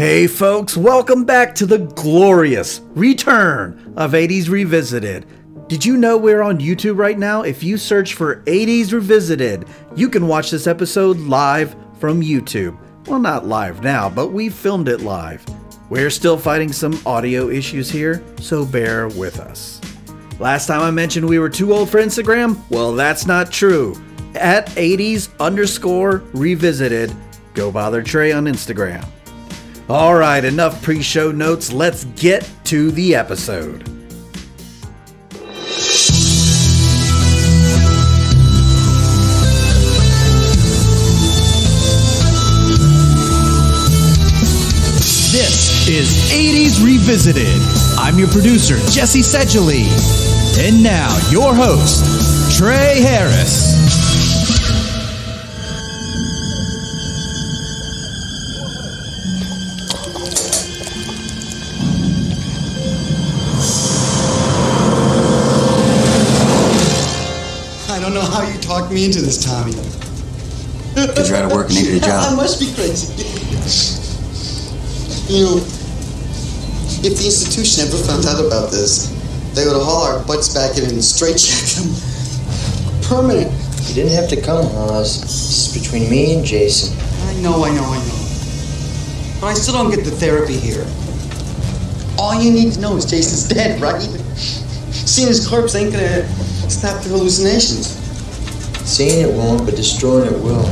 Hey, folks, welcome back to the glorious return of 80s Revisited. Did you know we're on YouTube right now? If you search for 80s Revisited, you can watch this episode live from YouTube. Well, not live now, but we filmed it live. We're still fighting some audio issues here, so bear with us. Last time I mentioned we were too old for Instagram? Well, that's not true. At 80s underscore revisited, go bother Trey on Instagram. All right, enough pre show notes. Let's get to the episode. This is 80s Revisited. I'm your producer, Jesse Seidule. And now, your host, Trey Harris. Talked me into this, Tommy. Because you're out of work and needed a I job. I must be crazy. You know, if the institution ever found out about this, they would haul our butts back in and straight check them. Permanent. You didn't have to come, Oz. This is between me and Jason. I know, I know, I know. But I still don't get the therapy here. All you need to know is Jason's dead, right? Seeing his corpse ain't gonna stop the hallucinations. Seeing it won't, but destroying it will.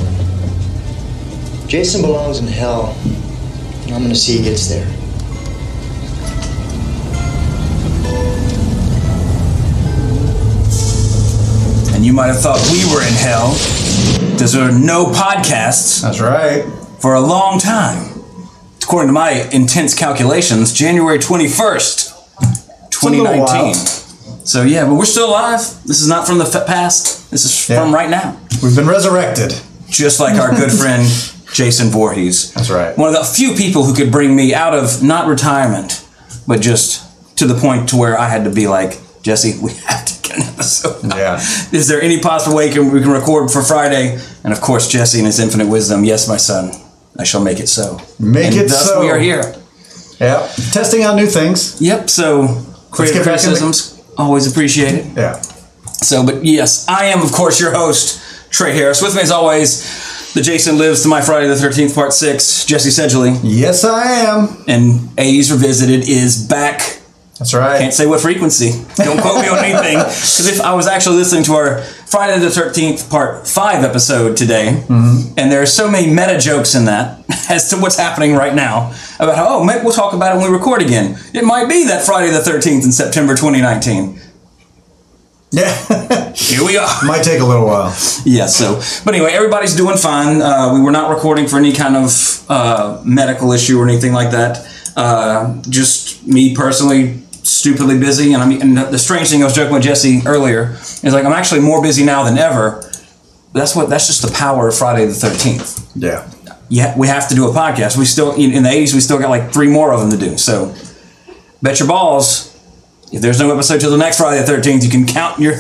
Jason belongs in hell. I'm gonna see he gets there. And you might have thought we were in hell. Because there were no podcasts That's right. for a long time. According to my intense calculations, January 21st, a little 2019. So, yeah, but we're still alive. This is not from the f- past. This is Yeah. from right now. We've been resurrected. Just like our good friend Jason Voorhees. That's right. One of the few people who could bring me out of not retirement, but just to the point to where I had to be like, Jesse, we have to get an episode. Yeah. Is there any possible way can, we can record for Friday? And of course, Jesse in his infinite wisdom, yes, my son, I shall make it so. Make and it thus so. we are here. Yeah. Testing out new things. Yep. So creative back in the- criticisms always appreciate it. Yeah. So, but yes, I am of course your host Trey Harris. With me as always, the Jason lives to my Friday the Thirteenth Part Six, Jesse Seidule, Yes, I am. and 80s Revisited is back. That's right. Can't say what frequency. Don't quote me on anything. Because if I was actually listening to our Friday the Thirteenth Part Five episode today, Mm-hmm. and there are so many meta jokes in that as to what's happening right now about how oh maybe we'll talk about it when we record again. It might be that Friday the Thirteenth in September 2019. Yeah. Here we are. Might take a little while. Yes. So, but anyway, everybody's doing fine. Uh, we were not recording for any kind of uh, medical issue or anything like that. Uh, just me personally, stupidly busy. And I mean, and the strange thing I was joking with Jesse earlier is like I'm actually more busy now than ever. That's what. That's just the power of Friday the Thirteenth. Yeah. Yeah, we have to do a podcast. We still in in the '80s. We still got like three more of them to do. So, bet your balls. If there's no episode till the next Friday the 13th, you can count your.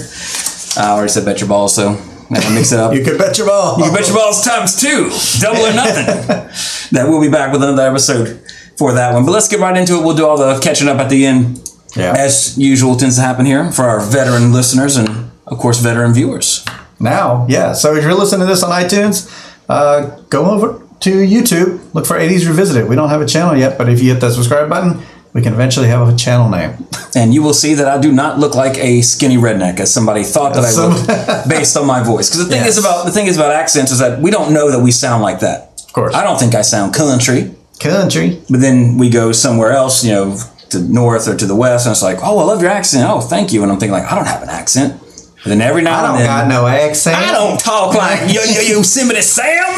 I already said bet your balls, so I can mix it up. You could bet your balls. You can bet your balls times two, double or nothing. that we'll be back with another episode for that one. But let's get right into it. We'll do all the catching up at the end, Yeah. as usual tends to happen here for our veteran listeners and, of course, veteran viewers. Now, yeah. So if you're listening to this on iTunes, uh, go over to YouTube. Look for 80s Revisited. We don't have a channel yet, but if you hit that subscribe button, we can eventually have a channel name. And you will see that I do not look like a skinny redneck, as somebody thought that I looked based on my voice. Because the thing is about the thing is about accents is that we don't know that we sound like that. Of course. I don't think I sound country. Country. But then we go somewhere else, you know, to the north or to the west, and it's like, oh, I love your accent. Oh, thank you. And I'm thinking like, I don't have an accent. But then every now I don't got no accent. I don't talk like yo yo Yosemite Sam.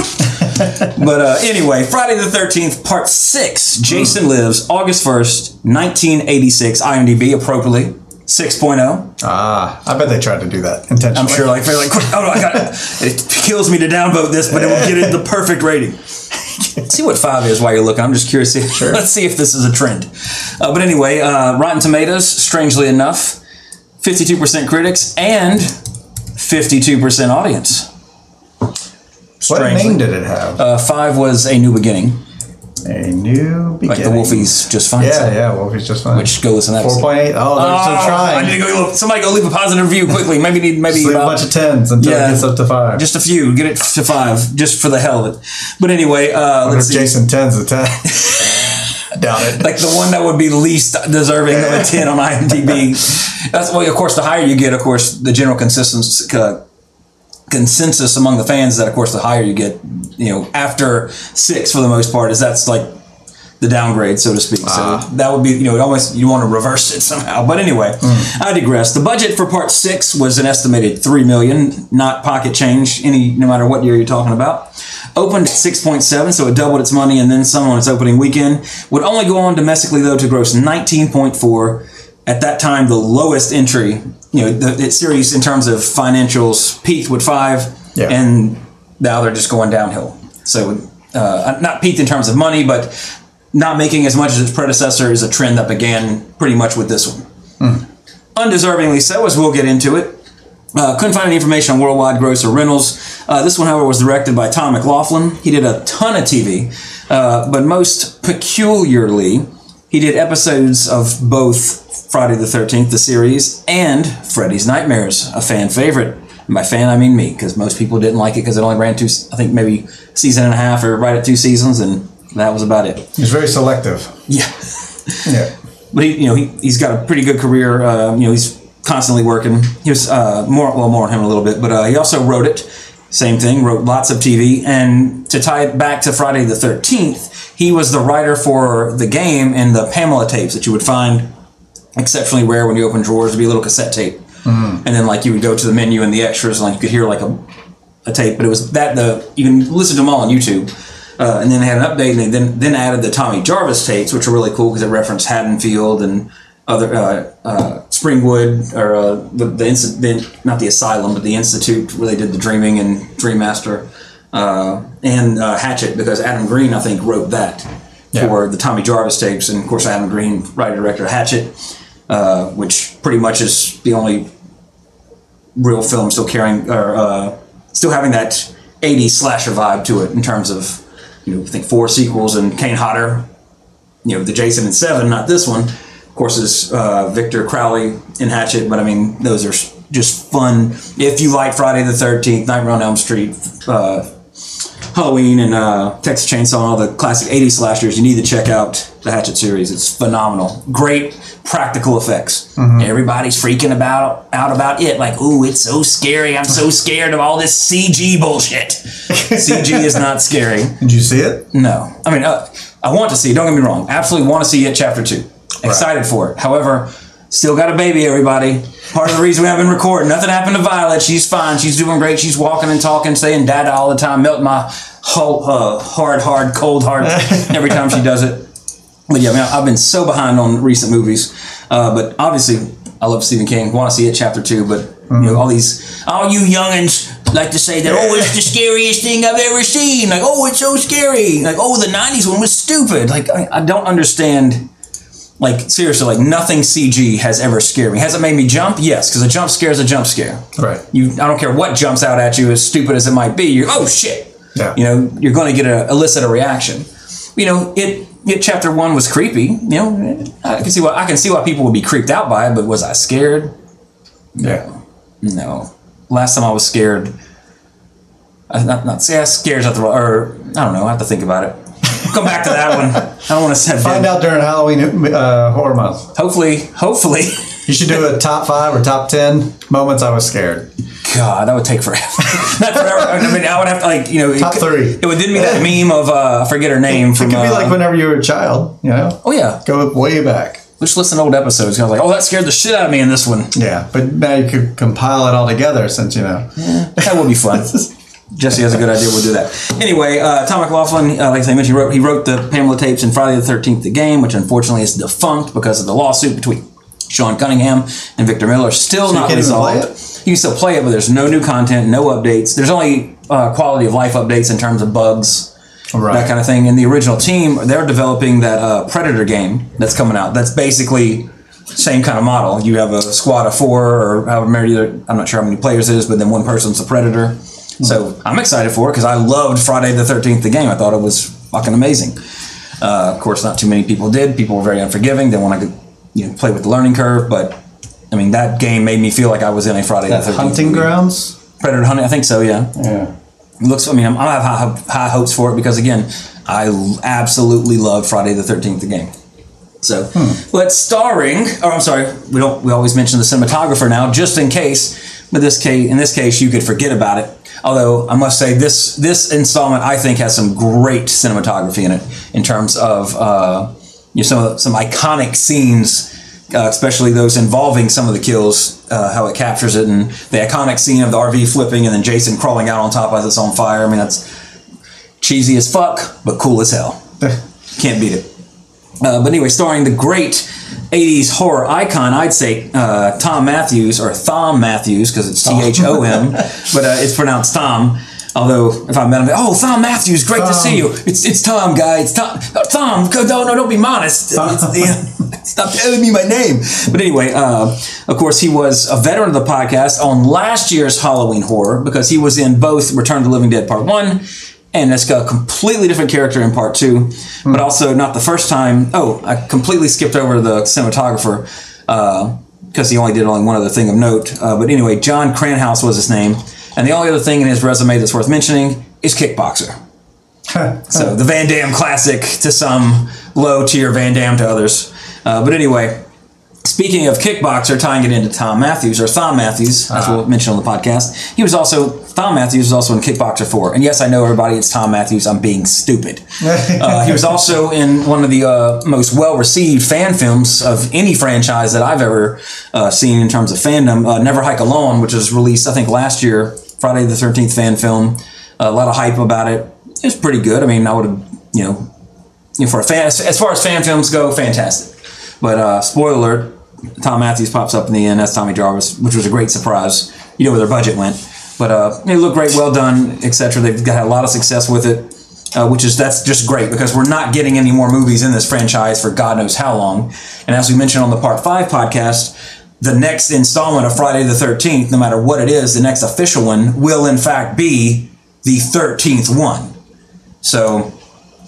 but uh, anyway, Friday the Thirteenth, Part Six. Jason Lives, August first, nineteen eighty six. IMDb appropriately 6.0. Ah, I bet they tried to do that intentionally. I'm sure like they're like, oh no, I got it. It kills me to downvote this, but it will get it the perfect rating. see what five is while you're looking. I'm just curious. If, Let's see if this is a trend. Uh, but anyway, uh, Rotten Tomatoes, strangely enough, 52% critics and 52% audience. What Strangely. name did it have? Uh, five was A New Beginning. A new beginning. Like the Wolfies just fine. Yeah, song. yeah. Wolfie's just fine. Which go listen to that. Four point eight. Oh, they're still Oh, trying. I need to go. Somebody go leave a positive review quickly. Maybe need maybe leave a bunch of tens until Yeah. it gets up to five. just a few. Get it to five, just for the hell of it. But anyway, uh, let's see. Jason tens a ten. Doubt it. like the one that would be least deserving of a 10 on IMDb. That's well, of course, the higher you get, of course, the general consistency. uh, consensus among the fans that, of course, the higher you get, you know, after six for the most part, is that's like the downgrade, so to speak. So ah. that would be, you know, it almost you want to reverse it somehow. But anyway, hmm. I digress. The budget for part six was an estimated three million, not pocket change. Any, no matter what year you're talking about. Opened at 6.7, so it doubled its money and then some on its opening weekend. Would only go on domestically though to gross 19.4. At that time, the lowest entry, you know, the, the series in terms of financials peaked with five, Yeah. and now they're just going downhill. So, uh, not peaked in terms of money, but not making as much as its predecessor is a trend that began pretty much with this one. Undeservingly so, as we'll get into it. Uh, couldn't find any information on worldwide gross or rentals. Uh, this one, however, was directed by Tom McLoughlin. He did a ton of TV, uh, but most peculiarly, he did episodes of both Friday the 13th, the series, and Freddy's Nightmares, a fan favorite. And by fan, I mean me, because most people didn't like it because it only ran two, I think maybe season and a half or right at two seasons, and that was about it. He's very selective. Yeah. Yeah. but he, you know, he, he's got a pretty good career. Uh, you know, he's constantly working. He was uh, more, well, more on him a little bit, but uh, he also wrote it. Same thing, wrote lots of TV. And to tie it back to Friday the 13th, he was the writer for the game and the Pamela tapes that you would find exceptionally rare when you open drawers to be a little cassette tape. And then, like, you would go to the menu and the extras, and like, you could hear like a, a tape, but it was that the, you can listen to them all on YouTube. Uh, and then they had an update, and they then then added the Tommy Jarvis tapes, which are really cool because it referenced Haddonfield and other uh, uh, Springwood or uh, the the, the not the asylum, but the institute where they did the Dreaming and Dream Master uh, and uh, Hatchet because Adam Green I think wrote that Yeah. for the Tommy Jarvis tapes, and of course Adam Green, writer director of Hatchet, uh, which pretty much is the only real film still carrying or uh, still having that 80s slasher vibe to it in terms of you know I think four sequels and Kane Hodder you know the Jason and Seven not this one. Of course is uh, Victor Crowley in Hatchet but I mean those are just fun. If you like Friday the 13th Nightmare on Elm Street uh, Halloween and uh, Texas Chainsaw and all the classic 80s slashers, you need to check out the Hatchet series. It's phenomenal. Great practical effects. Everybody's freaking about out about it. Like, ooh, it's so scary. I'm so scared of all this CG bullshit. CG is not scary. Did you see it? No. I mean, uh, I want to see it. Don't get me wrong. Absolutely want to see it, chapter two. Excited for it. However, still got a baby, everybody. Part of the reason we haven't been recording. Nothing happened to Violet. She's fine. She's doing great. She's walking and talking, saying dada all the time, melting my whole uh, hard, hard, cold heart every time she does it. But yeah, man, I've been so behind on recent movies. Uh, but obviously, I love Stephen King. Want to see it, chapter two. But you know, all these, all you youngins like to say that, oh, it's the scariest thing I've ever seen. Like, oh, it's so scary. Like, oh, the '90s one was stupid. Like, I, I don't understand. Like, seriously, like nothing CG has ever scared me. Has it made me jump? Yes, because a jump scare is a jump scare. Right. You, I don't care what jumps out at you, as stupid as it might be. You're, oh shit. Yeah. You know, you're going to get a elicit a reaction. You know, it. It chapter one was creepy. You know, I can see why I can see why people would be creeped out by it. But was I scared? Yeah. No. Last time I was scared. I not not say I scared at the or I don't know. I have to think about it. Come back to that one. I don't want to set Find out during Halloween uh, horror month. Hopefully, hopefully. You should do a top five or top ten moments I was scared. God, that would take forever. Not forever. I mean, I would have to like you know. Top it, three. It would then be that meme of uh, I forget her name It from. could be uh, like whenever you were a child, you know? oh yeah, Go way back. just listen to old episodes. I was like, oh, that scared the shit out of me in this one. Yeah, but now you could compile it all together since, you know. That would be fun. Jesse has a good idea. We'll do that. Anyway, uh, Tom McLoughlin, uh, like I mentioned, he wrote, he wrote the Pamela tapes in Friday the Thirteenth: The Game, which unfortunately is defunct because of the lawsuit between Sean Cunningham and Victor Miller. Still you not can't even play resolved. You can still play it, but there's no new content, no updates. There's only uh, quality of life updates in terms of bugs, Right. that kind of thing. And the original team, they're developing that uh, Predator game that's coming out. That's basically same kind of model. You have a squad of four, or however many. I'm not sure how many players it is, but then one person's the Predator. So I'm excited for it because I loved Friday the 13th, the game. I thought it was fucking amazing. Uh, of course, not too many people did. People were very unforgiving. They want to you know play with the learning curve, but I mean that game made me feel like I was in a Friday That the 13th hunting movie. grounds. Predator hunting. I think so. Yeah. Yeah. It looks. I mean, I'm, I have high, high hopes for it because again, I absolutely love Friday the Thirteenth the game. So, but starring. Oh, I'm sorry. We don't. We always mention the cinematographer now, just in case. But this case, in this case, you could forget about it. Although I must say, this this installment I think has some great cinematography in it in terms of uh, you know some some iconic scenes. Uh, especially those involving some of the kills, uh, how it captures it, and the iconic scene of the RV flipping and then Jason crawling out on top as it's on fire. I mean, that's cheesy as fuck, but cool as hell. Can't beat it. Uh, but anyway, starring the great 80s horror icon, I'd say uh, Tom Matthews, or Thom Matthews, because it's T H O M, but uh, it's pronounced Tom. Although, if I met him, oh, Thom Matthews, great to see you. It's it's Tom, guy. It's Tom. Uh, Thom, no, no, don't be modest. Yeah, stop telling me my name. But anyway, uh, of course, he was a veteran of the podcast on last year's Halloween horror because he was in both Return to the Living Dead Part 1 and it's got a completely different character in part two, but also not the first time. Oh, I completely skipped over the cinematographer because he only did only one other thing of note. Uh, but anyway, Jon Kranhouse was his name, and the only other thing in his resume that's worth mentioning is kickboxer. So the Van Damme classic to some, low tier Van Damme to others. Uh, but anyway, speaking of kickboxer, tying it into Tom Matthews or Thom Matthews, as we'll mention on the podcast, he was also Thom Matthews was also in Kickboxer Four. And yes, I know everybody, it's Tom Matthews. I'm being stupid. Uh, he was also in one of the uh, most well received fan films of any franchise that I've ever uh, seen in terms of fandom. Uh, Never Hike Alone, which was released I think last year, Friday the Thirteenth fan film. a lot of hype about it. It was pretty good. I mean, I would have you know you know, for a fan, as far as fan films go, fantastic. But uh, spoiler alert, Tom Matthews pops up in the end as Tommy Jarvis, which was a great surprise. You know where their budget went, but uh, they look great, well done, etc. They've got a lot of success with it, uh, which is that's just great because we're not getting any more movies in this franchise for God knows how long. And as we mentioned on the Part Five podcast. The next installment of Friday the 13th, no matter what it is, the next official one will in fact be the 13th one. So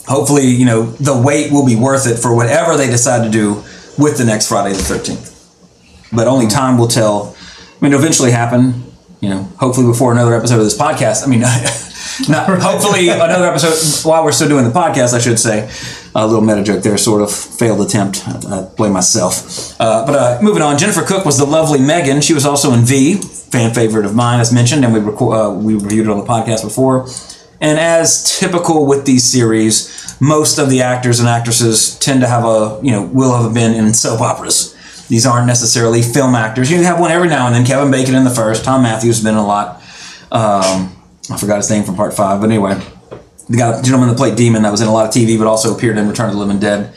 hopefully, you know, the wait will be worth it for whatever they decide to do with the next Friday the 13th. But only time will tell. I mean, it'll eventually happen, you know, hopefully before another episode of this podcast. I mean, not hopefully another episode while we're still doing the podcast, I should say. A little meta joke there, sort of failed attempt. I, I blame myself. Uh, but uh, moving on, Jennifer Cooke was the lovely Megan. She was also in V, fan favorite of mine, as mentioned, and we reco- uh, we reviewed it on the podcast before. And as typical with these series, most of the actors and actresses tend to have a, you know, will have been in soap operas. These aren't necessarily film actors. You have one every now and then. Kevin Bacon in the first. Tom Matthews has been in a lot. Um, I forgot his name from part five, but anyway, the guy, the gentleman that played Demon, that was in a lot of TV, but also appeared in Return of the Living Dead.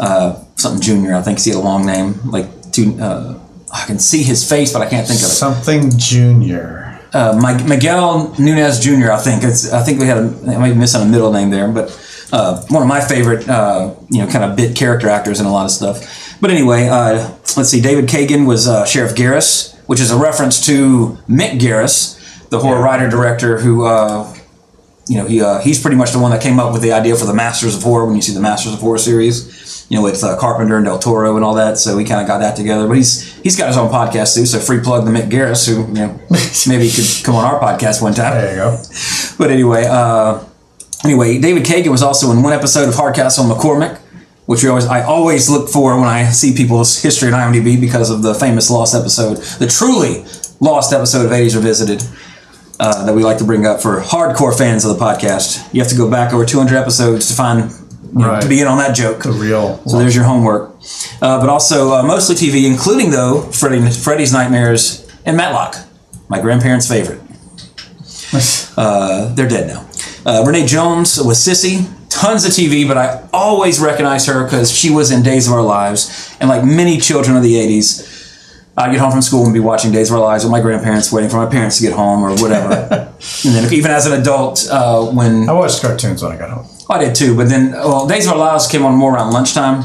Uh, something Junior, I think. He had a long name, like two. Uh, I can see his face, but I can't think of it Something Junior. uh, Miguel Nunez Jr. I think it's. I think we had. A, I might be missing a middle name there, but uh, one of my favorite, uh, you know, kind of bit character actors in a lot of stuff. But anyway, uh, let's see. David Kagan was uh, Sheriff Garris, which is a reference to Mick Garris, the horror writer director who. Uh, you know, he uh, he's pretty much the one that came up with the idea for the Masters of Horror. When you see the Masters of Horror series, you know, with uh, Carpenter and Del Toro and all that. So we kind of got that together. But he's he's got his own podcast too. So free plug to Mick Garris, who you know maybe could come on our podcast one time. There you go. But anyway, uh, anyway, David Kagan was also in one episode of Hardcastle McCormick, which we always I always look for when I see people's history on IMDb because of the famous lost episode, the truly lost episode of 80s Revisited. Uh, that we like to bring up for hardcore fans of the podcast. You have to go back over 200 episodes to find you know, Right. to be in on that joke. The real. So there's your homework. Uh, but also uh, mostly TV, including though Freddy, Freddy's Nightmares and Matlock, my grandparents' favorite. Uh, they're dead now. Uh, Renee Jones was Sissy. Tons of TV, but I always recognize her because she was in Days of Our Lives. And like many children of the 80s, I'd get home from school and be watching Days of Our Lives with my grandparents, waiting for my parents to get home or whatever. and then even as an adult, uh, when I watched cartoons when I got home. I did too, but then well, Days of Our Lives came on more around lunchtime.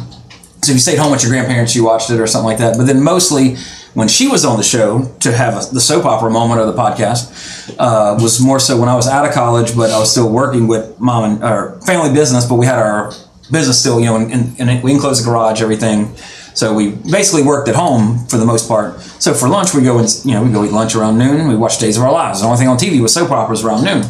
So if you stayed home with your grandparents, you watched it or something like that. But then mostly when she was on the show to have a, the soap opera moment of the podcast uh, was more so when I was out of college, but I was still working with mom and our family business. But we had our business still, you know, and, and, we enclosed the garage, everything. So we basically worked at home for the most part. So for lunch, we go and you know we go eat lunch around noon. We watch Days of Our Lives. The only thing on TV was soap operas around noon.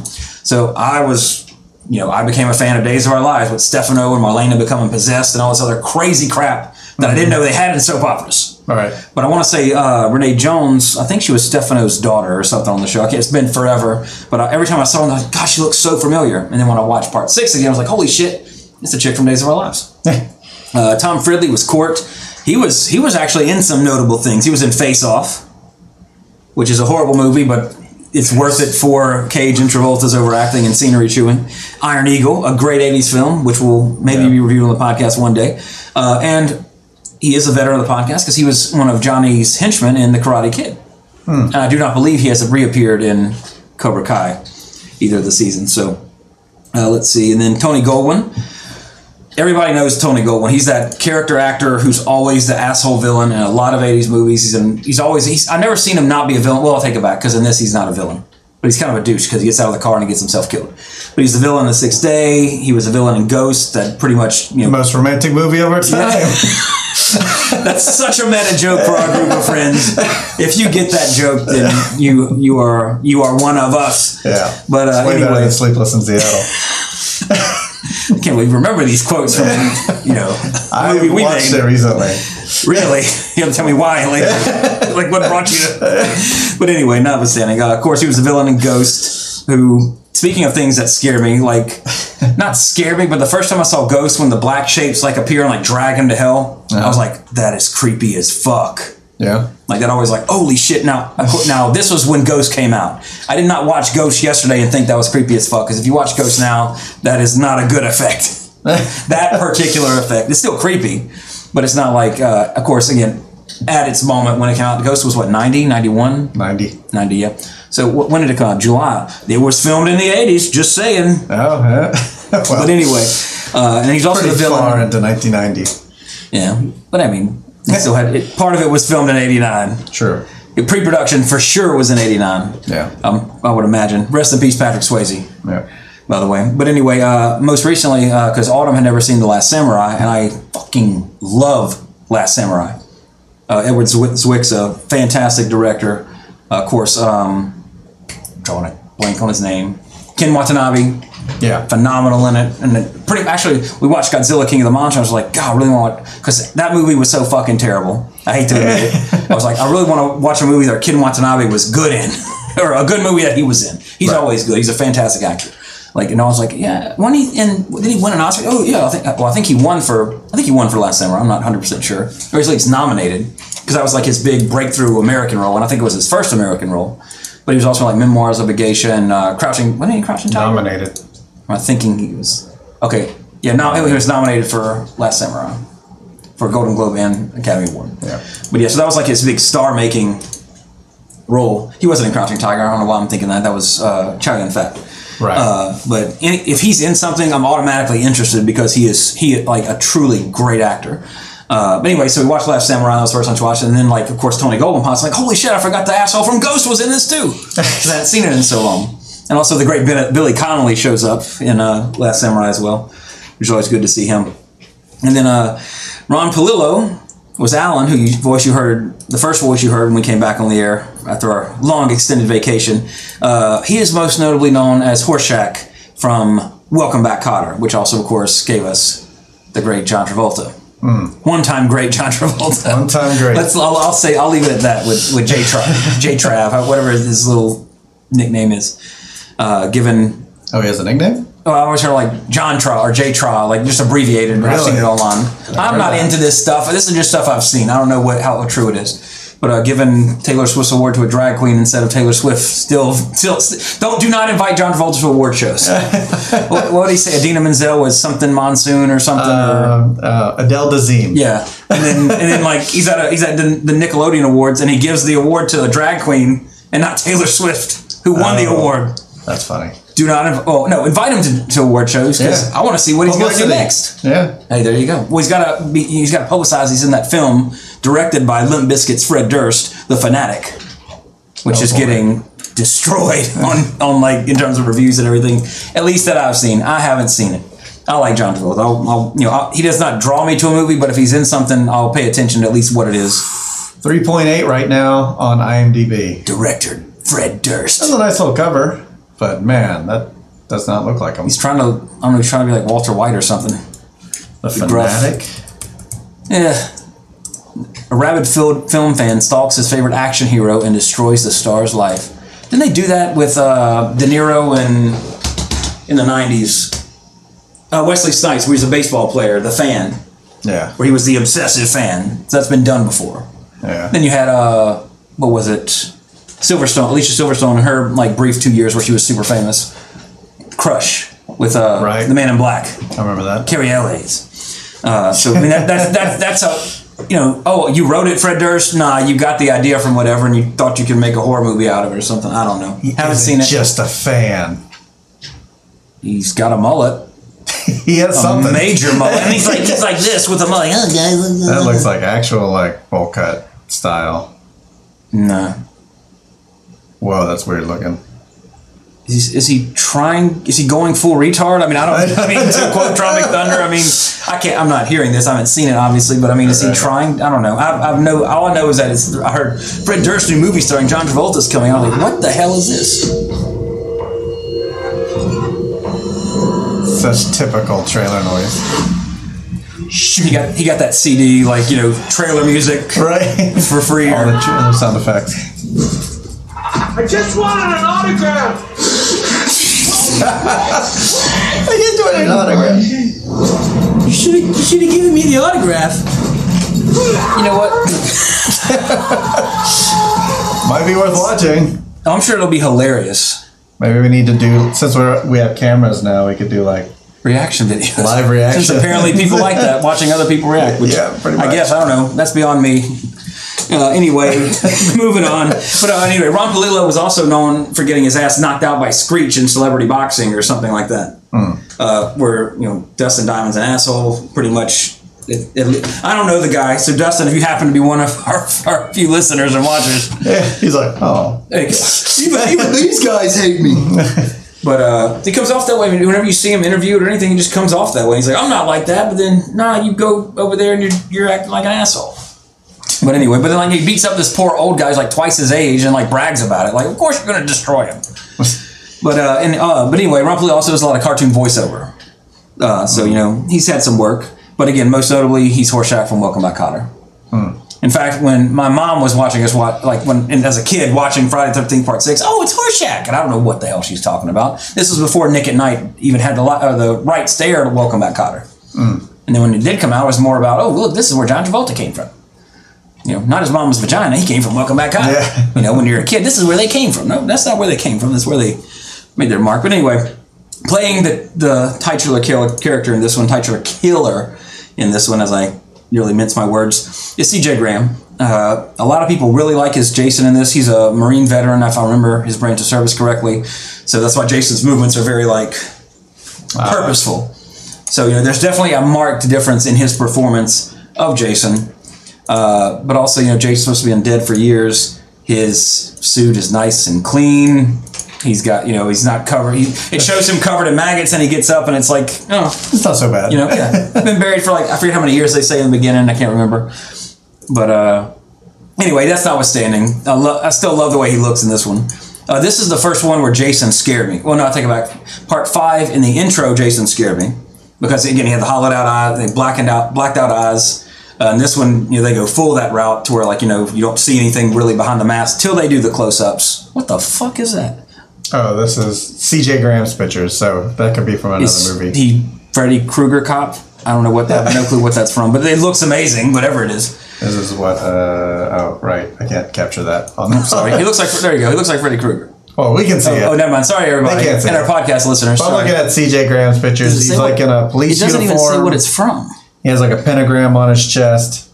So I was, you know, I became a fan of Days of Our Lives with Stefano and Marlena becoming possessed and all this other crazy crap that I didn't know they had in soap operas. All right. But I want to say uh, Renee Jones. I think she was Stefano's daughter or something on the show. Okay, it's been forever. But uh, every time I saw her, I was like, "Gosh, she looks so familiar." And then when I watched part six again, I was like, "Holy shit, it's a chick from Days of Our Lives." uh, Tom Fridley was Court. He was he was actually in some notable things. He was in Face Off, which is a horrible movie, but it's worth it for Cage and Travolta's overacting and scenery chewing. Iron Eagle, a great '80s film, which we'll maybe Yeah. be reviewing on the podcast one day. Uh, and he is a veteran of the podcast because he was one of Johnny's henchmen in The Karate Kid. And I do not believe he has reappeared in Cobra Kai either of the seasons. So uh, let's see. And then Tony Goldwyn. Everybody knows Tony Goldwyn. He's that character actor who's always the asshole villain in a lot of '80s movies. He's in, he's always he's I've never seen him not be a villain. Well, I'll take it back because in this he's not a villain, but he's kind of a douche because he gets out of the car and he gets himself killed. But he's the villain in The Sixth Day. He was a villain in Ghost. That pretty much you know Most romantic movie of our time. that's such a meta joke for our group of friends. If you get that joke, then you you are you are one of us. Yeah. But uh, anyway, than Sleepless in Seattle. I can't believe remember these quotes from you know I movie we watched made. it recently. Really? You have to tell me why later. like what brought you to. But anyway, notwithstanding, uh, of course, he was the villain in Ghost, who, speaking of things that scare me, like, not scare me, but the first time I saw Ghost, when the black shapes like appear and like drag him to hell, I was like, that is creepy as fuck. Yeah. Like that always like, holy shit. Now, now this was when Ghost came out. I did not watch Ghost yesterday and think that was creepy as fuck. Because if you watch Ghost now, that is not a good effect. that particular effect. It's still creepy, but it's not like, uh, of course, again, at its moment when it came out, Ghost was what, 90, 91? 90. 90, yeah. So wh- when did it come out? July. It was filmed in the 80s, just saying. Oh, yeah. well, But anyway, uh, and he's also the villain. far into 1990. Yeah, but I mean, still had it, part of it was filmed in '89. Sure. Pre-production for sure was in '89. Yeah. um, I would imagine. Rest in peace, Patrick Swayze. Yeah. By the way, but anyway, uh, most recently, because Autumn had never seen The Last Samurai, and I fucking love Last Samurai. Uh, Edward Zwi- Zwick's a fantastic director. Uh, of course, um, drawing a blank on his name. Ken Watanabe, Yeah. phenomenal in it. And it pretty actually, we watched Godzilla King of the Monsters. I was like, God, I really want because that movie was so fucking terrible. I hate to admit it. I was like, I really want to watch a movie that Ken Watanabe was good in, or a good movie that he was in. He's always good. He's a fantastic actor. Like, and I was like, yeah, when he and did he win an Oscar? Oh yeah, I think. Well, I think he won for. I think he won for Last Samurai. I'm not 100 percent sure, or at least nominated because that was like his big breakthrough American role, and I think it was his first American role. But he was also like Memoirs of a Geisha and uh, Crouching. What did he Crouching Tiger? Nominated. Am thinking he was okay? Yeah, no, he was nominated for Last Samurai for Golden Globe and Academy Award. Yeah. But yeah, so that was like his big star-making role. He wasn't in Crouching Tiger. I don't know why I'm thinking that. That was uh, Chow Yun Fat. Right. Uh, but in, if he's in something, I'm automatically interested because he is he like a truly great actor. Uh, but anyway, so we watched Last Samurai. That was the first time to watch it, and then like of course Tony Goldwyn like, holy shit, I forgot the asshole from Ghost was in this too. 'Cause I hadn't seen it in so long. And also the great Billy Connolly shows up in uh, Last Samurai as well, which is always good to see him. And then uh, Ron Palillo was Alan, who you, voice you heard, the first voice you heard when we came back on the air after our long extended vacation. Uh, he is most notably known as Horshack from Welcome Back Kotter, which also, of course, gave us the great John Travolta. One time great John Travolta. One time great. Let's. I'll, I'll say. I'll leave it at that with with J Trav, J Trav, whatever his little nickname is. Uh, given Oh, he has a nickname? Oh, I always heard like John Tra or J Tra, like just abbreviated. But I've Really? seen it online. I'm not that. into this stuff. This is just stuff I've seen. I don't know what how true it is. But uh, giving Taylor Swift's award to a drag queen instead of Taylor Swift, still, still, don't do not invite John Travolta to award shows. what, what did he say? Idina Menzel was something monsoon or something. or, Um, uh, Adele Dazeem. yeah, and then and then like he's at a, he's at the, the Nickelodeon Awards and he gives the award to a drag queen and not Taylor Swift who won the Oh. award. That's funny. Do not inv- oh no invite him to, to award shows because Yeah. I want to see what he's going to do next. Yeah. Hey, there you go. Well, he's got to be he's got to publicize he's in that film directed by Limp Bizkit's Fred Durst, The Fanatic, which Oh, is boy. getting destroyed on on like in terms of reviews and everything. At least that I've seen. I haven't seen it. I like John Travolta. I'll, I'll you know, I'll, he does not draw me to a movie, but if he's in something, I'll pay attention to at least what it is. 3.8 right now on IMDb. Director Fred Durst. That's a nice little cover, but man, that does not look like him. He's trying to, I don't know, he's trying to be like Walter White or something. The fanatic. Yeah. A rabid film fan stalks his favorite action hero and destroys the star's life. Didn't they do that with uh, De Niro in in the '90s? Uh, Wesley Snipes, where he's a baseball player, the fan, Yeah, where he was the obsessive fan. So that's been done before. yeah. Then you had uh, what was it? Silverstone, Alicia Silverstone, in her like brief two years where she was super famous. Crush with uh, Right. the Man in Black. I remember that. Cary Elwes. Uh, so I mean that, that, that that's a you know oh you wrote it Fred Durst? Nah you got the idea from whatever and you thought you could make a horror movie out of it or something. I don't know. Haven't seen it. Just a fan. he's got a mullet. He has a something. major mullet. And he's like he's like this with a mullet. That looks like actual like bowl cut style. nah. Whoa, that's weird looking. Is, is he trying is he going full retard I mean I don't I mean to quote Tropic Thunder I mean I can't I'm not hearing this I haven't seen it obviously but I mean is he trying I don't know I've, I've no all I know is that it's I heard Fred Durst new movie starring John Travolta's coming out I'm like what the hell is this Such typical trailer noise. he got he got that CD like you know trailer music Right? for free. All the trailer sound effects. I just wanted an autograph. I just doing an autograph. You should you should have given me the autograph. You know what? Might be worth watching. I'm sure it'll be hilarious. Maybe we need to do since we're we have cameras now. We could do like Reaction videos. Live reaction. Since apparently people like that, watching other people react. Which Yeah, pretty much. I guess I don't know. That's beyond me. Uh, anyway, moving on. But uh, anyway, Ron Palillo was also known for getting his ass knocked out by Screech in celebrity boxing or something like that. Hmm. Uh, where you know Dustin Diamond's an asshole, pretty much. It, it, I don't know the guy, so Dustin, if you happen to be one of our, our few listeners and watchers, yeah, he's like, oh, Even, even these guys hate me. but uh, he comes off that way. Whenever you see him interviewed or anything, he just comes off that way. He's like, I'm not like that. But then, nah, you go over there and you're, you're acting like an asshole. But anyway, but then like he beats up this poor old guy who's like twice his age and like brags about it. Like, of course you're gonna destroy him. but uh, and uh, but anyway, Ron also does a lot of cartoon voiceover. Uh, so you know he's had some work. But again, most notably, he's Horshack from Welcome Back, Kotter. In fact, when my mom was watching us, watch, like when and as a kid watching Friday Thirteenth Part Six, oh, it's Horshack, and I don't know what the hell she's talking about. This was before Nick at Night even had the li- uh, the rights to to Welcome Back, Kotter. And then when it did come out, it was more about, oh, look, this is where John Travolta came from. You know, not his mom's vagina. He came from Welcome Back, Kotter. Yeah. You know, when you're a kid, this is where they came from. No, that's not where they came from. That's where they made their mark. But anyway, playing the the titular killer character in this one, titular killer in this one, as I nearly mince my words, is C.J. Graham. Uh, a lot of people really like his Jason in this. He's a Marine veteran, if I remember his branch of service correctly. So that's why Jason's movements are very like purposeful. So you know, there's definitely a marked difference in his performance of Jason. Uh, but also, you know, Jason's supposed to be undead for years. His suit is nice and clean. He's got, you know, he's not covered. He, it shows him covered in maggots, and he gets up, and it's like, oh, it's not so bad. you know, yeah, I've been buried for like I forget how many years they say in the beginning. I can't remember. But uh, anyway, that's notwithstanding. I, lo- I still love the way he looks in this one. Uh, this is the first one where Jason scared me. Well, no, I take it back. Part five in the intro, Jason scared me because again he had the hollowed out eye, they blackened out, blacked out eyes. Uh, and this one, you know, they go full that route to where like you know you don't see anything really behind the mask till they do the close ups. What the fuck is that? Oh, this is C.J. Graham's pictures, so that could be from another Is movie. he Freddy Krueger cop? I don't know what that. I have no clue what that's from, but it looks amazing. Whatever it is. This is what. Uh, oh, right. I can't capture that. On Sorry, he looks like there you go. He looks like Freddy Krueger. Well, we can see it. Oh, never mind. Sorry, everybody, can't see and our podcast listeners. I'm Sorry. looking at C.J. Graham's pictures. He's like what- in a police It doesn't uniform. even say what it's from. He has like a pentagram on his chest.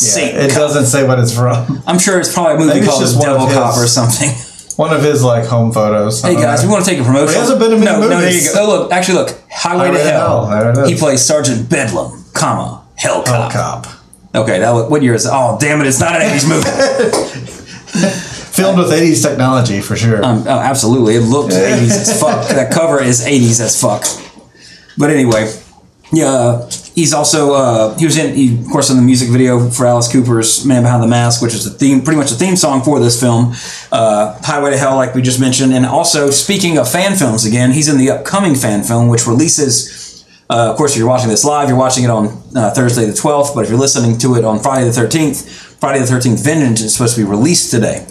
Yeah, it Cop. doesn't say what it's from. I'm sure it's probably a movie called just one of Devil his- Cop or something. One of his like home photos. Hey guys, we want to take a promotion. He hasn't been in many no, no, there you movies. go. Oh, look, actually, look, Highway, to Highway to Hell. Hell, there it is. He plays Sergeant Bedlam, comma Hell Hell Cop. Cop. Okay, that was, what year is it? Oh, damn it! It's not an '80s movie. Filmed with 80s technology for sure. Um, oh, absolutely, it looks '80s as fuck. That cover is '80s as fuck. But anyway, Yeah, he's also uh, he was in he, of course in the music video for Alice Cooper's "Man Behind the Mask," which is the theme, pretty much the theme song for this film. Uh, "Highway to Hell," like we just mentioned, and also speaking of fan films again, he's in the upcoming fan film, which releases. Uh, of course, if you're watching this live, you're watching it on uh, Thursday the 12th. But if you're listening to it on Friday the 13th, Friday the 13th Vengeance is supposed to be released today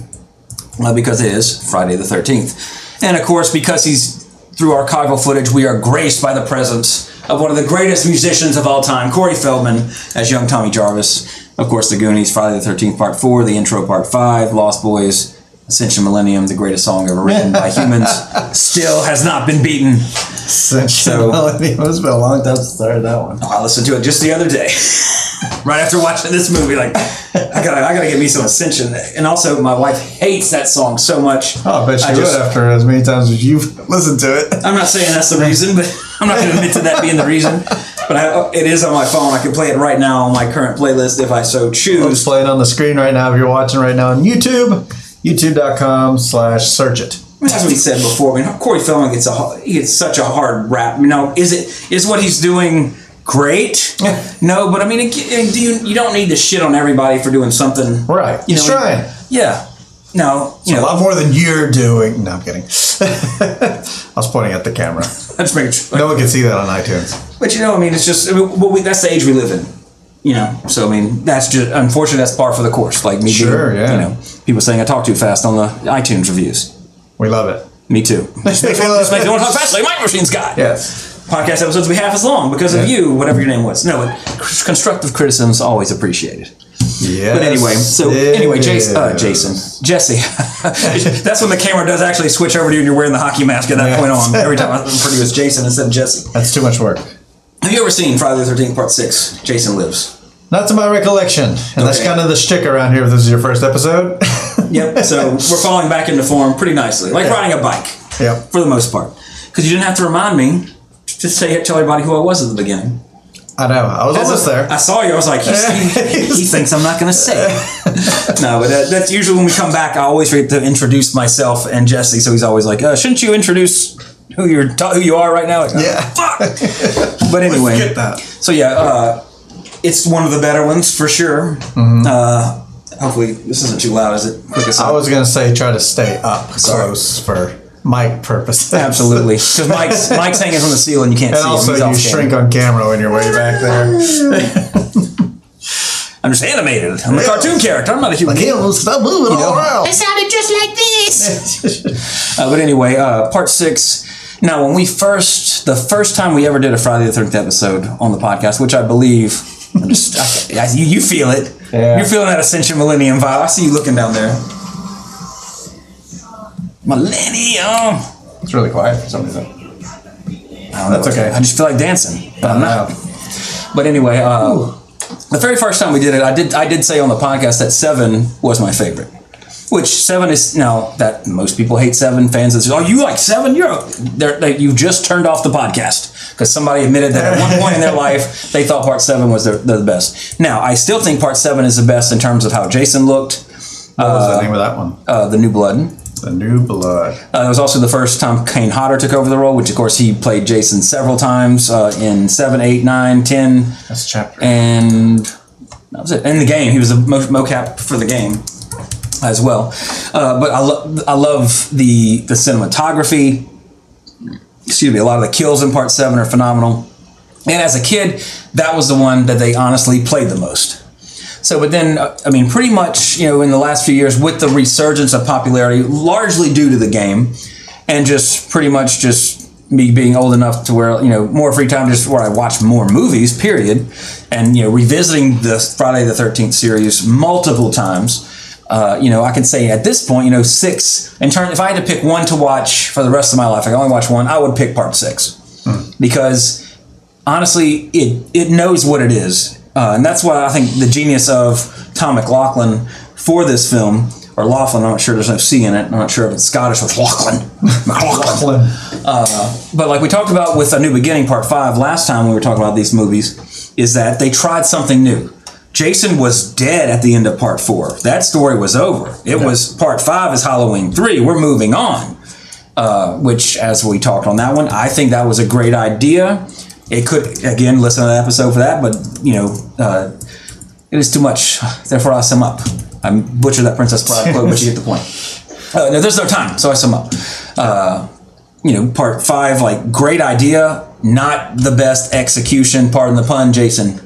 because it is Friday the 13th. And of course, because he's through archival footage, we are graced by the presence of one of the greatest musicians of all time, Corey Feldman, as young Tommy Jarvis. Of course, The Goonies, Friday the 13th, Part 4, The Intro, Part 5, Lost Boys, Ascension Millennium, the greatest song ever written by humans, still has not been beaten. Since So- it's been a long time since I heard that one. Oh, I listened to it just the other day, right after watching this movie. Like, I gotta, I gotta get me some Ascension. And also, my wife hates that song so much. Oh, I bet you I would just- after as many times as you've listened to it. I'm not saying that's the reason, but I'm not going to admit to that being the reason. But I, oh, it is on my phone. I can play it right now on my current playlist if I so Let's choose. play it on the screen right now if you're watching right now on YouTube. YouTube.com slash search it. As we said before, I mean, Corey Feldman gets a he gets such a hard rap. You know, is it is what he's doing great? no, but I mean, it, do you you don't need to shit on everybody for doing something Right. You He's know, trying. Yeah. No, you A know, lot more than you're doing. No, I'm kidding. I was pointing at the camera. Make sure. No one can see that on iTunes. But you know, I mean, it's just I mean, well, we, that's the age we live in. You know, so I mean, that's just unfortunately that's par for the course. Like me, Sure, being, yeah. You know, people saying I talk too fast on the iTunes reviews. We love it. Me too. Just makes, just makes me want talk fast like Micro Machines guy. Yes. Podcast episodes will be half as long because of you, whatever your name was. No, constructive criticism is always appreciated. Yes. But anyway, so anyway, Jason, uh. Jason, Jesse. that's when the camera does actually switch over to you and you're wearing the hockey mask at that Yeah. point on. Every time I refer to you as Jason instead of Jesse. That's too much work. Have you ever seen Friday the Thirteenth Part Six? Jason Lives. Not to my recollection. And that's kind of the shtick around here if this is your first episode. Yep. So we're falling back into form pretty nicely, like riding a bike yep. for the most part. Because you didn't have to remind me to say tell everybody who I was at the beginning. I know. I was almost there. I saw you. I was like, he's, he, he thinks I'm not going to say. no, but that, that's usually when we come back. I always forget to introduce myself and Jesse. So he's always like, uh, "Shouldn't you introduce who you're ta- who you are right now?" Like, oh, Yeah. Fuck. But anyway, Forget that. so yeah, uh, it's one of the better ones for sure. Uh, hopefully, this isn't too loud, is it? I was going to say try to stay up close for mic purposes. Absolutely, because Mike's Mike's hanging from the ceiling. You can't And see also, him. He's you off shrink camera. on camera when you're way back there. I'm just animated. I'm a cartoon character. I'm not a human. being. stop moving all around. sounded just like this. Uh, but anyway, uh, part six. Now, when we first, the first time we ever did a Friday the Thirteenth episode on the podcast, which I believe, I'm just, I, I, you, you feel it. Yeah. You're feeling that Ascension Millennium vibe. I see you looking down there. Millennium. It's really quiet for some reason. I don't know. That's okay. I just feel like dancing, but I'm not. But anyway, uh, the very first time we did it, I did I did say on the podcast that seven was my favorite. Which seven is now that most people hate seven fans. That say, "Oh, you like seven? You're they're, they, you just turned off the podcast because somebody admitted that at one point in their life they thought part seven was their, the best. Now I still think part seven is the best in terms of how Jason looked, What was the name of that one? uh, the New Blood. The New Blood. Uh, it was also the first time Kane Hodder took over the role, which of course he played Jason several times uh, in 7, 8, 9, 10, That's chapter. and that was it. In the game, he was a mo- mocap for the game as well. Uh, but I, lo- I love the, the cinematography. Excuse me, a lot of the kills in part 7 are phenomenal. And as a kid, that was the one that they honestly played the most. So, but then, uh, I mean, pretty much, you know, in the last few years, with the resurgence of popularity, largely due to the game, and just pretty much just me being old enough to where, you know, more free time, just where I watch more movies, period, and, you know, revisiting the Friday the 13th series multiple times. Uh, you know, I can say at this point, you know, six, in turn, if I had to pick one to watch for the rest of my life, I can only watch one, I would pick part six. Because honestly, it it knows what it is, uh, and that's why I think the genius of Tom McLoughlin for this film, or Laughlin. I'm not sure. There's no C in it. I'm not sure if it's Scottish or Laughlin. McLaughlin. But like we talked about with A New Beginning Part Five last time we were talking about these movies, is that they tried something new. Jason was dead at the end of Part Four. That story was over. It was Part Five is Halloween Three. We're moving on uh, which, as we talked on that one, I think that was a great idea. it could again listen to the episode for that, but you know, uh, it is too much. Therefore, I sum up. I butchered that Princess Bride quote, but you get the point. Uh, no, there's no time, so I sum up. Uh, you know, part five, like great idea, not the best execution. Pardon the pun, Jason.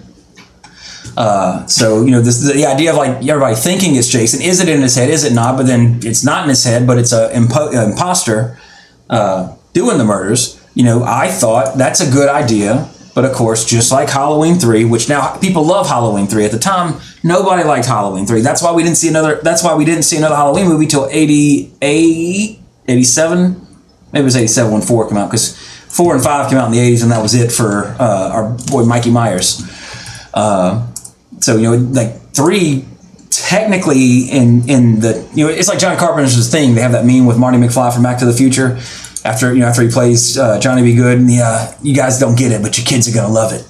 Uh, so you know, this the idea of like everybody thinking it's Jason. Is it in his head? Is it not? But then it's not in his head, but it's a impo- uh, imposter uh, doing the murders. You know, I thought that's a good idea. But of course, just like Halloween 3, which now people love Halloween 3. At the time, nobody liked Halloween 3. That's why we didn't see another that's why we didn't see another Halloween movie till 88 87. Maybe it was 87 when 4 came out cuz 4 and 5 came out in the 80s and that was it for uh, our boy Mikey Myers. Uh, so you know, like 3 technically in in the you know, it's like John Carpenter's thing. They have that meme with Marty McFly from Back to the Future after you know after he plays uh, Johnny B. Goode, and yeah, you guys don't get it, but your kids are gonna love it.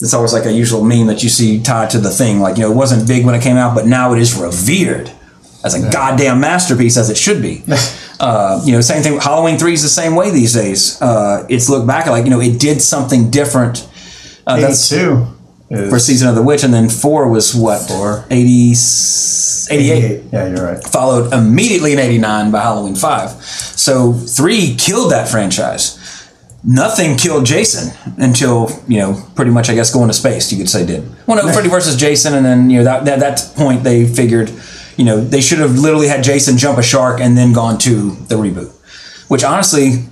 It's always like a usual meme that you see tied to the thing. Like you know, it wasn't big when it came out, but now it is revered as a goddamn masterpiece, as it should be. uh, you know, same thing. Halloween three is the same way these days. Uh, it's looked back at like you know it did something different. Uh, that's 82 for season of the witch, and then four was what Four. 80, 88 Yeah, you're right. followed immediately in 89 by Halloween 5. So 3 killed that franchise. Nothing killed Jason until, you know, pretty much, I guess, going to space, you could say did. Well, no, Freddy versus Jason, and then, you know, that, that, that point they figured, you know, they should have literally had Jason jump a shark and then gone to the reboot. Which honestly,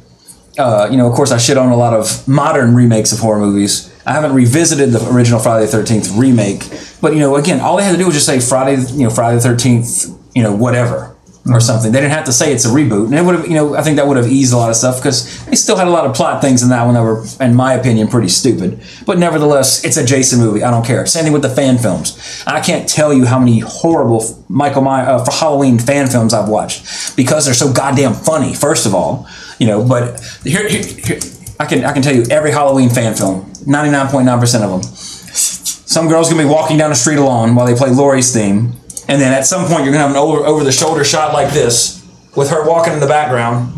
uh, you know, of course, I shit on a lot of modern remakes of horror movies. I haven't revisited the original Friday the Thirteenth remake, but you know, again, all they had to do was just say Friday, you know, Friday the Thirteenth, you know, whatever or something. They didn't have to say it's a reboot, and it would have, you know, I think that would have eased a lot of stuff because they still had a lot of plot things in that one that were, in my opinion, pretty stupid. But nevertheless, it's a Jason movie. I don't care. Same thing with the fan films. I can't tell you how many horrible Michael Myers uh, for Halloween fan films I've watched because they're so goddamn funny. First of all, you know, but here, here, here I can I can tell you every Halloween fan film, ninety nine point nine percent of them. Some girl's gonna be walking down the street alone while they play Laurie's theme, and then at some point you're gonna have an over over the shoulder shot like this with her walking in the background,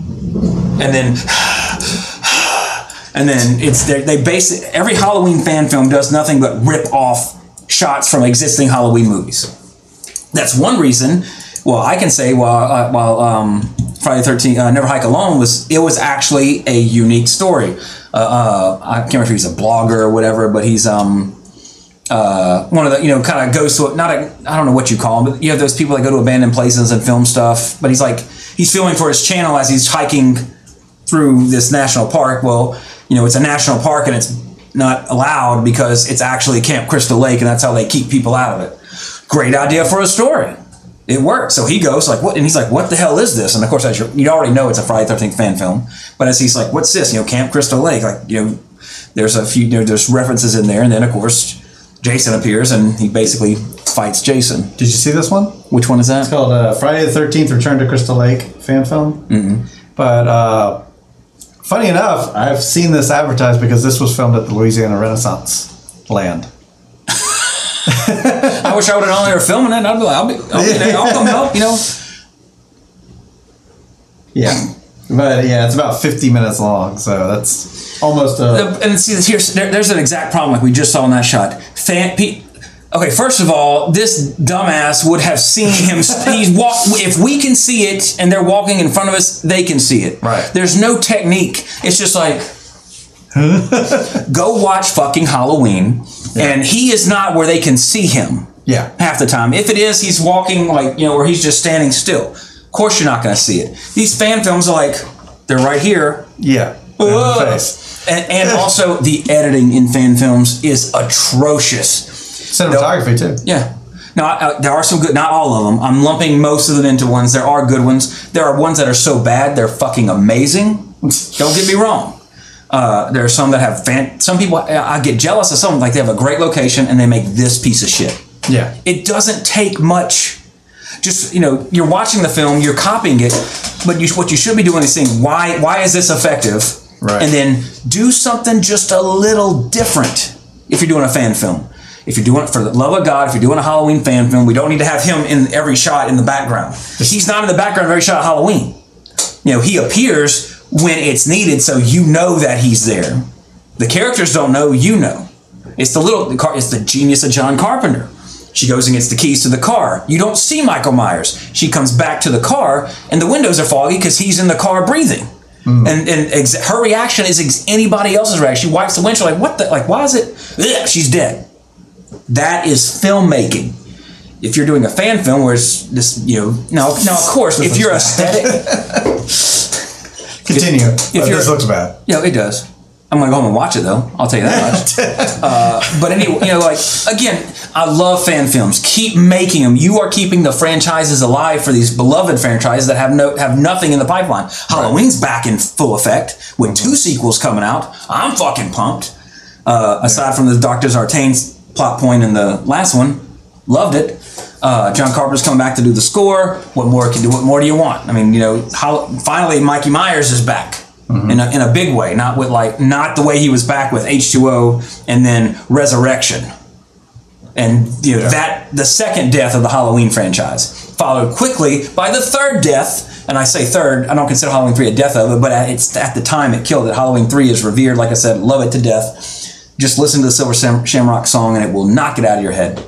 and then and then it's they, base every Halloween fan film does nothing but rip off shots from existing Halloween movies. That's one reason. Well, I can say while uh, while um, Friday the Thirteenth uh, Never Hike Alone was it was actually a unique story. Uh, uh, I can't remember if he's a blogger or whatever, but he's um uh, one of the you know kind of goes to not a I don't know what you call them, but you have those people that go to abandoned places and film stuff. But he's like he's filming for his channel as he's hiking through this national park. Well, you know it's a national park and it's not allowed because it's actually Camp Crystal Lake, and that's how they keep people out of it. Great idea for a story. It worked. So he goes like, "What?" And he's like, "What the hell is this?" And of course, as you you already know, it's a Friday Thirteenth fan film. But as he's like, "What's this?" You know, Camp Crystal Lake. Like, you know, there's a few, you know, there's references in there, and then of course, Jason appears and he basically fights Jason. Did you see this one? Which one is that? It's called uh, Friday the Thirteenth: Return to Crystal Lake fan film. Mm-hmm. But uh, funny enough, I've seen this advertised because this was filmed at the Louisiana Renaissance land. I wish I would have known they were filming it. I'd be like, I'll, be, I'll, be there. I'll come help. You know. Yeah, but yeah, it's about fifty minutes long, so that's almost a. And see, here's there, there's an exact problem like we just saw in that shot. Fan, pe- okay, first of all, this dumbass would have seen him. he's walk. If we can see it, and they're walking in front of us, they can see it. Right. There's no technique. It's just like. go watch fucking Halloween, and he is not where they can see him Yeah, half the time. If it is, he's walking like you know where he's just standing still. Of course, you're not going to see it. These fan films are like they're right here, yeah. Whoa. In the face. and, and also the editing in fan films is atrocious. Cinematography too. Yeah. Now uh, there are some good, not all of them. I'm lumping most of them into ones. There are good ones. There are ones that are so bad they're fucking amazing. Don't get me wrong. Uh, there are some that have fan. Some people I get jealous of some like they have a great location and they make this piece of shit. Yeah, It doesn't take much. Just you know, you're watching the film, you're copying it, but you, what you should be doing is saying, why why is this effective? Right. And then do something just a little different. If you're doing a fan film, if you're doing it for the love of God, if you're doing a Halloween fan film, we don't need to have him in every shot in the background. He's not in the background of every shot of Halloween. You know, he appears when it's needed, so you know that he's there. The characters don't know, you know. It's the little, it's the genius of John Carpenter. She goes and gets the keys to the car. You don't see Michael Myers. She comes back to the car, and the windows are foggy because he's in the car breathing. And and ex- her reaction is ex- anybody else's reaction. She wipes the windshield like, what the, like, why is it? Ugh, she's dead. That is filmmaking. If you're doing a fan film where it's this, you know, now, now of course, if you're aesthetic, Continue. If Uh, you're- this looks bad. yeah, it does. I'm gonna go home and watch it though. I'll tell you that much. uh, but anyway, you know, like again, I love fan films. Keep making them. You are keeping the franchises alive for these beloved franchises that have no have nothing in the pipeline. Halloween's back in full effect with two sequels coming out. I'm fucking pumped. Uh, aside from the Doctor Sartain's plot point in the last one, loved it. Uh, John Carpenter's coming back to do the score. What more can do? What more do you want? I mean, you know, how, finally Mikey Myers is back Mm-hmm. in, a, in a big way, not with like not the way he was back with H two O and then Resurrection, and you know that the second death of the Halloween franchise followed quickly by the third death. And I say third, I don't consider Halloween three a death of it, but at- it's at the time it killed it. Halloween three is revered, like I said, love it to death. Just listen to the Silver Shamrock song, and it will knock it out of your head.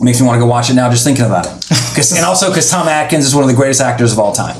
Makes me want to go watch it now just thinking about it. and also because Tom Atkins is one of the greatest actors of all time.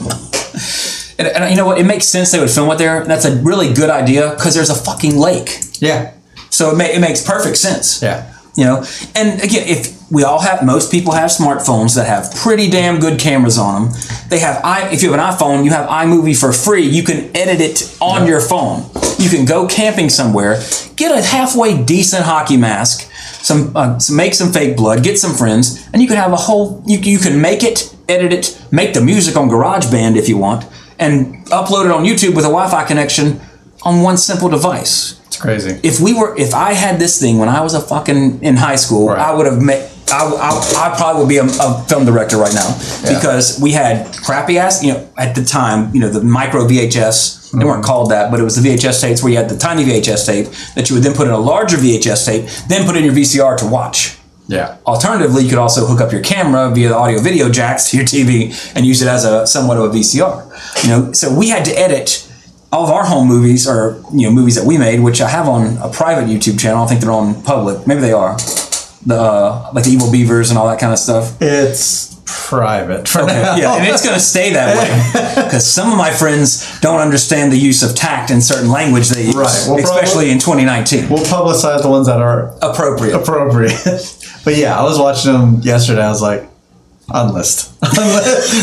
And, and you know what? It makes sense they would film it there. That's a really good idea because there's a fucking lake. Yeah. So it, ma- it makes perfect sense. Yeah. You know, and again, if we all have, most people have smartphones that have pretty damn good cameras on them. They have i. If you have an iPhone, you have iMovie for free. You can edit it on your phone. You can go camping somewhere, get a halfway decent hockey mask, some, uh, some make some fake blood, get some friends, and you can have a whole. You, you can make it, edit it, make the music on GarageBand if you want, and upload it on YouTube with a Wi-Fi connection on one simple device It's crazy. if we were if I had this thing when I was a fucking in high school, Right. I would have made. I, I, I probably would be a, a film director right now Yeah. because we had crappy ass, you know, at the time, you know, the micro VHS, they Mm-hmm. weren't called that, but it was the VHS tapes where you had the tiny VHS tape that you would then put in a larger VHS tape, then put in your VCR to watch. Yeah. Alternatively, you could also hook up your camera via the audio video jacks to your TV and use it as a somewhat of a VCR. You know, so we had to edit all of our home movies or you know movies that we made, which I have on a private YouTube channel. I think they're on public. Maybe they are. The uh, like the Evil Beavers and all that kind of stuff. It's private for Okay, now. yeah, and it's going to stay that way because some of my friends don't understand the use of tact in certain language they use, Right, well, especially probably- in 2019. We'll publicize the ones that are Appropriate. appropriate. but yeah, I was watching them yesterday. I was like, unlist.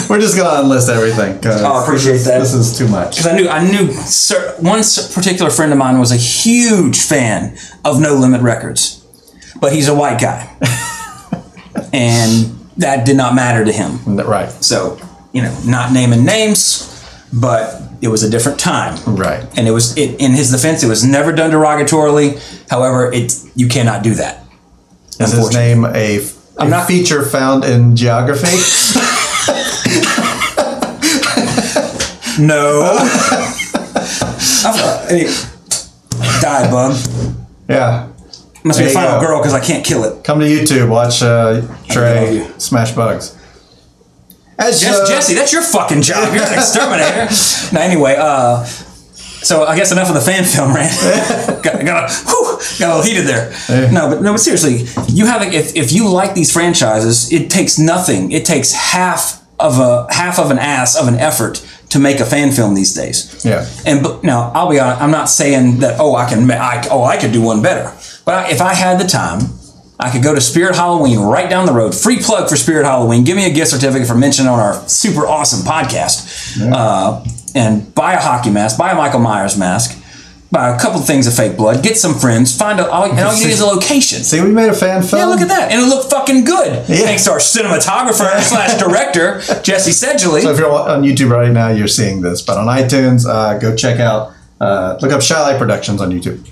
We're just gonna unlist everything. Oh, I appreciate that. This is too much. because I knew I knew cer- one particular friend of mine was a huge fan of No Limit Records, but he's a white guy, and that did not matter to him. Right. So you know, not naming names, but it was a different time. Right. And it was it, in his defense, it was never done derogatorily. However, it you cannot do that. Is his name a, a not- feature found in geography? No. hey, die, bug. yeah. Must be a final go. girl because I can't kill it. Come to YouTube. Watch uh, Trey smash bugs. As Jess, uh, Jesse, that's your fucking job. You're an exterminator. no, anyway, uh, so I guess enough of the fan film rant. got, got, a, whew, got a little heated there. No, but no, but seriously, you have if if you like these franchises, it takes nothing. It takes half of a half of an ass of an effort to make a fan film these days. Yeah. And but now I'll be honest. I'm not saying that. Oh, I can. I, oh, I could do one better. But I, if I had the time, I could go to Spirit Halloween right down the road. Free plug for Spirit Halloween. Give me a gift certificate for mentioning on our super awesome podcast. Uh, and buy a hockey mask. Buy a Michael Myers mask. Buy a couple things of fake blood. Get some friends. Find a. All, and all you need is a location. See, we made a fan film. Yeah, look at that, and it looked fucking good. Yeah. Thanks to our cinematographer slash director Jesse Seidule. So if you're on YouTube right now, you're seeing this. But on iTunes, uh, go check out, uh, look up Shy Light Productions on YouTube.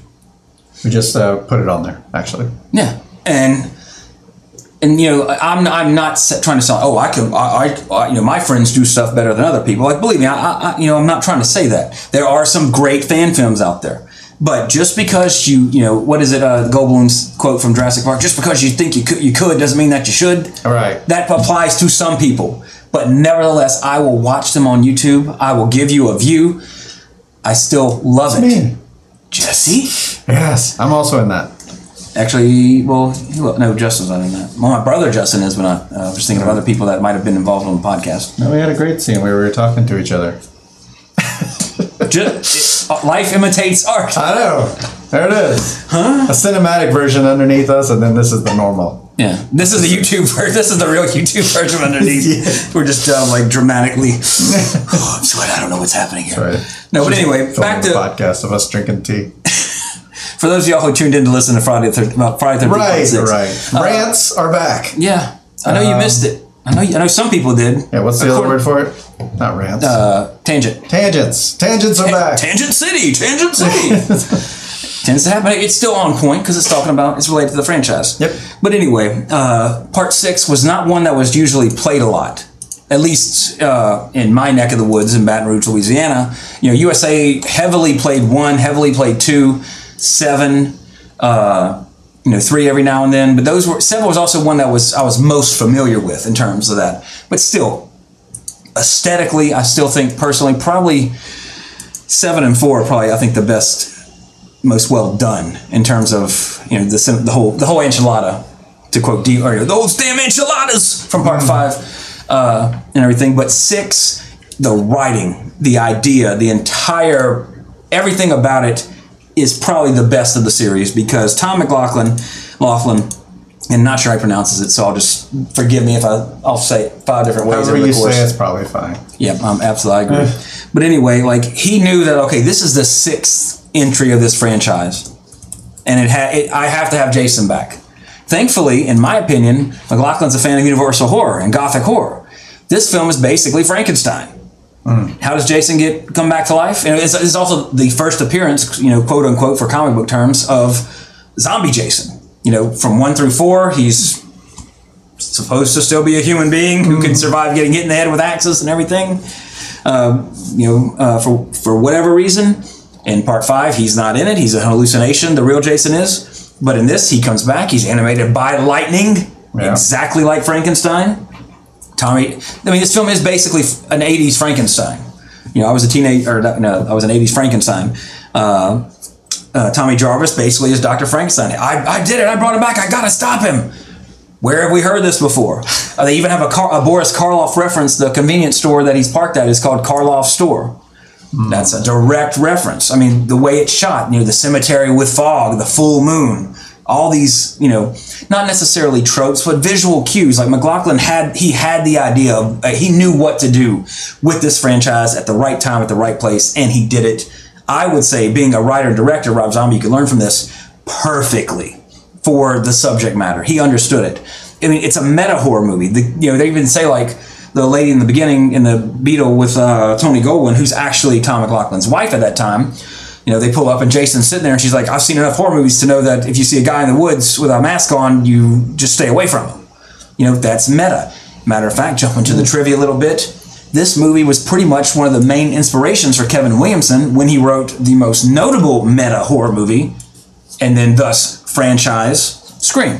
We just uh, put it on there, actually. Yeah, and and you know I'm I'm not trying to sound oh I can I, I, you know my friends do stuff better than other people. Like believe me I, I you know I'm not trying to say that. There are some great fan films out there. But just because you you know what is it uh, Goldblum's quote from Jurassic Park? Just because you think you could you could doesn't mean that you should. All right. that applies to some people. But nevertheless I will watch them on YouTube. I will give you a view. I still love it. mean. Jesse. Yes, I'm also in that. Actually, well, no, Justin's not in that. Well, my brother Justin is, but I uh, was thinking of other people that might have been involved on the podcast. No, we had a great scene where we were talking to each other. Just, it- life imitates art. I know. There it is. Huh? A cinematic version underneath us, and then this is the normal. Yeah, this is the YouTube version. This is the real YouTube version underneath. We're just um, like dramatically. oh, I'm sweating. I don't know what's happening here. Right. No, but anyway, back to podcast of us drinking tea. For those of y'all who tuned in to listen to Friday the thir- about Friday the Right, 13th. right. Uh, Rants are back. Yeah, I know you Um, missed it. I know. I know some people did. Yeah, what's the other word for it? Not rants. Uh, tangent. Tangents. Tangents are back. Tangent City. Tangent City. Tends to happen. It's still on point because it's talking about it's related to the franchise. Yep. But anyway, uh, part six was not one that was usually played a lot. At least uh, in my neck of the woods in Baton Rouge, Louisiana, you know, USA heavily played one, heavily played two, seven, uh, you know, three every now and then. But those were seven was also one that was I was most familiar with in terms of that. But still, aesthetically, I still think personally probably seven and four are probably I think the best, most well done in terms of you know the the whole the whole enchilada, to quote D or those damn enchiladas from part five, uh, and everything. But six, the writing, the idea, the entire everything about it is probably the best of the series because Tom McLoughlin, Laughlin. And not sure he pronounces it, so I'll just forgive me if I I'll say it five different ways. However you course. say it's probably fine. Yep, um, absolutely, I agree. but anyway, like he knew that okay, this is the sixth entry of this franchise, and it had it, I have to have Jason back. Thankfully, in my opinion, McLoughlin's a fan of Universal horror and Gothic horror. This film is basically Frankenstein. How does Jason get come back to life? And it's, it's also the first appearance, you know, quote unquote, for comic book terms, of zombie Jason. You know, from one through four, he's supposed to still be a human being who can survive getting hit in the head with axes and everything. Uh, you know, uh, for for whatever reason, in part five, he's not in it. He's a hallucination. The real Jason is. But in this, he comes back. He's animated by lightning, Yeah. exactly like Frankenstein. Tommy, I mean, this film is basically an '80s Frankenstein. You know, I was a teenager, or no, I was an '80s Frankenstein. Uh, uh, Tommy Jarvis basically is Dr. Frankenstein. I, I did it. I brought him back. I gotta stop him. Where have we heard this before? Uh, they even have a, Car- a Boris Karloff reference. The convenience store that he's parked at is called Karloff Store. That's a direct reference. I mean, the way it's shot, you know, the cemetery with fog, the full moon, all these, you know, not necessarily tropes, but visual cues. Like McLoughlin had, he had the idea of, uh, he knew what to do with this franchise at the right time, at the right place, and he did it. I would say, being a writer and director, Rob Zombie, you can learn from this perfectly for the subject matter. He understood it. I mean, it's a meta horror movie. The, you know, they even say like the lady in the beginning in the Beetle with uh, Tony Goldwyn, who's actually Tom McLoughlin's wife at that time. You know, they pull up and Jason's sitting there, and she's like, "I've seen enough horror movies to know that if you see a guy in the woods with a mask on, you just stay away from him." You know, that's meta. Matter of fact, jumping to the mm. trivia a little bit, this movie was pretty much one of the main inspirations for Kevin Williamson when he wrote the most notable meta horror movie, and then thus franchise Scream.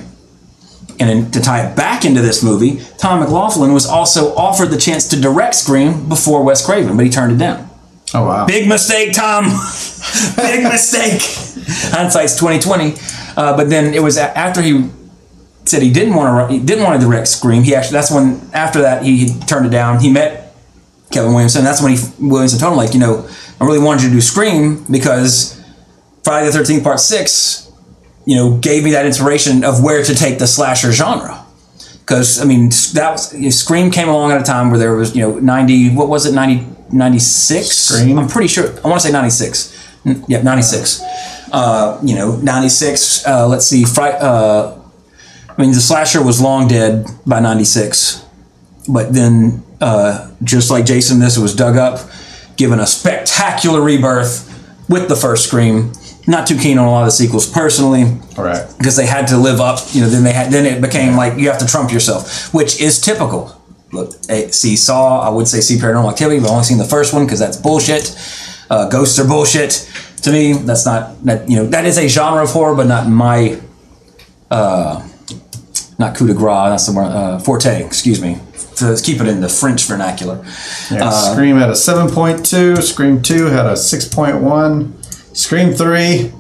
And then to tie it back into this movie, Tom McLoughlin was also offered the chance to direct Scream before Wes Craven, but he turned it down. Oh wow. Big mistake, Tom. Big mistake. Hindsight's twenty twenty. Uh, but then it was after he said he didn't want to. He didn't want to direct Scream. He actually. That's when after that he, turned it down. He met Kevin Williamson. That's when he Williamson told him like, you know, I really wanted you to do Scream because Friday the Thirteenth Part Six, you know, gave me that inspiration of where to take the slasher genre. Because I mean, that was you know, Scream came along at a time where there was you know ninety. What was it? 90, 96? Scream? I'm pretty sure. I want to say ninety six. Yeah, ninety six. Uh, you know, ninety six. Uh, let's see. Fri- uh, I mean, the slasher was long dead by '96, but then, uh, just like Jason, this was dug up, given a spectacular rebirth with the first Scream. Not too keen on a lot of the sequels personally, All right. because they had to live up. You know, then they had then it became like you have to trump yourself, which is typical. Look, eh, see Saw, I would say see Paranormal Activity, but I've only seen the first one because that's bullshit. Uh, ghosts are bullshit. To me, that's not that you know that is a genre of horror, but not my uh, not coup de grace. That's the word. Uh, forte. Excuse me. To keep it in the French vernacular. Yeah, Uh, Scream had a 7.2. Scream 2 had a 6.1. Scream three,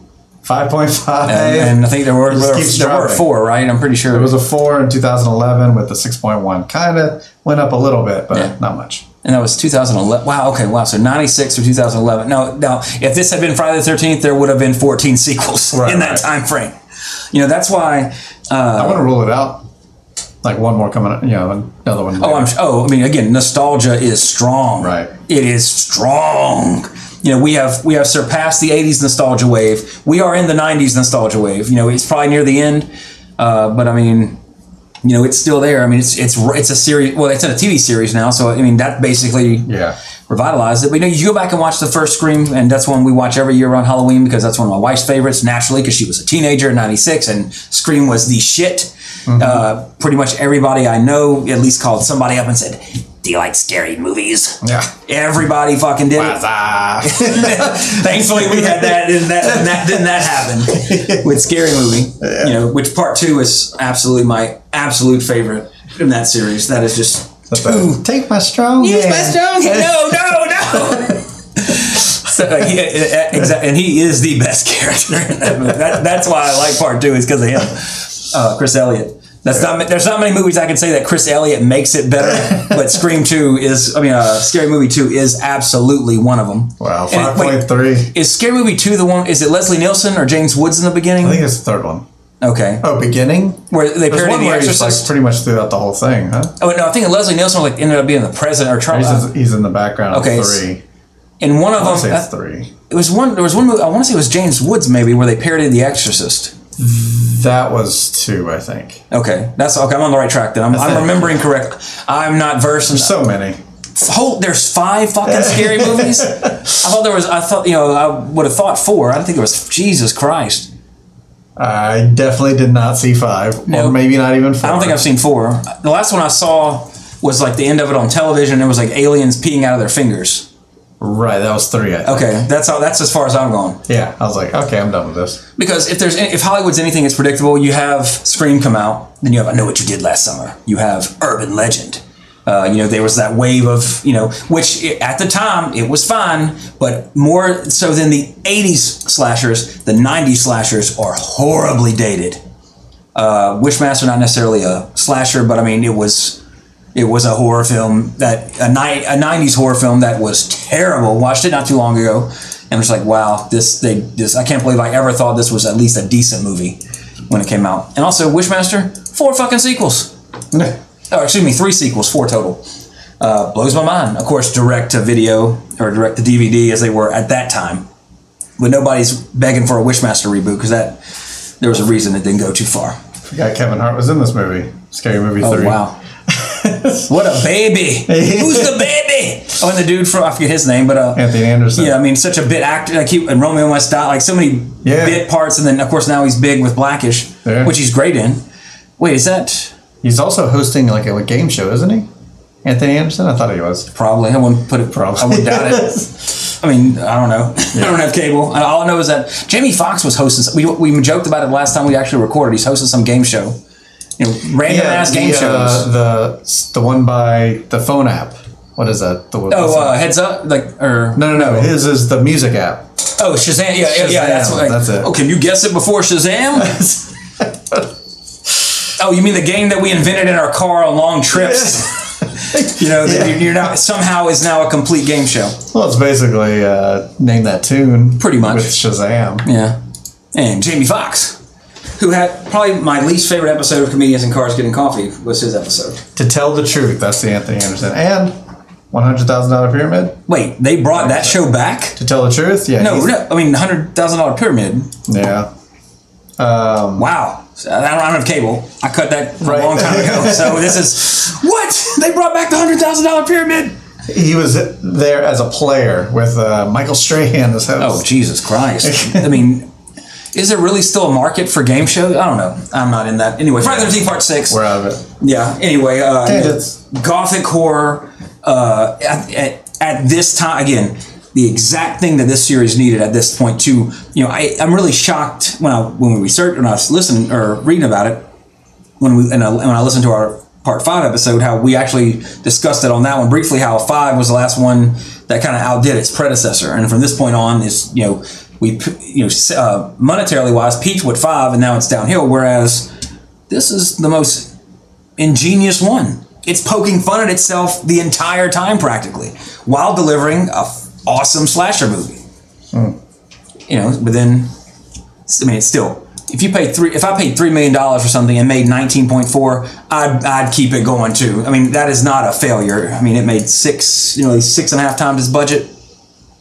five point five. And, and I think there were, there, were- there were four, right? I'm pretty sure. It was a four in 2011 with the 6.1. Kind of went up a little bit, but Yeah. not much. and that was 2011. Wow. Okay. Wow. So 96 or 2011. No. Now, if this had been Friday the 13th, there would have been 14 sequels Right, in that right. time frame. You know, that's why. Uh, I want to rule it out. Like one more coming, up, you know, another one. Oh, I'm. Oh, I mean, again, nostalgia is strong. Right. It is strong. You know, we have we have surpassed the '80s nostalgia wave. We are in the '90s nostalgia wave. You know, it's probably near the end, uh, but I mean, you know, it's still there. I mean, it's it's it's a series. Well, it's in a TV series now, so I mean, that basically yeah. revitalized it. But you know, you go back and watch the first Scream, and that's one we watch every year around Halloween because that's one of my wife's favorites, naturally, because she was a teenager in '96, and Scream was the shit. Uh, pretty much everybody I know at least called somebody up and said, "Do you like scary movies?" Yeah. Everybody fucking did it. Thankfully, we had that. And that, and that didn't that happen with Scary Movie? You know, which part two is absolutely my absolute favorite in that series. That is just Take my strong Use hand. my strong hand. No, no, no. so, uh, he, uh, exa- and he is the best character in that movie. That, that's why I like part two is because of him, uh, Chris Elliott. That's not. There's not many movies I can say that Chris Elliott makes it better, but Scream Two is. I mean, uh, Scary Movie Two is absolutely one of them. Wow, And wait, 5.3. Is Scary Movie Two the one? Is it Leslie Nielsen or James Woods in the beginning? I think it's the third one. Okay, Oh, beginning? where they There's parody The he's like Exorcist. pretty much throughout the whole thing, huh? oh no, I think Leslie Nielsen like ended up being the president or Trump. He's, he's in the background Okay, of three. in one of I them, say it's three. It was one. There was one movie. I want to say it was James Woods, maybe, where they parodied The Exorcist. That was two, I think. Okay, that's okay. I'm on the right track then. I'm, I'm remembering correct. I'm not versed in. So many. Whole, there's five fucking scary movies. I thought there was. I thought you know. I would have thought four. I don't think it was. Jesus Christ. I definitely did not see five, or Nope. maybe not even four. I don't think I've seen four. The last one I saw was like the end of it on television. It was like aliens peeing out of their fingers. Right, that was three. Okay, that's all. That's as far as I'm going. Yeah, I was like, okay, I'm done with this. Because if there's if Hollywood's anything, it's predictable. You have Scream come out, then you have I Know What You Did Last Summer. You have Urban Legend. Uh, you know there was that wave of you know which i- at the time it was fine, but more so than the '80s slashers, the '90s slashers are horribly dated. Uh, Wishmaster not necessarily a slasher, but I mean it was it was a horror film that a, ni- a 90s horror film that was terrible. Watched it not too long ago and was like wow this they this i can't believe i ever thought this was at least a decent movie when it came out. And also wishmaster four fucking sequels. Oh excuse me three sequels four total. Uh, blows my mind. Of course direct to video or direct to dvd as they were at that time. But nobody's begging for a wishmaster reboot because that there was a reason it didn't go too far. Forgot Kevin Hart was in this movie. Scary Movie Oh three. wow! What a baby! Who's the baby? Oh, and the dude from I forget his name, but uh, Anthony Anderson. yeah, I mean, such a bit actor. Like he and Romeo Must Die, like so many Yeah. bit parts, and then of course now he's big with Blackish, Yeah. which he's great in. Wait, is that He's also hosting like a, game show, isn't he? Anthony Anderson? I thought he was. probably? I wouldn't put it. Probably. I wouldn't doubt it. I mean, I don't know. I don't have cable. All I know is that Jamie Foxx was hosting. We we joked about it last time we actually recorded. He's hosting some game show. You know, random ass game the, shows. uh, the the one by the phone app. What is that? The, oh, uh, heads up, like or no, no, no. His is the music app. Oh, Shazam! Yeah, yeah, yeah. That's, Shazam, what, that's it. Oh, can you guess it before Shazam? oh, you mean the game that we invented in our car on long trips? you know, Yeah. you're now somehow is now a complete game show. Well, it's basically uh, name that tune. Pretty much. with Shazam. Yeah, and Jamie Foxx, who had probably my least favorite episode of Comedians in Cars Getting Coffee was his episode. To tell the truth, that's the Anthony Anderson and one hundred thousand dollar pyramid. Wait, they brought that show back? To tell the truth, yeah. No, no. I mean, hundred thousand dollar pyramid. Yeah. Um, Wow. So I don't, have cable. I cut that a long time ago. So this is what they brought back the hundred thousand dollar pyramid. he was there as a player with uh, Michael Strahan as host. Oh Jesus Christ! I mean, is there really still a market for game shows? I don't know. I'm not in that. Anyway, Friday the Thirteenth Part Six. We're out of it. Yeah. Anyway, uh, gothic horror. Uh, at, at, at this time, again, the exact thing that this series needed at this point. Too, you know, I, I'm really shocked when I when we researched when I was listening or reading about it when we and I, when I listened to our part five episode, how we actually discussed it on that one briefly. How five was the last one that kind of outdid its predecessor, and from this point on, is you know. We you know uh, monetarily wise peaked with five and now it's downhill. Whereas this is the most ingenious one. It's poking fun at itself the entire time practically while delivering a f- awesome slasher movie. You know, but then I mean, it's still if you pay three, if I paid three million dollars for something and made nineteen point four, I'd I'd keep it going too. I mean, that is not a failure. I mean, it made six, you know, six and a half times its budget.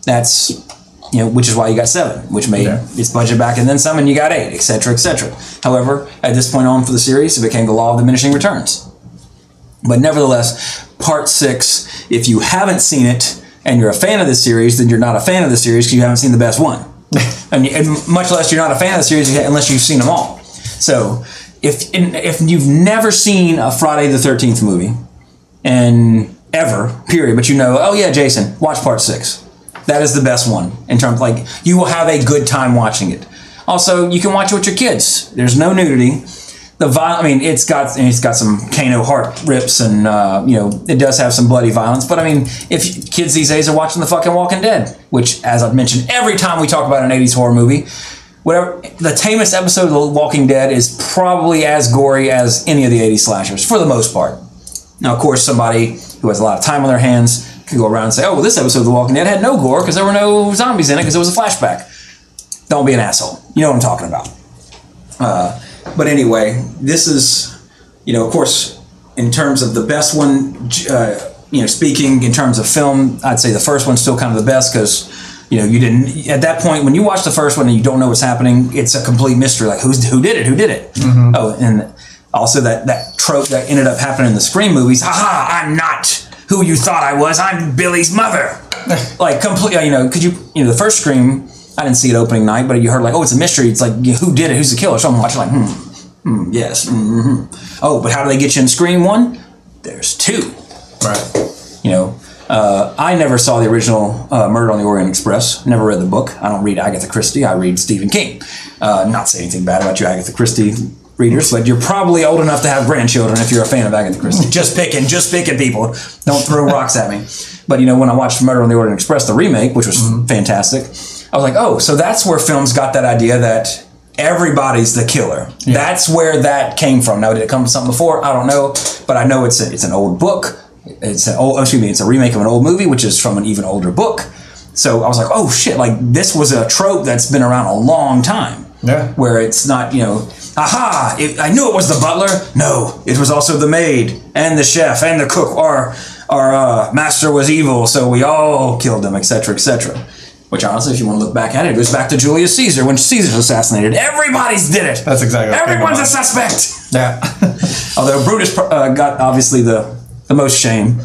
That's you know, which is why you got seven, which made its budget back and then some, and you got eight, et cetera, et cetera. However, at this point on for the series, it became the law of diminishing returns. But nevertheless, part six, if you haven't seen it and you're a fan of the series, then you're not a fan of the series because you haven't seen the best one. and, and much less you're not a fan of the series unless you've seen them all. So if if you've never seen a Friday the Thirteenth movie, and ever period, but you know, oh yeah, Jason, watch part six. That is the best one in terms like you will have a good time watching it. Also, you can watch it with your kids. There's no nudity. The viol- I mean, it's got it's got some Kano heart rips and uh, you know it does have some bloody violence. But I mean, if kids these days are watching the fucking Walking Dead, which as I've mentioned every time we talk about an '80s horror movie, whatever the tamest episode of The Walking Dead is probably as gory as any of the '80s slashers for the most part. Now, of course, somebody who has a lot of time on their hands can go around and say, "Oh, well, this episode of The Walking Dead had no gore because there were no zombies in it because it was a flashback." Don't be an asshole. You know what I'm talking about. Uh, but anyway, this is, you know, of course, in terms of the best one, uh, you know, speaking in terms of film, I'd say the first one's still kind of the best because, you know, you didn't at that point when you watch the first one and you don't know what's happening, it's a complete mystery. Like who's who did it? Who did it? Oh, and also that that trope that ended up happening in the Scream movies. Haha! I'm not who you thought I was. I'm Billy's mother. like completely, you know, could you, you know, the first Scream. I didn't see it opening night, but you heard like, oh, it's a mystery. It's like, who did it? Who's the killer? So I'm watching like, hmm, hmm yes, hmm Oh, but how do they get you in Scream one? There's two. Right. You know, uh, I never saw the original uh, Murder on the Orient Express. Never read the book. I don't read Agatha Christie. I read Stephen King. Uh, not say anything bad about you Agatha Christie readers, but you're probably old enough to have grandchildren if you're a fan of Agatha Christie. just picking, just picking people. Don't throw rocks at me. But you know, when I watched Murder on the Orient Express, the remake, which was mm-hmm. fantastic, I was like, oh, so that's where films got that idea that everybody's the killer. That's where that came from. Now, did it come from something before? I don't know, but I know it's a, it's an old book. It's an old, excuse me, it's a remake of an old movie, which is from an even older book. So I was like, oh shit, like this was a trope that's been around a long time. Yeah. Where it's not, you know, aha, it, I knew it was the butler. No, it was also the maid and the chef and the cook. Our, our uh, master was evil, so we all killed him, etc., etc. Which honestly, if you want to look back at it, it goes back to Julius Caesar when Caesar's assassinated. Everybody's did it. That's exactly what Everyone's a suspect. Yeah. Although Brutus uh, got obviously the, the most shame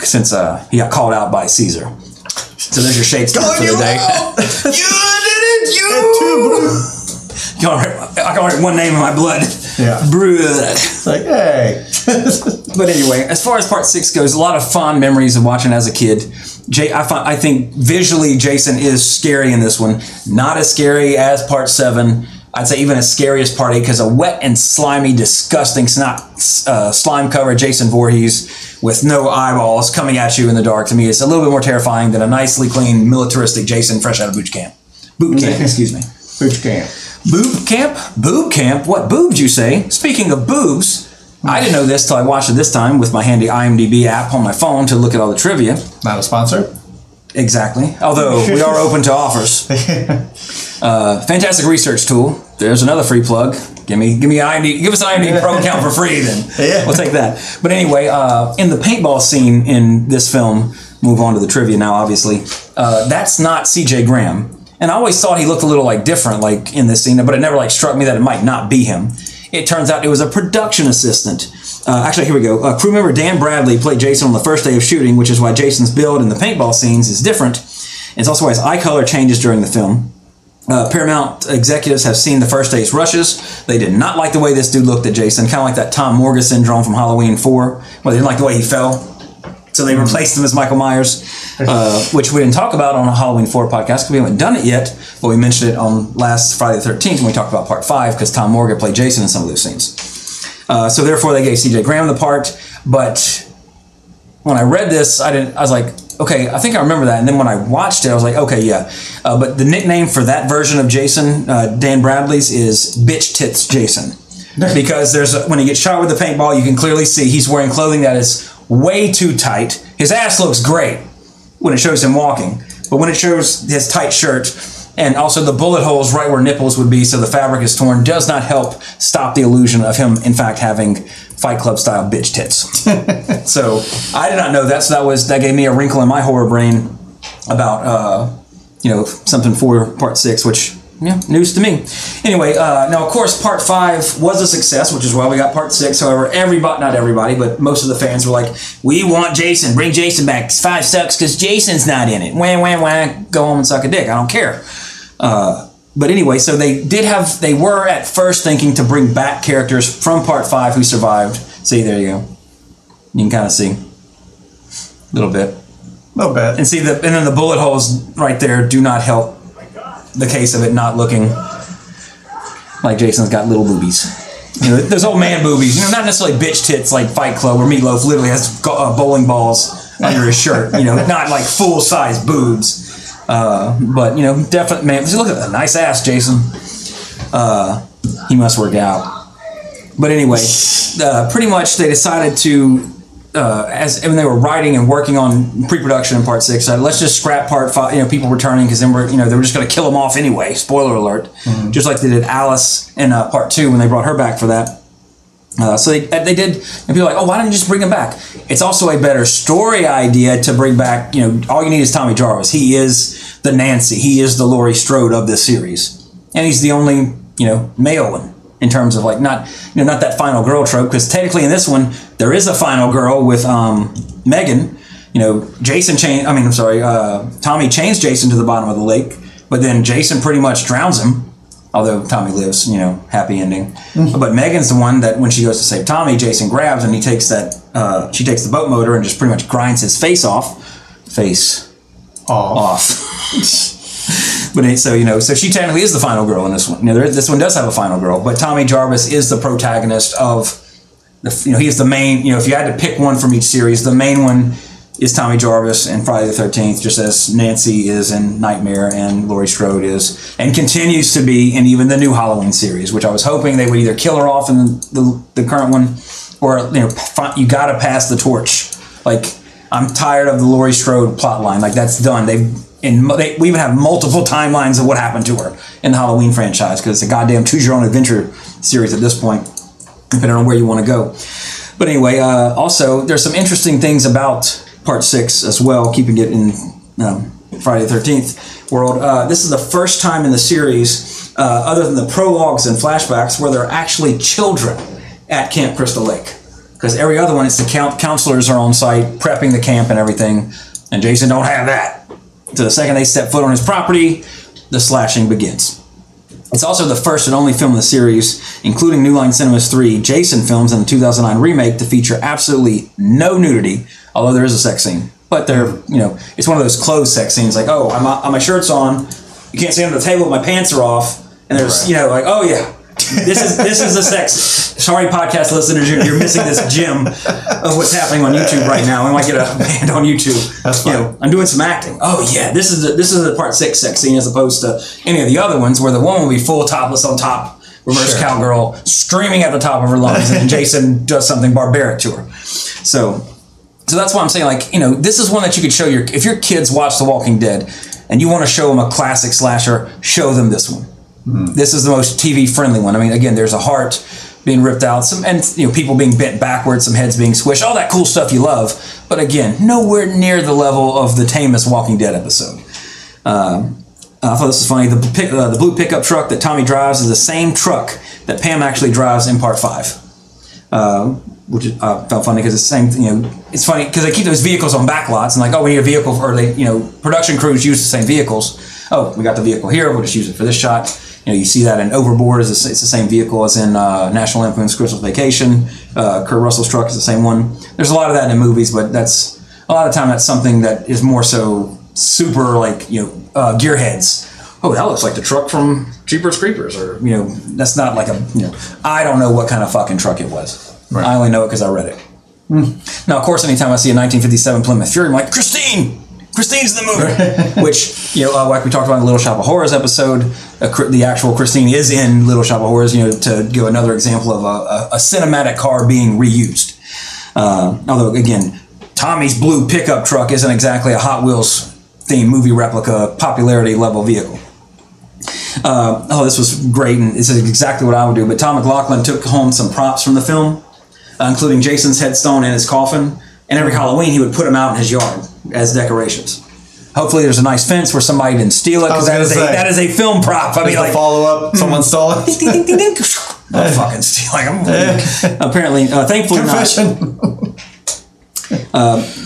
since uh, he got called out by Caesar. So there's your Shakespeare for the day. you did it, you. I can I can write one name in my blood. Yeah. It's like, hey. But anyway, as far as part six goes, a lot of fond memories of watching as a kid. Jay, I, find, I think visually Jason is scary in this one. Not as scary as part seven. I'd say even as scary as part eight because a wet and slimy, disgusting snot, uh, slime covered Jason Voorhees with no eyeballs coming at you in the dark. To me, it's a little bit more terrifying than a nicely clean, militaristic Jason fresh out of boot camp. Boot camp, excuse me. Boot camp. Boob camp? Boob camp? What boobs you say? Speaking of boobs, I didn't know this till I watched it this time with my handy IMDb app on my phone to look at all the trivia. Not a sponsor. Exactly. Although we are open to offers. Uh, fantastic research tool. There's another free plug. Give me, give me an IMDb, give us an IMDb Pro account for free. Then Yeah. we'll take that. But anyway, uh, in the paintball scene in this film, move on to the trivia now. Obviously, uh, that's not C.J. Graham, and I always thought he looked a little like different, like in this scene, but it never like struck me that it might not be him. It turns out it was a production assistant. Uh, actually, here we go. Uh, crew member Dan Bradley played Jason on the first day of shooting, which is why Jason's build in the paintball scenes is different. It's also why his eye color changes during the film. Uh, Paramount executives have seen the first day's rushes. They did not like the way this dude looked at Jason, kind of like that Tom Morga syndrome from Halloween 4, where they didn't like the way he fell. So they replaced him as Michael Myers, uh, which we didn't talk about on a Halloween 4 podcast because we haven't done it yet, but we mentioned it on last Friday the 13th when we talked about part 5 because Tom Morga played Jason in some of those scenes. Uh, so therefore, they gave CJ Graham the part, but when I read this, I didn't. I was like, okay, I think I remember that. And then when I watched it, I was like, okay, yeah. Uh, but the nickname for that version of Jason, uh, Dan Bradley's, is Bitch Tits Jason. because there's a, when he gets shot with the paintball, you can clearly see he's wearing clothing that is way too tight. His ass looks great when it shows him walking, but when it shows his tight shirt and also the bullet holes right where nipples would be, so the fabric is torn, does not help stop the illusion of him, in fact, having Fight Club style bitch tits. so I did not know that. So that was that gave me a wrinkle in my horror brain about uh, you know something for part six, which yeah, news to me. Anyway, uh, now of course part five was a success, which is why we got part six. However, everybody, not everybody, but most of the fans were like, "We want Jason, bring Jason back. Five sucks because Jason's not in it. Wham, wham, wham. Go home and suck a dick. I don't care." Uh, but anyway, so they did have, they were at first thinking to bring back characters from part five who survived. See, there you go. You can kind of see a little bit. A little bit. And see the, and then the bullet holes right there do not help the case of it not looking like Jason's got little boobies. You know, those old man boobies. You know, not necessarily bitch tits like Fight Club, where Meatloaf literally has uh, bowling balls under his shirt. You know, not like full size boobs. Uh, but you know, definitely, man. Look at that nice ass, Jason. Uh, he must work out. But anyway, uh, pretty much they decided to, uh, as when they were writing and working on pre-production in part six, uh, let's just scrap part five. You know, people returning because then we're you know they were just going to kill them off anyway. Spoiler alert. Just like they did Alice in uh, part two when they brought her back for that. Uh, so they, they did, and people like, oh, why don't you just bring him back? It's also a better story idea to bring back, you know, all you need is Tommy Jarvis. He is the Nancy, he is the Laurie Strode of this series. And he's the only, you know, male one in terms of like not, you know, not that final girl trope, because technically in this one, there is a final girl with um, Megan. You know, Jason chain, I mean, I'm sorry, uh, Tommy chains Jason to the bottom of the lake, but then Jason pretty much drowns him although Tommy lives, you know, happy ending. But Megan's the one that when she goes to save Tommy, Jason grabs and he takes that. Uh, she takes the boat motor and just pretty much grinds his face off. Face off. but so you know, so she technically is the final girl in this one. You know, there, this one does have a final girl, but Tommy Jarvis is the protagonist of. The, you know, he's the main. You know, if you had to pick one from each series, the main one is Tommy Jarvis and Friday the Thirteenth, just as Nancy is in Nightmare and Laurie Strode is, and continues to be in even the new Halloween series, which I was hoping they would either kill her off in the, the current one, or you know, you got to pass the torch. Like I'm tired of the Laurie Strode plot line. Like that's done. They've in they, we even have multiple timelines of what happened to her in the Halloween franchise because it's a goddamn choose your own adventure series at this point, depending on where you want to go. But anyway, uh, also there's some interesting things about Part Six as well, keeping it in um, Friday the Thirteenth world. Uh, this is the first time in the series, uh, other than the prologues and flashbacks, where there are actually children at Camp Crystal Lake. Because every other one, it's the count- counselors are on site prepping the camp and everything, and Jason don't have that. So the second they step foot on his property, the slashing begins. It's also the first and only film in the series, including New Line Cinema's three Jason films and the 2009 remake, to feature absolutely no nudity, although there is a sex scene. But they're, you know, it's one of those closed sex scenes, like, oh, I'm, uh, my shirt's on, you can't see under the table, my pants are off, and there's, you know, like, oh yeah, this is this is the sex. Sorry, podcast listeners, you're, you're missing this gem of what's happening on YouTube right now. I might get a band on YouTube. That's You know, I'm doing some acting. Oh yeah, this is the, this is the part six sex scene as opposed to any of the other ones where the woman will be full topless on top, reverse Sure. cowgirl, screaming at the top of her lungs, and Jason does something barbaric to her. So, so that's why I'm saying like you know this is one that you could show your if your kids watch The Walking Dead and you want to show them a classic slasher, show them this one. This is the most TV friendly one. I mean, again, there's a heart being ripped out, some and you know people being bent backwards, some heads being squished, all that cool stuff you love. But again, nowhere near the level of the tamest Walking Dead episode. Um, I thought this was funny. The pick, uh, the blue pickup truck that Tommy drives is the same truck that Pam actually drives in Part Five, uh, which is, uh, felt funny because it's the same. You know, it's funny because they keep those vehicles on back lots and like, oh, we need a vehicle, or they, you know, production crews use the same vehicles. Oh, we got the vehicle here. We'll just use it for this shot. You know, you see that in Overboard. Is the, it's the same vehicle as in uh, National Lampoon's Christmas Vacation. Uh, Kurt Russell's truck is the same one. There's a lot of that in movies, but that's a lot of time that's something that is more so super like you know uh, gearheads. Oh, that looks like the truck from Jeepers Creepers, or you know, that's not like a you know. I don't know what kind of fucking truck it was. I only know it because I read it. Now, of course, anytime I see a 1957 Plymouth Fury, I'm like, Christine, Christine's in the movie. Which you know, uh, like we talked about in the Little Shop of Horrors episode, Cr- the actual Christine is in Little Shop of Horrors. You know, to give another example of a, a, a cinematic car being reused. Uh, although again, Tommy's blue pickup truck isn't exactly a Hot Wheels themed movie replica popularity level vehicle. Uh, oh, this was great, and this is exactly what I would do. But Tom McLoughlin took home some props from the film, uh, including Jason's headstone and his coffin. And every Halloween, he would put them out in his yard as decorations. Hopefully, there's a nice fence where somebody didn't steal it because that a say. that is a film prop. I mean, like follow up. Someone stole it. I'm fucking stealing. I'm, apparently, uh, thankfully not. Confession.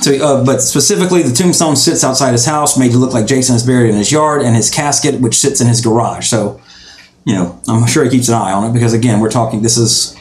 So, uh, but specifically, the tombstone sits outside his house, made to look like Jason is buried in his yard, and his casket, which sits in his garage. So, you know, I'm sure he keeps an eye on it because, again, we're talking. This is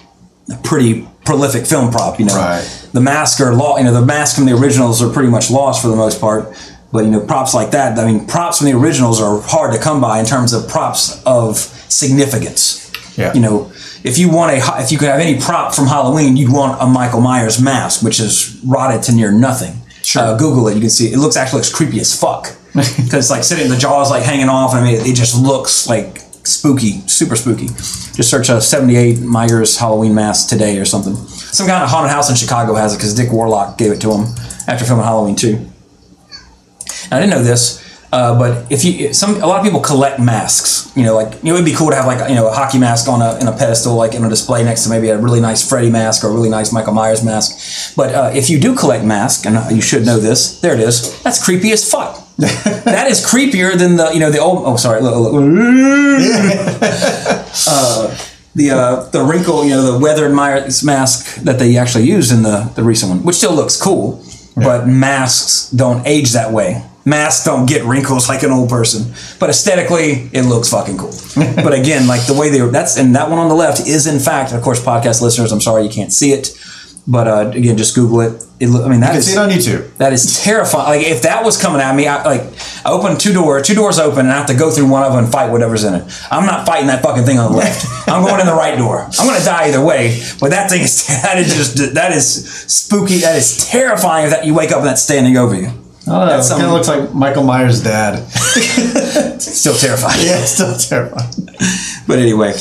a pretty prolific film prop. You know, Right. the mask are law. You know, the mask from the originals are pretty much lost for the most part. But you know, props like that. I mean, props from the originals are hard to come by in terms of props of significance. Yeah. You know, if you want a, if you could have any prop from Halloween, you'd want a Michael Myers mask, which is rotted to near nothing. Sure. Uh, Google it. You can see it looks actually looks creepy as fuck because it's like sitting, the jaws like hanging off. I mean, it, it just looks like spooky, super spooky. Just search a '78 Myers Halloween mask today or something. Some kind of haunted house in Chicago has it because Dick Warlock gave it to him after filming Halloween 2. I didn't know this, uh, but if you some a lot of people collect masks. You know, like you know, it'd be cool to have like you know a hockey mask on a in a pedestal, like in a display next to maybe a really nice Freddy mask or a really nice Michael Myers mask. But uh, if you do collect masks, and you should know this, there it is. That's creepy as fuck. that is creepier than the you know the old. Oh, sorry. Look, look. the uh, the wrinkle, you know, the weathered Myers mask that they actually used in the, the recent one, which still looks cool, but masks don't age that way. Masks don't get wrinkles like an old person, but aesthetically, it looks fucking cool. but again, like the way they that's and that one on the left is in fact, of course, podcast listeners. I'm sorry you can't see it, but uh, again, just Google it. It I mean, that You can is see it on YouTube. that is terrifying. Like if that was coming at me, I like I open two doors, two doors open, and I have to go through one of them and fight whatever's in it. I'm not fighting that fucking thing on the left. I'm going in the right door. I'm going to die either way. But that thing is that is just that is spooky. That is terrifying. If that you wake up and that's standing over you. Oh, that That's kind of looks like Michael Myers' dad. Still terrifying. yeah, still terrifying. But anyway,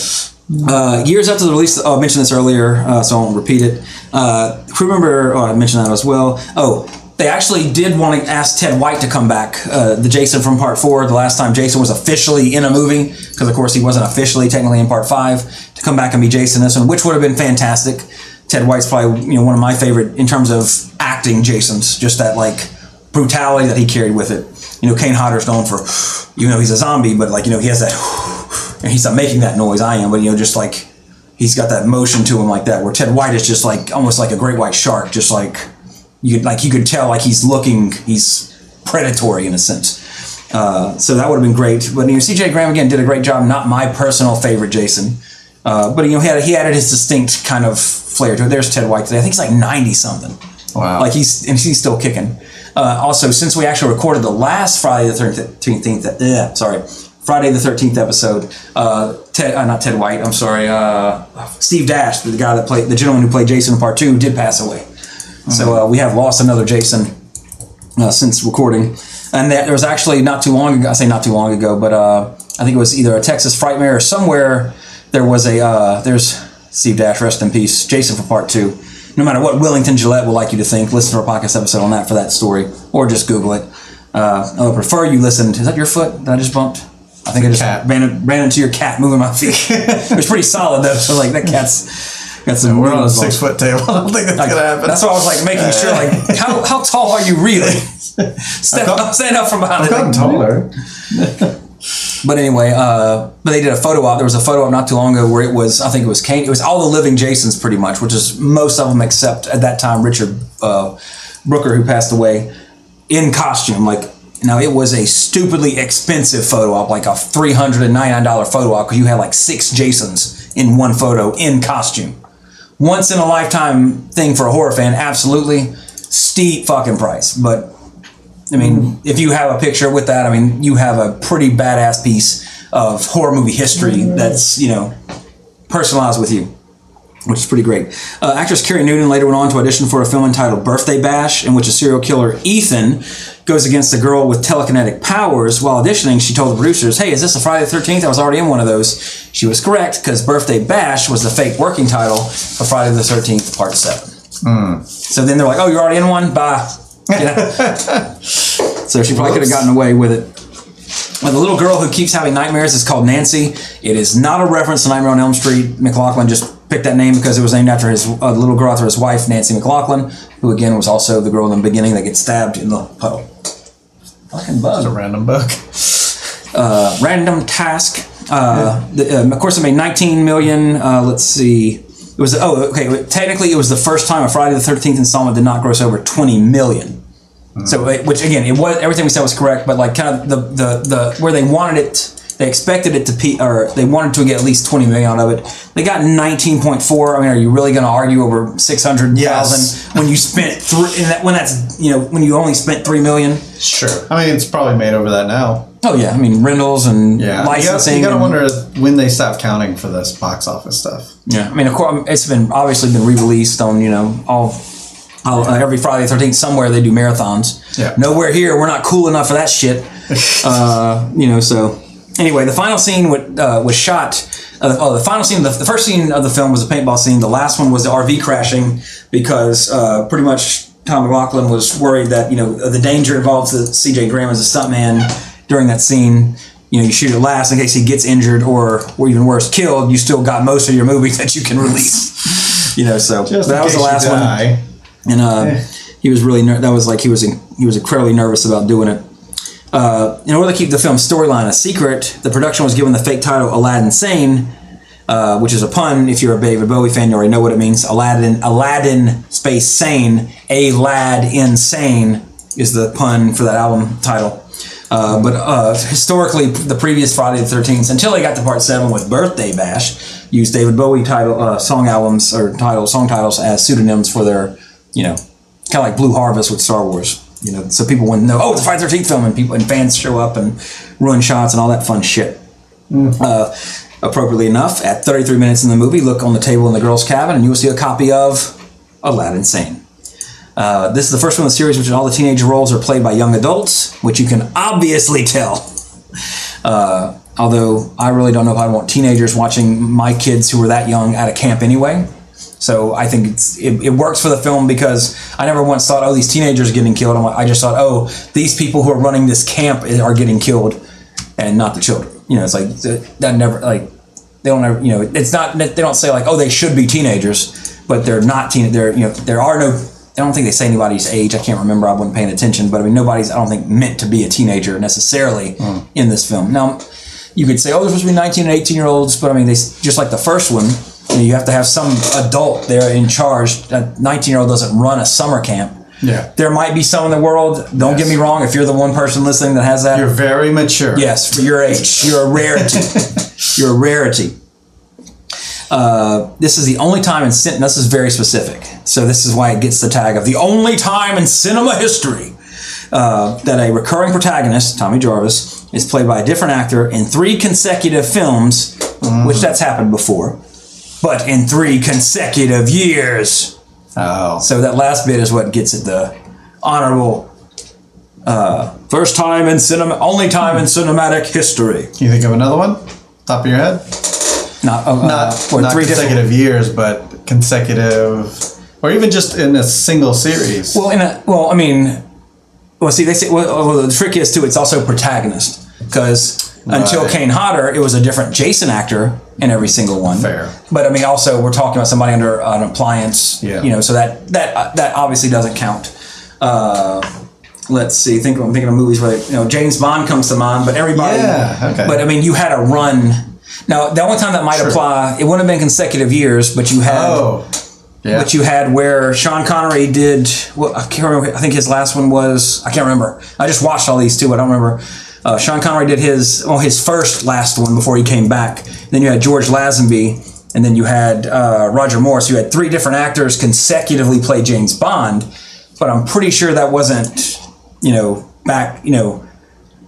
uh, years after the release, oh, I mentioned this earlier, uh, so I won't repeat it. Uh, remember, oh, I mentioned that as well. Oh, they actually did want to ask Ted White to come back, uh, the Jason from Part Four, the last time Jason was officially in a movie, because of course he wasn't officially technically in Part Five, to come back and be Jason this one, which would have been fantastic. Ted White's probably you know one of my favorite in terms of acting Jasons, just that like brutality that he carried with it. You know, Kane Hodder's known for, even though he's a zombie, but like you know he has that, and he's not making that noise. I am, but you know just like he's got that motion to him like that. Where Ted White is just like almost like a great white shark, just like you could like you could tell like he's looking, he's predatory in a sense. Uh, so that would have been great. But you know, C.J. Graham again did a great job. Not my personal favorite Jason, uh, but you know he had he added his distinct kind of flair to it. There's Ted White today. I think he's like ninety something. Wow. Like he's and he's still kicking. Uh, also, since we actually recorded the last Friday the thirteenth, uh, sorry, Friday the thirteenth episode, uh, Ted, uh, not Ted White, I'm sorry, uh, Steve Dash, the guy that played the gentleman who played Jason in Part Two, did pass away. So uh, we have lost another Jason uh, since recording, and that, there was actually not too long ago. I say not too long ago, but uh, I think it was either a Texas Frightmare or somewhere. There was a uh, there's Steve Dash, rest in peace, Jason for Part Two. No matter what Warrington Gillette would like you to think, listen to our podcast episode on that for that story, or just Google it. Uh, I would prefer you listened. Is that your foot that I just bumped? I think I just cat. ran, ran into your cat moving my feet. it was pretty solid though. So like that cat's got some. We're on a six foot table. I don't think that's like, gonna happen. That's why I was like making sure, like, how, how tall are you really? Step got- up, stand up from behind I've it. gotten taller. But anyway, uh, but they did a photo op. There was a photo op not too long ago where it was, I think it was Kane. It was all the living Jasons pretty much, which is most of them except at that time Richard uh, Brooker, who passed away, in costume. Like now, it was a stupidly expensive photo op, like a three hundred and ninety nine dollar photo op, because you had like six Jasons in one photo in costume. Once in a lifetime thing for a horror fan, absolutely steep fucking price, but I mean, mm. if you have a picture with that, I mean, you have a pretty badass piece of horror movie history mm-hmm. that's, you know, personalized with you. Which is pretty great. Uh, actress Kerry Noonan later went on to audition for a film entitled Birthday Bash, in which a serial killer, Ethan, goes against a girl with telekinetic powers. While auditioning, she told the producers, Hey, is this a Friday the 13th? I was already in one of those. She was correct, because Birthday Bash was the fake working title for Friday the 13th, Part 7. So then they're like, Oh, you're already in one? Bye. You know? so she probably could have gotten away with it. Well, the little girl who keeps having nightmares is called Nancy. It is not a reference to Nightmare on Elm Street. McLoughlin just picked that name because it was named after his uh, little girl after his wife, Nancy McLoughlin, who again was also the girl in the beginning that gets stabbed in the puddle. Fucking bug. It's a random book. Uh, random task. Uh, the, um, of course, it made 19 million. Uh, let's see. It was oh okay. Technically, it was the first time a Friday the 13th installment did not gross over 20 million. So, it- which again, it was everything we said was correct, but like kind of the the the where they wanted it, they expected it to pe or they wanted to get at least 20 million out of it. They got 19.4. I mean, are you really going to argue over 600,000 Yes. when you spent three? And that, when that's you know when you only spent three million. Sure. I mean, it's probably made over that now. Oh yeah, I mean rentals and Yeah. licensing. You gotta, you gotta wonder when they stop counting for this box office stuff. Yeah, I mean, of course, it's been obviously been re-released on you know all, all uh, every Friday the Thirteenth somewhere they do marathons. Yeah. Nowhere here, we're not cool enough for that shit. uh, you know, so anyway, the final scene uh, was shot. Uh, oh, the final scene, the, the first scene of the film was the paintball scene. The last one was the RV crashing because uh, pretty much Tom McLoughlin was worried that you know the danger involved to C.J. Graham as a stuntman during that scene. You know, you shoot it last in case he gets injured or, or even worse, killed. You still got most of your movie that you can release. you know, so that was the last one and uh, he was really ner- that was like he was in, he was incredibly nervous about doing it. Uh, in order to keep the film's storyline a secret, the production was given the fake title Aladdin Sane, uh, which is a pun. If you're a David Bowie fan, you already know what it means. Aladdin, Aladdin space sane, a lad insane is the pun for that album title. Uh, but uh, historically, the previous Friday the Thirteenth, until they got to Part Seven with Birthday Bash, used David Bowie title uh, song albums or title song titles as pseudonyms for their, you know, kind of like Blue Harvest with Star Wars. You know, so people wouldn't know. Oh, it's a Friday the Thirteenth film, and people and fans show up and ruin shots and all that fun shit. Uh, appropriately enough, at 33 minutes in the movie, look on the table in the girls' cabin, and you will see a copy of Aladdin Sane. Uh, this is the first one in the series which all the teenage roles are played by young adults, which you can obviously tell. Uh, although I really don't know if I want teenagers watching my kids who were that young at a camp anyway. So I think it's, it, it works for the film because I never once thought, oh, these teenagers are getting killed. I'm like- I just thought, oh, these people who are running this camp are getting killed, and not the children. You know, it's like that never like they don't ever, you know, it's not they don't say like, oh, they should be teenagers, but they're not teen. They're you know, there are no. I don't think they say anybody's age. I can't remember. I wasn't paying attention, but I mean, nobody's. I don't think meant to be a teenager necessarily hmm. in this film. Now, you could say, oh, there's supposed to be 19 and 18 year olds, but I mean, they just like the first one. You, have to have some adult there in charge. A 19 year old doesn't run a summer camp. Yeah. There might be some in the world. Don't get me wrong. If you're the one person listening that has that, You're very mature. Yes, for your age, you're a rarity. you're a rarity. Uh, this is the only time in cinema. This is very specific, so this is why it gets the tag of the only time in cinema history uh, that a recurring protagonist, Tommy Jarvis, is played by a different actor in three consecutive films, which that's happened before, but in three consecutive years. Oh. So that last bit is what gets it the honorable. Uh, first time in cinema, only time in cinematic history. Can you think of another one? Top of your head? Not, uh, Not, or not different- consecutive years, but consecutive, or even just in a single series. Well, in a well, I mean, well, see, they say well, well the trick is too. It's also protagonist because until Kane Hodder, it was a different Jason actor in every single one. Fair. But I mean, also we're talking about somebody under an appliance. Yeah. You know, so that that uh, that obviously doesn't count. Uh, let's see. Think I'm thinking of movies where you know James Bond comes to mind, but everybody. Yeah, okay. But I mean, you had a run. Now, the only time that might Sure. apply, it wouldn't have been consecutive years, but you had. oh. Yeah. But you had where Sean Connery did. Well, I can't remember. I think his last one was. I can't remember. I just watched all these too. I don't remember. Uh, Sean Connery did his well, his first last one before he came back. Then you had George Lazenby, and then you had uh, Roger Morris. You had three different actors consecutively play James Bond. But I'm pretty sure that wasn't, you know, back, you know,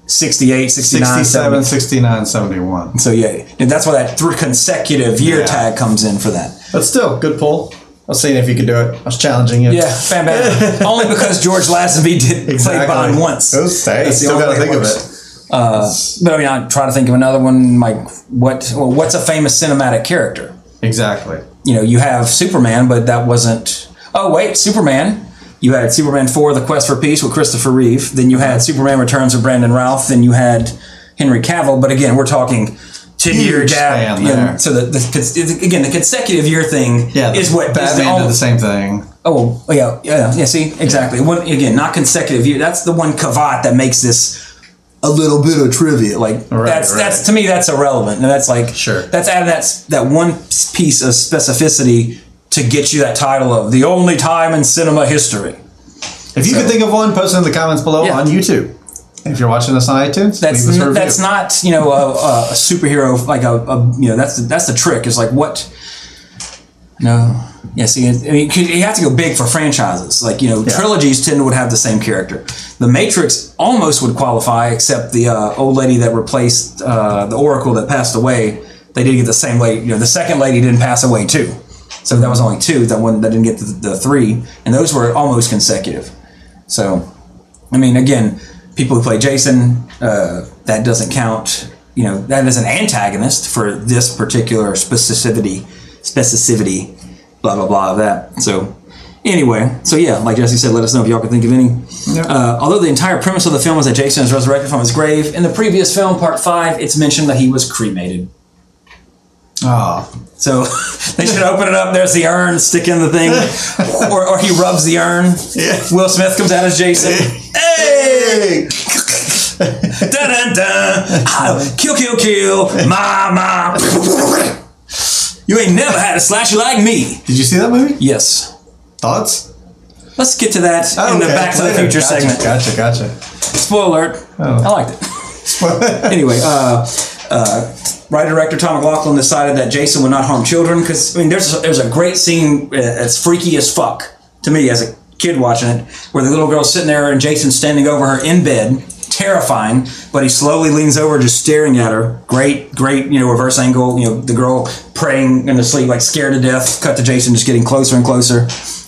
68, 69, 67, 70. 69, 71. So yeah, and that's why that three consecutive year Yeah. tag comes in for that. But still, good pull. I was seeing if you could do it. I was challenging you. Yeah, bam, bam. only because George Lazenby did Exactly. play Bond once. It was- That's the still only gotta way think of it. Uh, but I mean, I try to think of another one. Like, what? Well, what's a famous cinematic character? Exactly. You know, you have Superman, but that wasn't. Oh wait, Superman. You had Superman four: The Quest for Peace with Christopher Reeve. Then you had Superman Returns with Brandon Routh. Then you had Henry Cavill. But again, we're talking ten year Huge gap. span you know, there. so the, the again the consecutive year thing Yeah, is what the Batman only- did the same thing. Oh, yeah, yeah, yeah. See, exactly. One again, not consecutive year. That's the one caveat that makes this a little bit of trivia. Like Right, that's right. that's to me that's irrelevant, and that's like Sure. That's adding that that one piece of specificity to get you that title of the only time in cinema history. If you So- could think of one, post it in the comments below Yeah. on YouTube. If you're watching this on iTunes, That's leave us a n- review. that's not you know a, a, a superhero like a, a you know that's the, that's the trick is like what no yeah see I mean you have to go big for franchises like you know Yeah. trilogies tend to would have the same character the Matrix almost would qualify except the uh, old lady that replaced uh, the Oracle that passed away they did get the same lady you know the second lady didn't pass away too so that was only two that one that didn't get the, the three and those were almost consecutive so I mean, again, people who play Jason, uh, that doesn't count. You know, that is an antagonist for this particular specificity, specificity, blah blah blah of that. So, anyway, so yeah, like Jesse said, let us know if y'all can think of any. Uh, although the entire premise of the film is that Jason is resurrected from his grave, in the previous film, Part Five, it's mentioned that he was cremated. Oh, So they should open it up. There's the urn, stick in the thing, or, or he rubs the urn. Yeah. Will Smith comes out as Jason. Hey! dun, dun, dun. Ah, Kill, kill, kill. Ma, ma. You ain't never had a slasher like me. did you see that movie? Yes. Thoughts? Let's get to that Oh, in the. Back to the Future Gotcha, segment. Gotcha, gotcha. Spoiler alert. Oh. I liked it. Spoiler. Anyway, uh, uh, writer director Tom McLoughlin decided that Jason would not harm children because I mean, there's a, there's a great scene uh, that's freaky as fuck to me as a kid watching it, where the little girl's sitting there and Jason's standing over her in bed, terrifying, but he slowly leans over, just staring at her. Great, great, you know, reverse angle. You know, the girl praying in her sleep, like scared to death. Cut to Jason just getting closer and closer,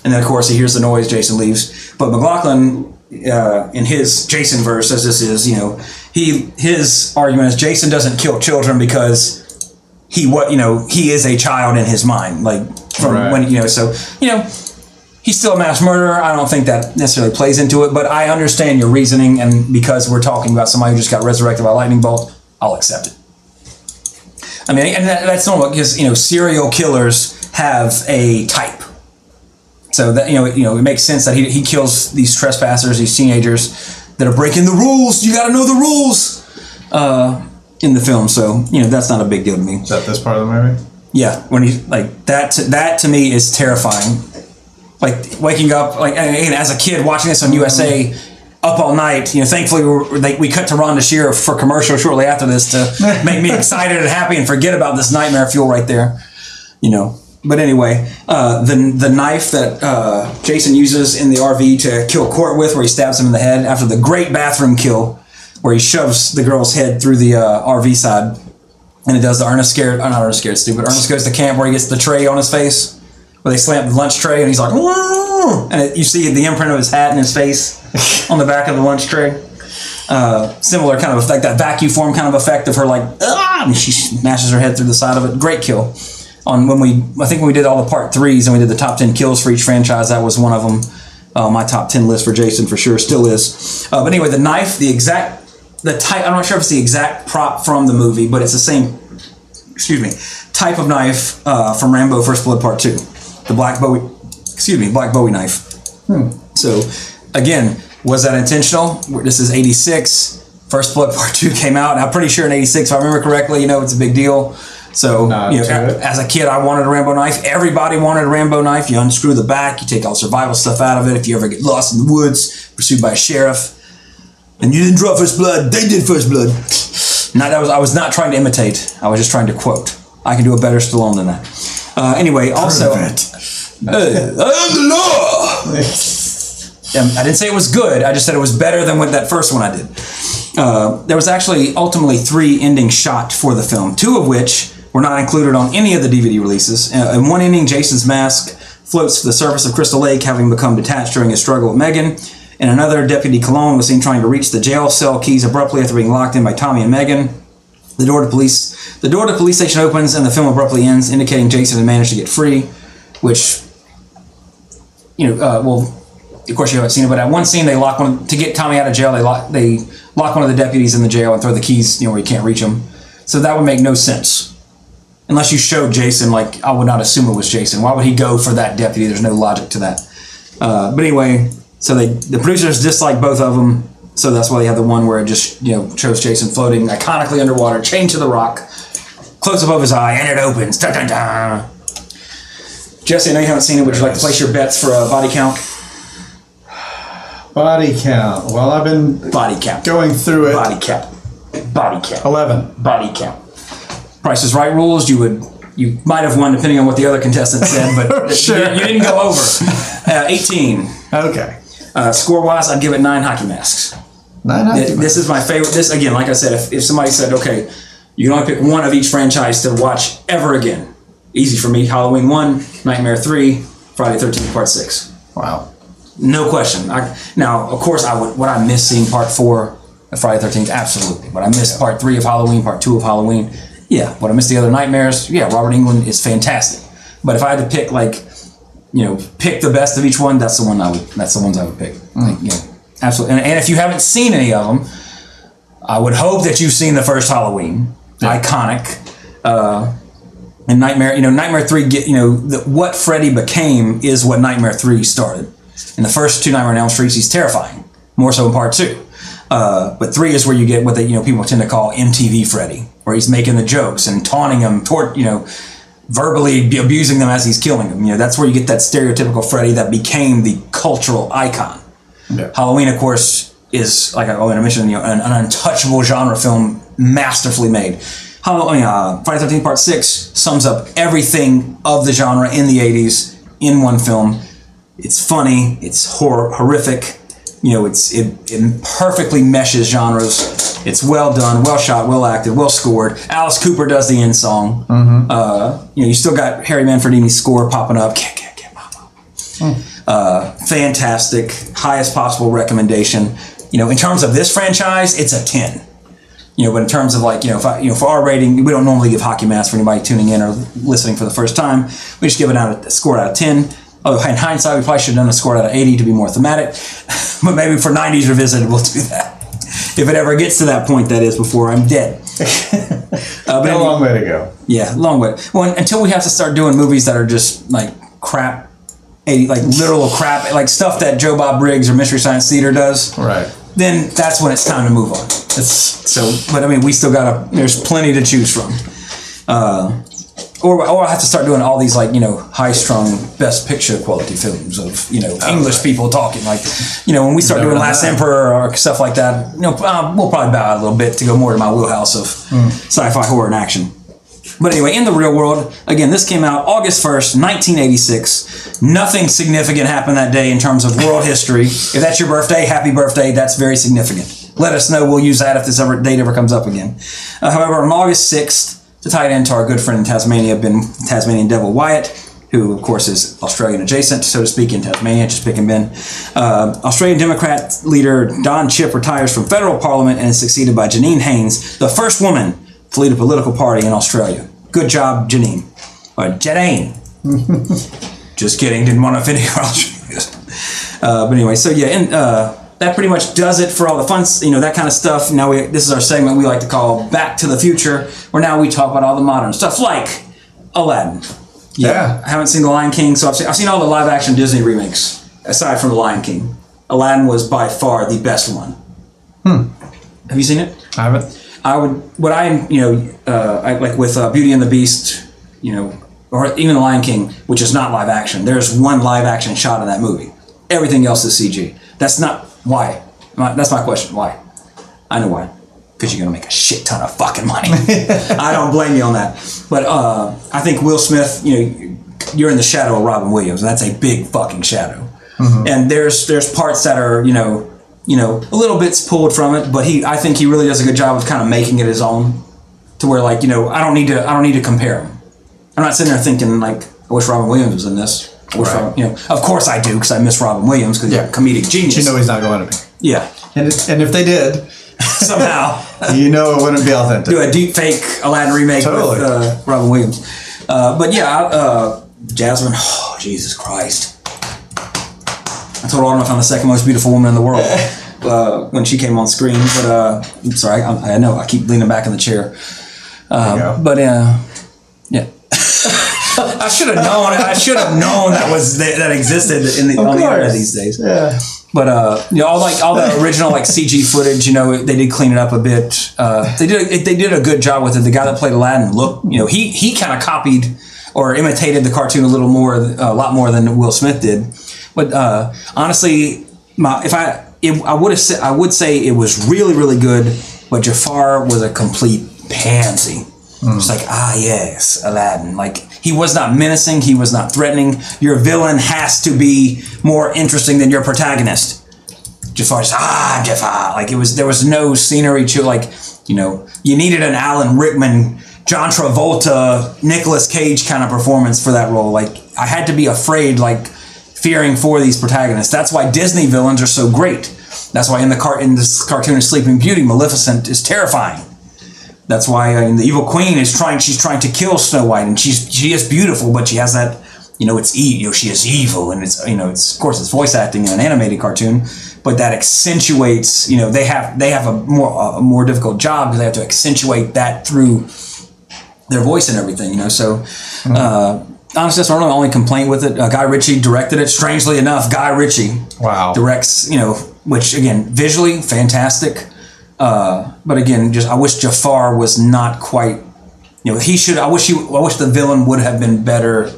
and then of course he hears the noise. Jason leaves, but McLoughlin uh, in his Jason verse, as this is, you know, he his argument is Jason doesn't kill children because he what you know he is a child in his mind, like from Right. when you know. So you know, he's still a mass murderer. I don't think that necessarily plays into it, but I understand your reasoning, and because we're talking about somebody who just got resurrected by lightning bolt, I'll accept it. I mean, and that, that's normal because you know serial killers have a type. So that you know, you know, it makes sense that he, he kills these trespassers, these teenagers that are breaking the rules. You got to know the rules uh, in the film. So you know, that's not a big deal to me. Is that this part of the movie? Yeah, when he like that. To, that to me is terrifying. Like waking up, like and again, as a kid watching this on USA, up all night. You know, thankfully we, they, we cut to Rhonda Shear for commercial shortly after this to make me excited and happy and forget about this nightmare fuel right there. You know. But anyway, uh, the the knife that uh, Jason uses in the RV to kill Cort with, where he stabs him in the head after the great bathroom kill, where he shoves the girl's head through the uh, RV side, and it does the Ernest scared, uh, not Ernest scared stupid. Ernest goes to camp where he gets the tray on his face, where they slam the lunch tray, and he's like, and it, you see the imprint of his hat and his face on the back of the lunch tray. Uh, similar kind of like that vacuum form kind of effect of her like, ah, and she smashes her head through the side of it. Great kill. On when we, I think when we did all the part threes and we did the top ten kills for each franchise, that was one of them. Uh, my top ten list for Jason for sure still is. Uh, but anyway, the knife, the exact, the type. I'm not sure if it's the exact prop from the movie, but it's the same excuse me, type of knife uh, from Rambo First Blood Part Two, the Black Bowie, excuse me, Black Bowie knife. Hmm. So, again, was that intentional? This is '86. First Blood Part Two came out. and I'm pretty sure in '86, if I remember correctly. You know, it's a big deal. So, Not you know, as a kid, I wanted a Rambo knife. Everybody wanted a Rambo knife. You unscrew the back, you take all survival stuff out of it. If you ever get lost in the woods, pursued by a sheriff, and you didn't draw first blood, they did first blood. Not that was I was not trying to imitate. I was just trying to quote. I can do a better Stallone than that. Uh, anyway, also. Hey, I am the law. I didn't say it was good. I just said it was better than what that first one I did. Uh, there was actually ultimately three endings shot for the film, two of which were not included on any of the DVD releases. Uh, in one ending, Jason's mask floats to the surface of Crystal Lake, having become detached during his struggle with Megan. In another, Deputy Cologne was seen trying to reach the jail cell keys abruptly after being locked in by Tommy and Megan. The door to police the door to police station opens and the film abruptly ends, indicating Jason had managed to get free, which you know, uh, well, of course you haven't seen it, but at one scene they lock one to get Tommy out of jail. They lock they lock one of the deputies in the jail and throw the keys, you know, where you can't reach them. So that would make no sense unless you showed Jason. Like I would not assume it was Jason. Why would he go for that deputy? There's no logic to that. Uh, but anyway, so they the producers dislike both of them. So that's why they have the one where it just you know shows Jason floating iconically underwater, chained to the rock, close up of his eye, and it opens. Dun, dun, dun. Jesse, I know you haven't seen it. Would you like to place your bets for a body count? Body count. Well, I've been Body count. going through it. Body count. Body count. 11. Body count. Price is Right rules. You would. You might have won depending on what the other contestants said, but Sure. you, you didn't go over. Uh, 18. Okay. Uh, score wise, I'd give it nine hockey masks. Nine hockey Th- This is my favorite. This again, like I said, if, if somebody said, okay, you can only pick one of each franchise to watch ever again, easy for me. Halloween one, Nightmare three, Friday Thirteenth Part six. Wow. No question. I, now, of course, I would. Would I miss seeing Part four of Friday Thirteenth? Absolutely. But I missed Part three of Halloween, Part two of Halloween. Yeah. Would I miss the other Nightmares? Yeah. Robert Englund is fantastic. But if I had to pick, like, you know, pick the best of each one, that's the one I would. That's the ones I would pick. Like, you know, absolutely. And, and if you haven't seen any of them, I would hope that you've seen the first Halloween, iconic. Uh, and Nightmare, you know, Nightmare Three. Get you know the, what Freddy became is what Nightmare Three started. In the first two Nightmare on Elm Streets, he's terrifying. More so in Part Two. Uh, but three is where you get what they, you know, people tend to call MTV Freddy, where he's making the jokes and taunting them, toward, you know, verbally abusing them as he's killing them. You know, that's where you get that stereotypical Freddy that became the cultural icon. Yeah. Halloween, of course, is like I, oh, I mentioned, you know, an, an untouchable genre film, masterfully made. Halloween, uh, Friday Thirteenth Part Six sums up everything of the genre in the '80s in one film. It's funny, it's hor- horrific, you know, it's it, it perfectly meshes genres. It's well done, well shot, well acted, well scored. Alice Cooper does the end song. Uh, you know, you still got Harry Manfredini's score popping up. Can't, can't, can't, pop, pop. Uh, fantastic, highest possible recommendation. You know, in terms of this franchise, it's a ten. You know, but in terms of like you know, if I, you know, for our rating, we don't normally give hockey mask for anybody tuning in or listening for the first time. We just give it out a score out of ten. Oh, in hindsight, we probably should have done a score out of eighty to be more thematic. but maybe for '90s revisited, we'll do that. If it ever gets to that point, that is before I'm dead. Uh, but a long way to go. yeah, long way. Well, until we have to start doing movies that are just like crap, 80, like literal crap, like stuff that Joe Bob Briggs or Mystery Science Theater does. Right. Then that's when it's time to move on. It's, so, but I mean, we still got a, There's plenty to choose from. Uh, or, or I have to start doing all these like you know high strung best picture quality films of you know English people talking like you know when we start doing Last. Emperor or stuff like that you know uh, we'll probably bow out a little bit to go more to my wheelhouse of sci-fi horror and action. But anyway, in the real world, again, this came out August 1st, 1986. Nothing significant happened that day in terms of world history. If that's your birthday, happy birthday. That's very significant. Let us know. We'll use that if this ever, date ever comes up again. Uh, however, on August 6th, to tie it into our good friend in Tasmania, Ben Tasmanian Devil Wyatt, who, of course, is Australian adjacent, so to speak, in Tasmania, just picking Ben. Uh, Australian Democrat leader Don Chipp retires from federal parliament and is succeeded by Janine Haines, the first woman to lead a political party in Australia. Good job, Janine. Or Janine. just kidding, didn't want to offend your Australians. Uh, but anyway, so yeah, and uh, that pretty much does it for all the fun, you know, that kind of stuff. Now we, this is our segment we like to call Back to the Future, where now we talk about all the modern stuff like Aladdin. Yeah. I haven't seen The Lion King, so I've seen, I've seen all the live action Disney remakes, aside from The Lion King. Aladdin was by far the best one. Hmm. Have you seen it? I haven't. I would, what I, you know, uh, I, like with uh, Beauty and the Beast, you know, or even The Lion King, which is not live action. There's one live action shot of that movie. Everything else is CG. That's not why. My, that's my question. Why? I know why. Because you're gonna make a shit ton of fucking money. I don't blame you on that. But uh, I think Will Smith, you know, you're in the shadow of Robin Williams, and that's a big fucking shadow. And there's there's parts that are you know you know a little bits pulled from it, but he I think he really does a good job of kind of making it his own. to where like you know I don't need to I don't need to compare him. I'm not sitting there thinking like I wish Robin Williams was in this. Right. You know, of course I do because I miss Robin Williams because Yeah. he's a comedic genius. You know he's not going to be. yeah, And, it, and if they did, somehow you know it wouldn't be authentic. do a deep fake Aladdin remake Totally. with uh, Robin Williams. Uh, but yeah, uh, Jasmine. Oh Jesus Christ! I told Autumn I found the second most beautiful woman in the world uh, when she came on screen. But uh, I'm sorry, I, I know I keep leaning back in the chair. Go. But uh, yeah. I should have known. I should have known that was that, that existed in the, on the internet these days. Yeah. But uh, you know, all like all the original like CG footage, you know, they did clean it up a bit. Uh, they did a, they did a good job with it. The guy that played Aladdin, look, you know, he he kind of copied or imitated the cartoon a little more, a lot more than Will Smith did. But uh, honestly, my if I it, I would have said I would say it was really really good, but Jafar was a complete pansy. It's like ah yes, Aladdin. Like he was not menacing, he was not threatening. Your villain has to be more interesting than your protagonist. Jafar's ah Jafar. Like it was there was no scenery to like you know you needed an Alan Rickman, John Travolta, Nicolas Cage kind of performance for that role. Like I had to be afraid like fearing for these protagonists. That's why Disney villains are so great. That's why in the car in this cartoon of Sleeping Beauty, Maleficent is terrifying. That's why uh, the evil queen is trying. She's trying to kill Snow White, and she's she is beautiful, but she has that. You know, it's e- you know she is evil, and it's you know it's of course it's voice acting in an animated cartoon, but that accentuates. You know they have they have a more a more difficult job because they have to accentuate that through their voice and everything. You know, so. Uh, Honestly, that's my only complaint with it. Uh, Guy Ritchie directed it. Strangely enough, Guy Ritchie Wow. directs. You know, which again, visually fantastic. Uh, but again, just I wish Jafar was not quite. You know, he should. I wish he. I wish the villain would have been better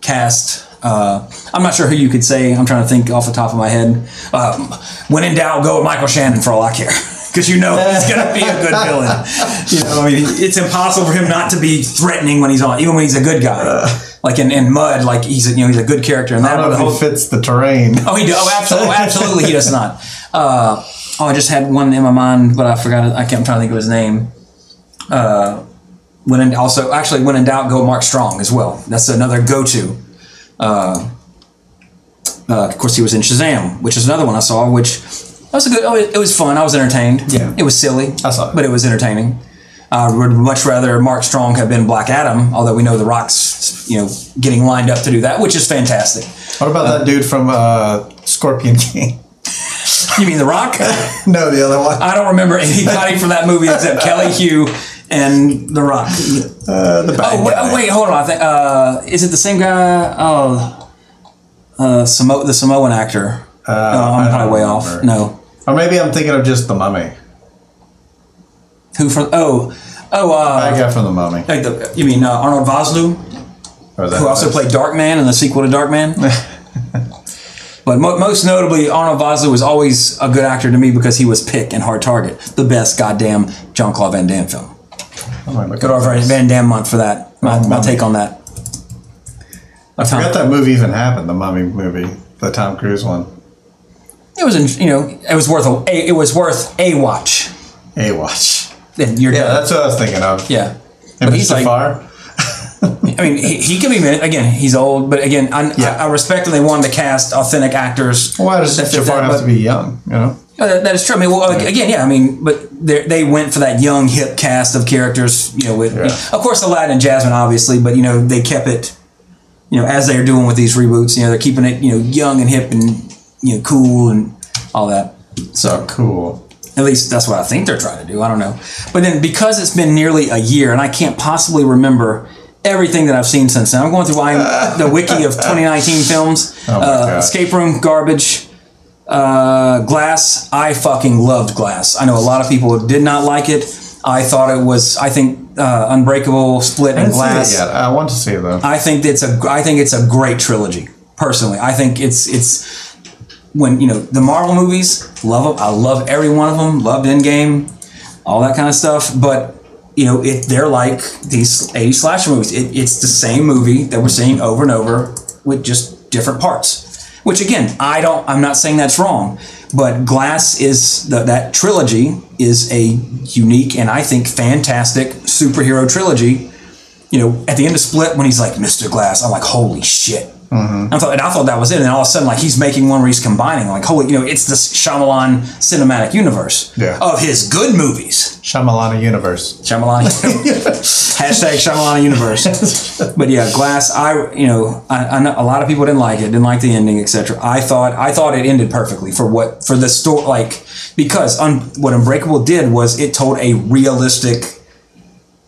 cast. Uh, I'm not sure who you could say. I'm trying to think off the top of my head. Um, when in doubt, go with Michael Shannon for all I care, because you know he's gonna be a good villain. You know, I mean, it's impossible for him not to be threatening when he's on, even when he's a good guy. Like in, in Mud, like he's a, you know he's a good character I that. don't but know whole- he fits the terrain. Oh, he does. Oh, absolutely, absolutely, he does not. Uh, oh, I just had one in my mind, but I forgot. It. I can't. I'm trying to think of his name. Uh, when in, also, actually, when in doubt, go Mark Strong as well. That's another go-to. Uh, uh, of course, he was in Shazam, which is another one I saw. Which that was a good. Oh, it, was fun. I was entertained. Yeah. it was silly. I saw it. but it was entertaining. I would much rather Mark Strong have been Black Adam, although we know The Rock's, you know, getting lined up to do that, which is fantastic. What about that dude from uh, Scorpion King? You mean The Rock? no, the other one. I don't remember anybody from that movie except Kelly Hu and The Rock. Uh, the bad Oh wait, guy. oh, wait, hold on. I think, uh, is it the same guy? Oh, uh, Samo- the Samoan actor. Uh, oh, I'm probably way off. No, Or maybe I'm thinking of just the Mummy. who from? Oh, oh, uh, guy from the Mummy. like the, you mean uh, Arnold Vosloo, Or that who also played Darkman in the sequel to Darkman? But mo- most notably, Arnold Vosloo was always a good actor to me because he was Pik in Hard Target, the best goddamn Jean Claude Van Damme film. Oh, my God. Good old Van Damme month for that. Oh my, my take on that. I forgot that movie even happened. The Mummy movie, the Tom Cruise one. It was, you know, it was worth a, a it was worth a watch. A watch. Then you're Yeah, done. that's what I was thinking of. yeah. And But he's like. I mean, he, he can be again. He's old, but again, I, Yeah. I, I respect that they wanted to cast authentic actors. Why does Jafar that, have but- to be young? You know. Uh, that- that is true. I mean, well, again, yeah. I mean, but they went for that young, hip cast of characters. You know, with Yeah. of course Aladdin and Jasmine, obviously, but you know they kept it. You know, as they're doing with these reboots, you know, they're keeping it, you know, young and hip and you know, cool and all that. So cool. At least that's what I think they're trying to do. I don't know. But then because it's been nearly a year and I can't possibly remember everything that I've seen since then, I'm going through I'm, the wiki of 2019 films. Oh uh. Escape Room, Garbage, uh, Glass. I fucking loved Glass. I know a lot of people did not like it. I thought it was, I think, uh, Unbreakable, Split, and see Glass. yet. I want to see it though. I think it's a I think it's a great trilogy. Personally, I think it's it's when you know the Marvel movies. Love them. I love every one of them. Loved Endgame, all that kind of stuff. But you know, it they're like these 80 slasher movies. It, it's the same movie that we're seeing over and over with just different parts. which again, I don't. I'm not saying that's wrong, but Glass is the, that trilogy is a unique and I think fantastic superhero trilogy. You know, at the end of Split, when he's like Mr. Glass, I'm like, holy shit. Mm-hmm. I thought, and I thought that was it, and then all of a sudden, like he's making one where he's combining, like holy, you know, it's the Shyamalan cinematic universe Yeah. of his good movies. Shyamalana Universe. Shyamalan. Hashtag Shyamalan universe. But yeah, Glass. I you know I, I know a lot of people didn't like it, didn't like the ending, etc. I thought I thought it ended perfectly for what for the story, like because un, what Unbreakable did was it told a realistic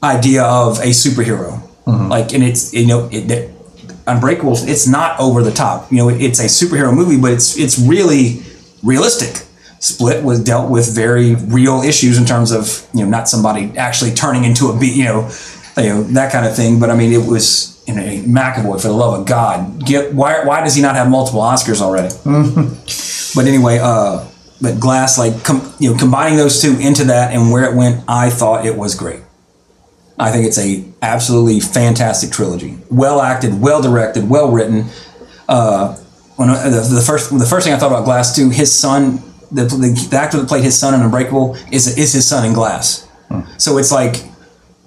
idea of a superhero, mm-hmm. like and it's you know it. it Unbreakable, it's not over the top. You know, it's a superhero movie, but it's it's really realistic. Split was dealt with very real issues in terms of you know not somebody actually turning into a beat, you know, you know that kind of thing. But I mean, it was you know McAvoy for the love of God. Get why why does he not have multiple Oscars already? But anyway, uh, but Glass like com, you know combining those two into that and where it went, I thought it was great. I think it's a absolutely fantastic trilogy. Well acted, well directed, well written. Uh, when uh, the, the first the first thing I thought about Glass too, his son, the, the, the actor that played his son in Unbreakable is is his son in Glass. So it's like,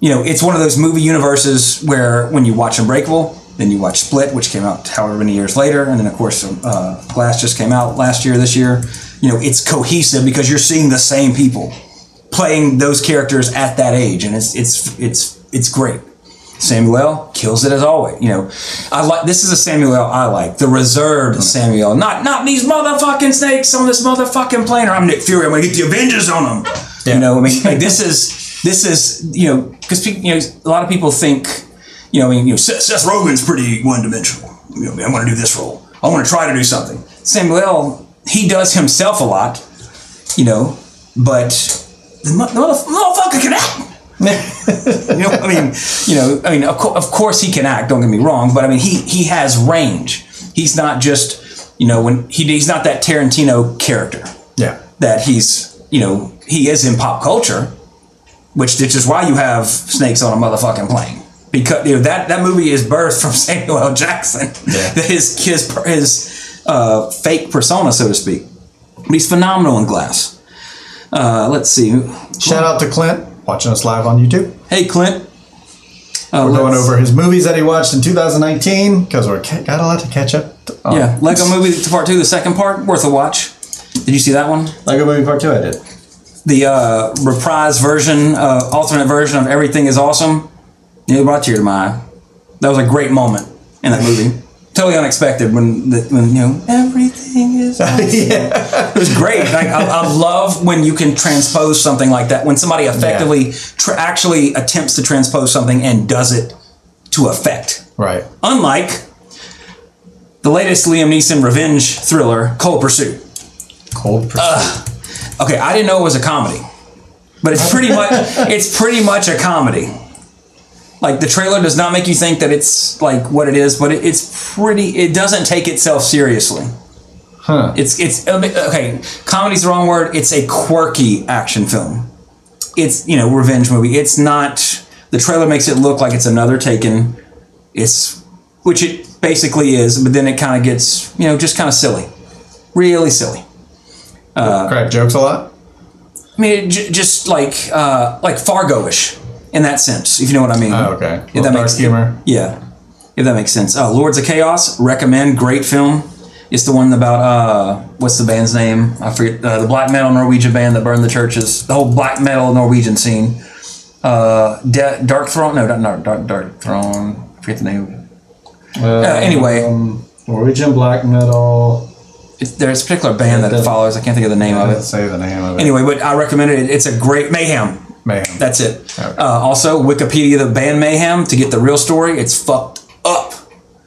you know, it's one of those movie universes where when you watch Unbreakable, then you watch Split, which came out however many years later, and then of course uh, Glass just came out last year, this year. You know, it's cohesive because you're seeing the same people playing those characters at that age, and it's it's it's it's great. Samuel kills it as always. You know, I like this is a Samuel I like the reserved mm-hmm. Samuel, not not these motherfucking snakes on this motherfucking plane. Or I'm Nick Fury. I'm gonna get the Avengers on them. You know, I mean, like this is this is you know because you know a lot of people think you know I mean you know Seth, Seth Rogen's pretty one dimensional. You know, I'm gonna do this role. I want to try to do something. Samuel he does himself a lot, you know, but the mo- mother- motherfucker can act. you know, I mean, you know, I mean, of, co- of course he can act. Don't get me wrong, but I mean, he he has range. He's not just, you know, when he he's not that Tarantino character Yeah. that he's, you know, he is in pop culture, which which is why you have snakes on a motherfucking plane because you know that that movie is birthed from Samuel L. Jackson, Yeah. his his his uh, fake persona, so to speak. But he's phenomenal in Glass. Uh, let's see. Shout out to Clint watching us live on YouTube. Hey, Clint. Uh, We're going over his movies that he watched in 2019 because we're ca- got a lot to catch up. On. Yeah, Lego Movie Part Two, the second part, worth a watch. Did you see that one? Lego Movie Part Two. I did. The uh, reprise version, uh, alternate version of Everything Is Awesome. It brought tears to my eye. That was a great moment in that movie. Totally unexpected when the, when you know everything is. Awesome. It was great. Like, I, I love when you can transpose something like that. When somebody effectively tra- actually attempts to transpose something and does it to effect. Right. Unlike the latest Liam Neeson revenge thriller, Cold Pursuit. Cold Pursuit. Okay, I didn't know it was a comedy, but it's pretty much it's pretty much a comedy. Like the trailer does not make you think that it's like what it is, but it, it's pretty. It doesn't take itself seriously. Huh. It's it's okay. Comedy's the wrong word. It's a quirky action film. It's you know revenge movie. It's not. The trailer makes it look like it's another Taken. It's which it basically is, but then it kind of gets you know just kind of silly, really silly. Uh, Crack jokes a lot. I mean, j- just like uh, like Fargo-ish in that sense, if you know what I mean. Oh, okay. If that dark makes humor. Yeah, if that makes sense. Uh, Lords of Chaos, recommend. Great film. It's the one about uh, what's the band's name? I forget. Uh, the black metal Norwegian band that burned the churches. The whole black metal Norwegian scene. Uh, De- Darkthrone. No, not Dark, Dark, Darkthrone. I forget the name. Uh, anyway. um, Norwegian black metal. It's, there's a particular band that it follows. I can't think of the name of it. say the name of it. Anyway, but I recommend it. It's a great Mayhem. Mayhem. That's it. Okay. Uh, also, Wikipedia, the band Mayhem, to get the real story, it's fucked up.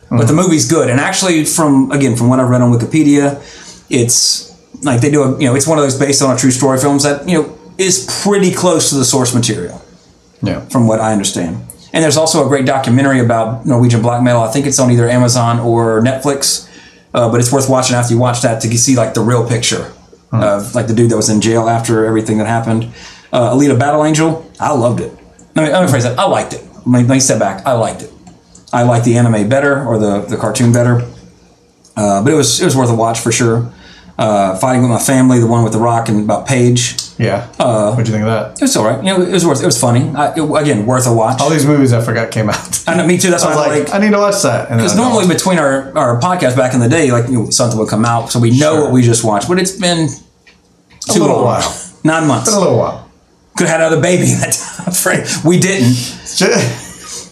But the movie's good. And actually, from, again, from what I've read on Wikipedia, it's like they do a, you know, it's one of those based on a true story films that, you know, is pretty close to the source material, yeah. from what I understand. And there's also a great documentary about Norwegian black metal. I think it's on either Amazon or Netflix, uh, but it's worth watching after you watch that to see like the real picture of like the dude that was in jail after everything that happened. Uh, Alita Battle Angel, I loved it. Let me, let me phrase that. I liked it. Let me, let me step back. I liked it. I liked the anime better or the, the cartoon better. Uh, but it was it was worth a watch for sure. Uh, Fighting with my family, the one with the Rock and about Paige. Yeah. Uh, What'd you think of that? It was all right. You know, it was worth. It was funny. I, it- again, worth a watch. All these movies I forgot came out. I know, me too. That's I why I like, like. I need to watch that. Because normally between our, our podcast back in the day, like you know, something would come out, so we know Sure. what we just watched. But it's been a little long. while. Nine months. Been a little while. Could have had another baby in that time frame. We didn't.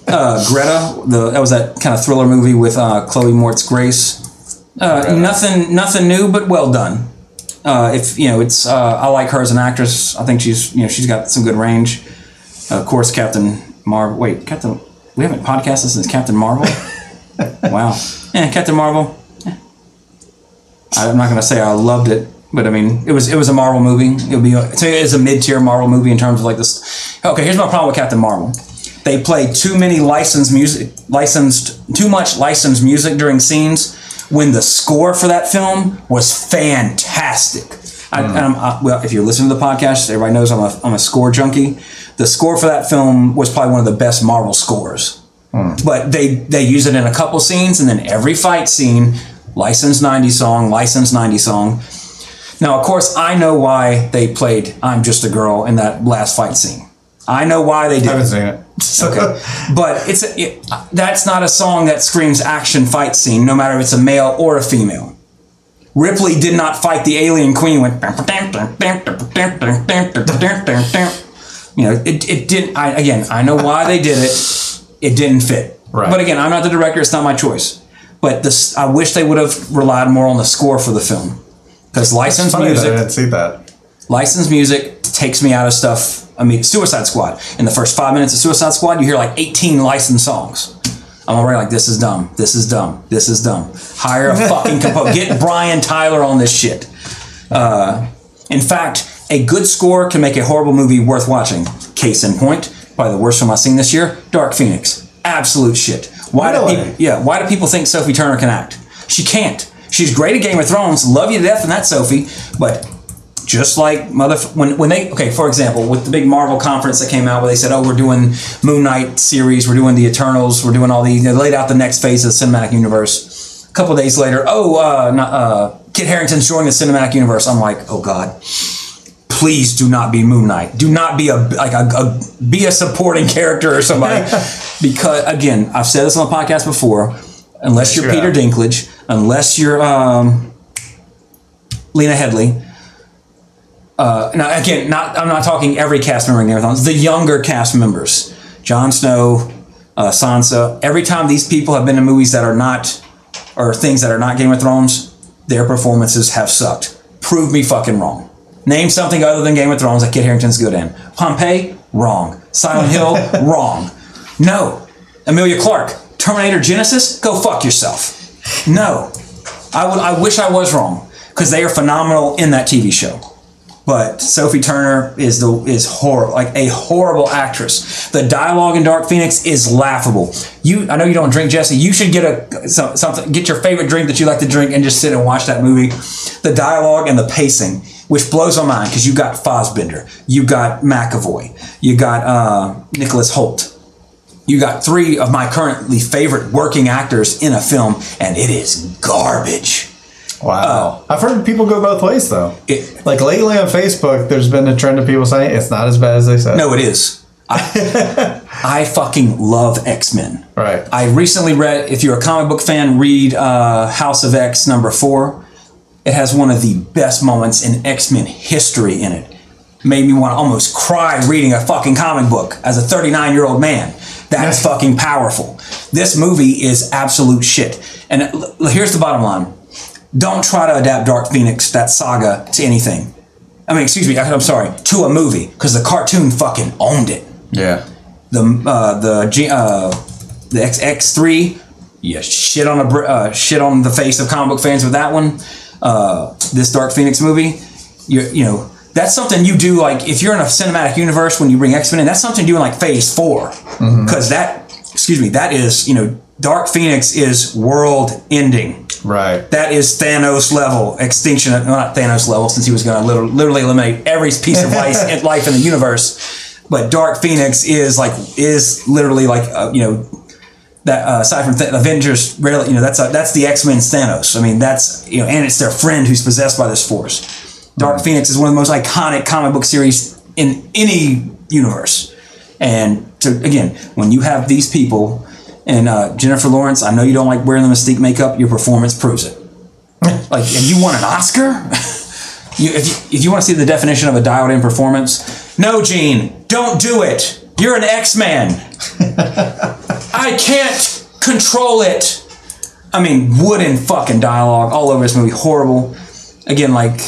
Uh, Greta, the that was that kind of thriller movie with uh, Chloe Moretz Grace. Uh, nothing, nothing new, but well done. Uh, if you know, it's uh, I like her as an actress. I think she's you know she's got some good range. of course, Captain Marvel. Wait, Captain. We haven't podcasted since Captain Marvel. wow. Yeah, Captain Marvel. I'm not gonna say I loved it, but I mean it was it was a Marvel movie. It would be a, to me, it's a mid tier Marvel movie in terms of like this. Okay, here's my problem with Captain Marvel. They play too many licensed music, licensed too much licensed music during scenes. When the score for that film was fantastic. I, and I'm, uh, well, if you're listening to the podcast, everybody knows I'm a, I'm a score junkie. The score for that film was probably one of the best Marvel scores but they they use it in a couple scenes and then every fight scene licensed 90 song licensed 90 song now of course i know why they played i'm just a girl in that last fight scene. I know why they did. I haven't seen it. okay. But it's a, it, that's not a song that screams action fight scene no matter if it's a male or a female. Ripley did not fight the alien queen with you know it, it didn't I, again i know why they did it. It didn't fit. Right. but again i'm not the director it's not my choice. But this i wish they would have relied more on the score for the film because licensed music that I didn't see that. licensed music takes me out of stuff. I mean, Suicide Squad. In the first five minutes of Suicide Squad, you hear like 18 licensed songs. I'm already like, this is dumb. This is dumb. This is dumb. Hire a fucking composer. Get Brian Tyler on this shit. Uh, in fact, a good score can make a horrible movie worth watching. Case in point, by the worst film I've seen this year, Dark Phoenix. Absolute shit. Why Really? do people? Yeah. Why do people think Sophie Turner can act? She can't. She's great at Game of Thrones. Love you to death in that Sophie, but just like mother when when they okay for example with the big Marvel conference that came out where they said oh we're doing Moon Knight series we're doing the Eternals we're doing all these they laid out the next phase of the cinematic universe. A couple days later oh uh, not, uh, Kit Harington's joining the cinematic universe. I'm like oh god. Please do not be Moon Knight. Do not be a like a, a be a supporting character or somebody. Because again I've said this on the podcast before unless you're you Peter. Dinklage unless you're um, Lena Headey uh, now again, not I'm not talking every cast member in Game of Thrones. The younger cast members, Jon Snow, uh, Sansa. Every time these people have been in movies that are not, or things that are not Game of Thrones, their performances have sucked. Prove me fucking wrong. Name something other than Game of Thrones that Kit Harington's good in. Pompeii, wrong. Silent Hill, wrong. No. Emilia Clarke, Terminator Genisys, go fuck yourself. No. I wish I was wrong because they are phenomenal in that TV show. But Sophie Turner is the is horrible, like a horrible actress. The dialogue in Dark Phoenix is laughable. You, I know you don't drink, Jesse. You should get a some, something, get your favorite drink that you like to drink, and just sit and watch that movie. The dialogue and the pacing, which blows my mind, because you got Fassbender, you got McAvoy, you got uh, Nicholas Hoult, you got three of my currently favorite working actors in a film, and it is garbage. Wow. I've heard people go both ways though. Uh, It- like lately on Facebook, there's been a trend of people saying it's not as bad as they said. No, it is. I, I fucking love X Men. Right. I recently read, if you're a comic book fan, read uh, House of X number four. It has one of the best moments in X Men history in it. Made me want to almost cry reading a fucking comic book as a 39 year old man. That's fucking powerful. This movie is absolute shit. And here's the bottom line don't try to adapt Dark Phoenix, that saga, to anything. I mean, excuse me, I- I'm sorry, to a movie, because the cartoon fucking owned it Yeah. the uh, the G, uh, the X X three. Yeah, shit on a uh, shit on the face of comic book fans with that one. Uh, this Dark Phoenix movie, you you know that's something you do like if you're in a cinematic universe when you bring X Men in. That's something you do in like Phase Four because that excuse me that is you know Dark Phoenix is world ending. Right. That is Thanos level extinction. Well, not Thanos level, since he was going to literally, eliminate every piece of life, life in the universe. But Dark Phoenix is like is literally like uh, you know that uh, aside from Th- Avengers, rarely, you know, that's a, that's the X Men Thanos. I mean, that's you know, and it's their friend who's possessed by this force. Dark Phoenix is one of the most iconic comic book series in any universe. And to, again, when you have these people and uh, Jennifer Lawrence, I know you don't like wearing the Mystique makeup. Your performance proves it. like, and you won an Oscar. you, if you, if you want to see the definition of a dialed-in performance, no, Gene, don't do it. You're an X-Man. I can't control it. I mean, wooden fucking dialogue all over this movie. Horrible. Again, like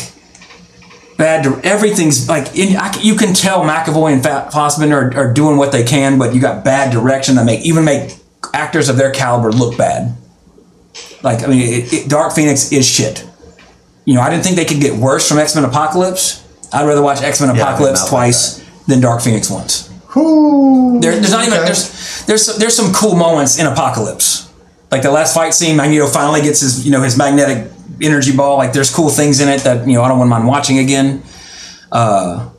bad. dir- Everything's like in, I c you can tell McAvoy and Fa- Fassbender are, are doing what they can, but you got bad direction that make even make actors of their caliber look bad. Like I mean, it, it, Dark Phoenix is shit. You know, I didn't think they could get worse from X Men Apocalypse. I'd rather watch X Men Yeah, Apocalypse not like twice than Dark Phoenix once. Whoo. There, there's not even there's there's there's some cool moments in Apocalypse, like the last fight scene. Magneto finally gets his you know his magnetic energy ball. Like there's cool things in it that you know I don't want to mind watching again. Uh,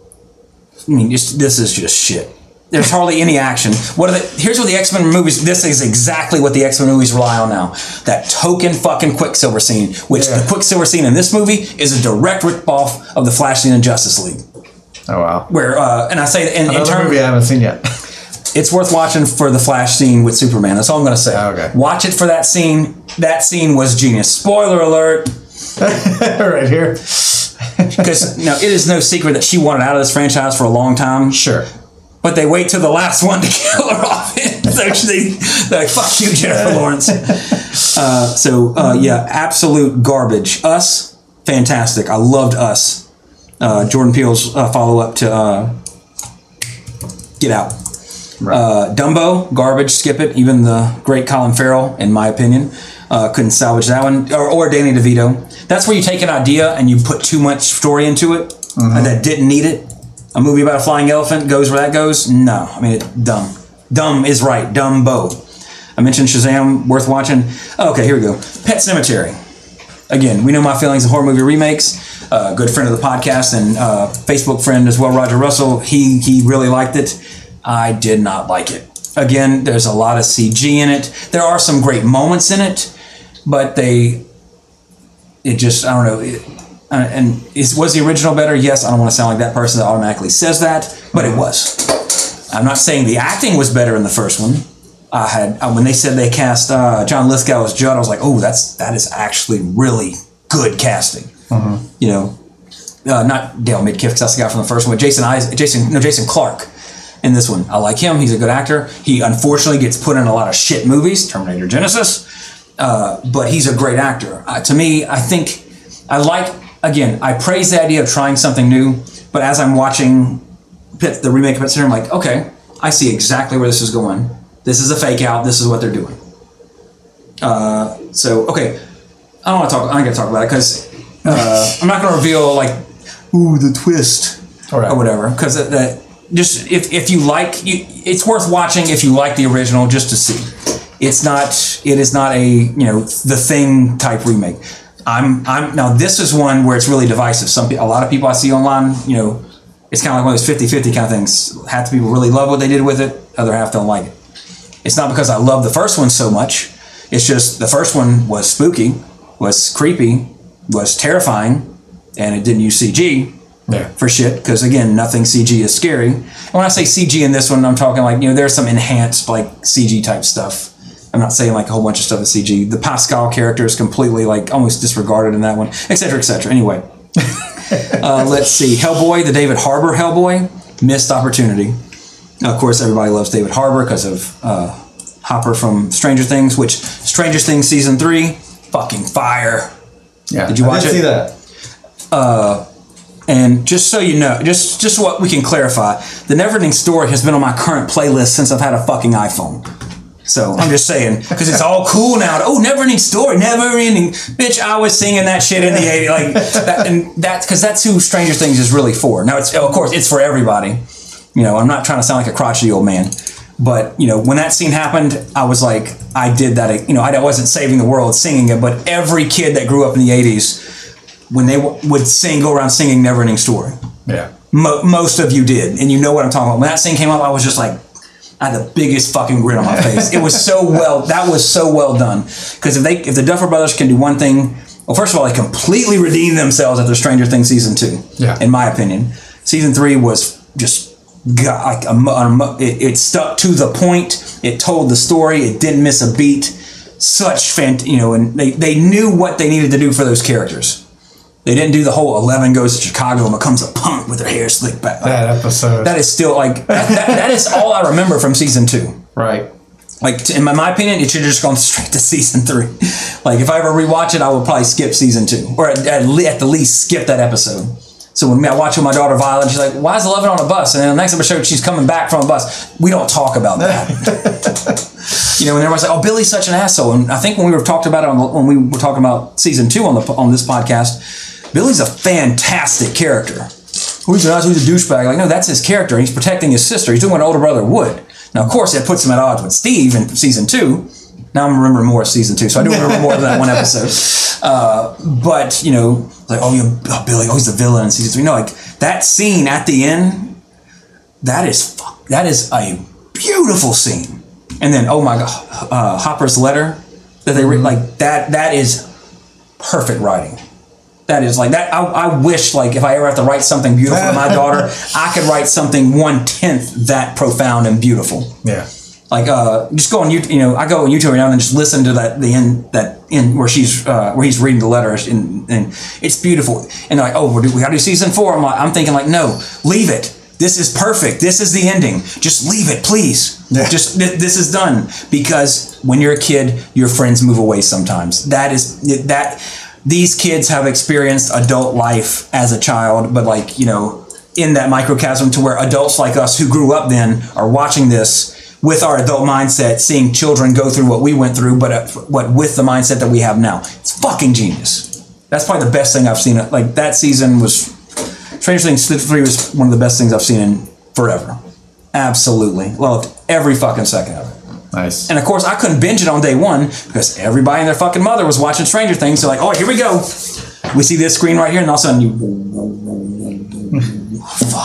I mean, just this is just shit. There's hardly any action. What are the? Here's what the X Men movies. This is exactly what the X Men movies rely on now. That token fucking Quicksilver scene, which Yeah. the Quicksilver scene in this movie is a direct rip-off of the Flash scene in Justice League. Oh wow. Where, uh, and I say in, in Another terms, movie I haven't seen yet. it's worth watching for the Flash scene with Superman. That's all I'm going to say. Okay. Watch it for that scene. That scene was genius. Spoiler alert, right here. because know it is no secret that she wanted out of this franchise for a long time. Sure. But they wait till the last one to kill her off. so she, they're like, "Fuck you, Jennifer Lawrence." Uh, so uh, yeah, absolute garbage. Us, fantastic. I loved Us. Uh, Jordan Peele's uh, follow up to uh, Get Out. Uh, Dumbo, garbage, skip it. Even the great Colin Farrell, in my opinion, uh, couldn't salvage that one. Or, or Danny DeVito. That's where you take an idea and you put too much story into it and that didn't need it. A movie about a flying elephant goes where that goes? No. I mean, dumb. Dumb is right. Dumbo. I mentioned Shazam, worth watching. Okay, here we go. Pet Sematary. Again, we know my feelings of horror movie remakes. Uh, good friend of the podcast and uh, Facebook friend as well, Roger Russell. He he really liked it. I did not like it. Again, there's a lot of CG in it. There are some great moments in it, but they it just I don't know. It, uh, and is was the original better? Yes. I don't want to sound like that person that automatically says that, but it was. I'm not saying the acting was better in the first one. I had uh, when they said they cast uh, John Lithgow as Judd, I was like, oh, that's that is actually really good casting. You know, uh, not Dale Midkiff because that's the guy from the first one, but Jason Is- Jason no Jason Clarke in this one. I like him. He's a good actor. He unfortunately gets put in a lot of shit movies, Terminator Genisys, uh, but he's a great actor. Uh, to me, I think I like again. I praise the idea of trying something new, but as I'm watching Pit, the remake of Pet Center, I'm like, okay, I see exactly where this is going. This is a fake out. This is what they're doing. Uh, so okay, I don't want to talk. I'm not gonna talk about it because uh, I'm not gonna reveal like, ooh, the twist right. or whatever. Because that, that just if if you like, you, it's worth watching if you like the original just to see. It's not. It is not a you know the thing type remake. I'm I'm now this is one where it's really divisive. Some a lot of people I see online, you know, it's kind of like one of those 50-50 kind of things. Half the people really love what they did with it, other half don't like it. It's not because I love the first one so much. It's just the first one was spooky, was creepy, was terrifying, and it didn't use CG Yeah. for shit. Because again, nothing CG is scary. And when I say CG in this one, I'm talking like you know there's some enhanced like CG type stuff. I'm not saying like a whole bunch of stuff is CG. The Pascow character is completely like almost disregarded in that one, etc., etc. Anyway, uh, let's see. Hellboy, the David Harbour Hellboy, missed opportunity. Of course, everybody loves David Harbour because of uh, Hopper from Stranger Things, which Stranger Things season three, fucking fire. Yeah. Did you I watch did it? see that. And just so you know, just just what we can clarify, the Neverending Story has been on my current playlist since I've had a fucking iPhone. So I'm just saying because it's all cool now. Oh, Neverending Story, Neverending, bitch! I was singing that shit in the '80s, like that, and that's because that's who Stranger Things is really for. Now it's of course it's for everybody. You know, I'm not trying to sound like a crotchety old man, but you know, when that scene happened, I was like, I did that. You know, I wasn't saving the world singing it, but every kid that grew up in the '80s when they w- would sing, go around singing Neverending Story. Yeah. Mo- most of you did, and you know what I'm talking about. When that scene came up, I was just like, I had the biggest fucking grin on my face. It was so well. That was so well done. Because if they, if the Duffer Brothers can do one thing, well, first of all, they completely redeemed themselves after Stranger Things season two. Yeah. In my opinion, season three was just got like a, a it, it stuck to the point. It told the story. It didn't miss a beat. Such fant, you know, and they they knew what they needed to do for those characters. They didn't do the whole Eleven goes to Chicago and becomes a punk with her hair slicked back. That episode. That is still like that, that, that is all I remember from season two. right. Like in my, my opinion, it should have just gone straight to season three. Like if I ever rewatch it, I would probably skip season two, or at, at, le- at the least skip that episode. So when I watch with my daughter Violet, she's like, "Why is Eleven on a bus?" And then the next episode, she's coming back from a bus. We don't talk about that. you know, and everyone's like, "Oh, Billy's such an asshole." And I think when we were talked about it on the, when we were talking about season two on the on this podcast, Billy's a fantastic character. Who's an who's a douchebag? Like, no, that's his character. He's protecting his sister. He's doing what an older brother would. Now, of course, it puts him at odds with Steve in season two. Now I'm remembering more of season two, so I do remember more of that one episode. Uh, but you know, like, oh, you oh, Billy, oh, he's the villain in season three. No, like that scene at the end, that is fuck, that is a beautiful scene. And then, oh my god, uh, Hopper's letter that they read, like that. That is perfect writing. That is like that. I, I wish like if I ever have to write something beautiful to my daughter, I could write something one tenth that profound and beautiful. Yeah. Like uh, just go on YouTube. You know, I go on YouTube right now and then just listen to that the end that end where she's uh, where he's reading the letters and, and it's beautiful. And they're like, oh, we got to do season four. I'm like, I'm thinking like, no, leave it. This is perfect. This is the ending. Just leave it, please. Yeah. Just th- this is done because when you're a kid, your friends move away sometimes. That is that. These kids have experienced adult life as a child, but like you know, in that microcosm to where adults like us who grew up then are watching this with our adult mindset, seeing children go through what we went through, but uh, what with the mindset that we have now. It's fucking genius. That's probably the best thing I've seen. Like that season was Stranger Things three was one of the best things I've seen in forever. Absolutely loved every fucking second of it. Nice. And of course, I couldn't binge it on day one because everybody and their fucking mother was watching Stranger Things. So like, oh, here we go. We see this screen right here, and all of a sudden you,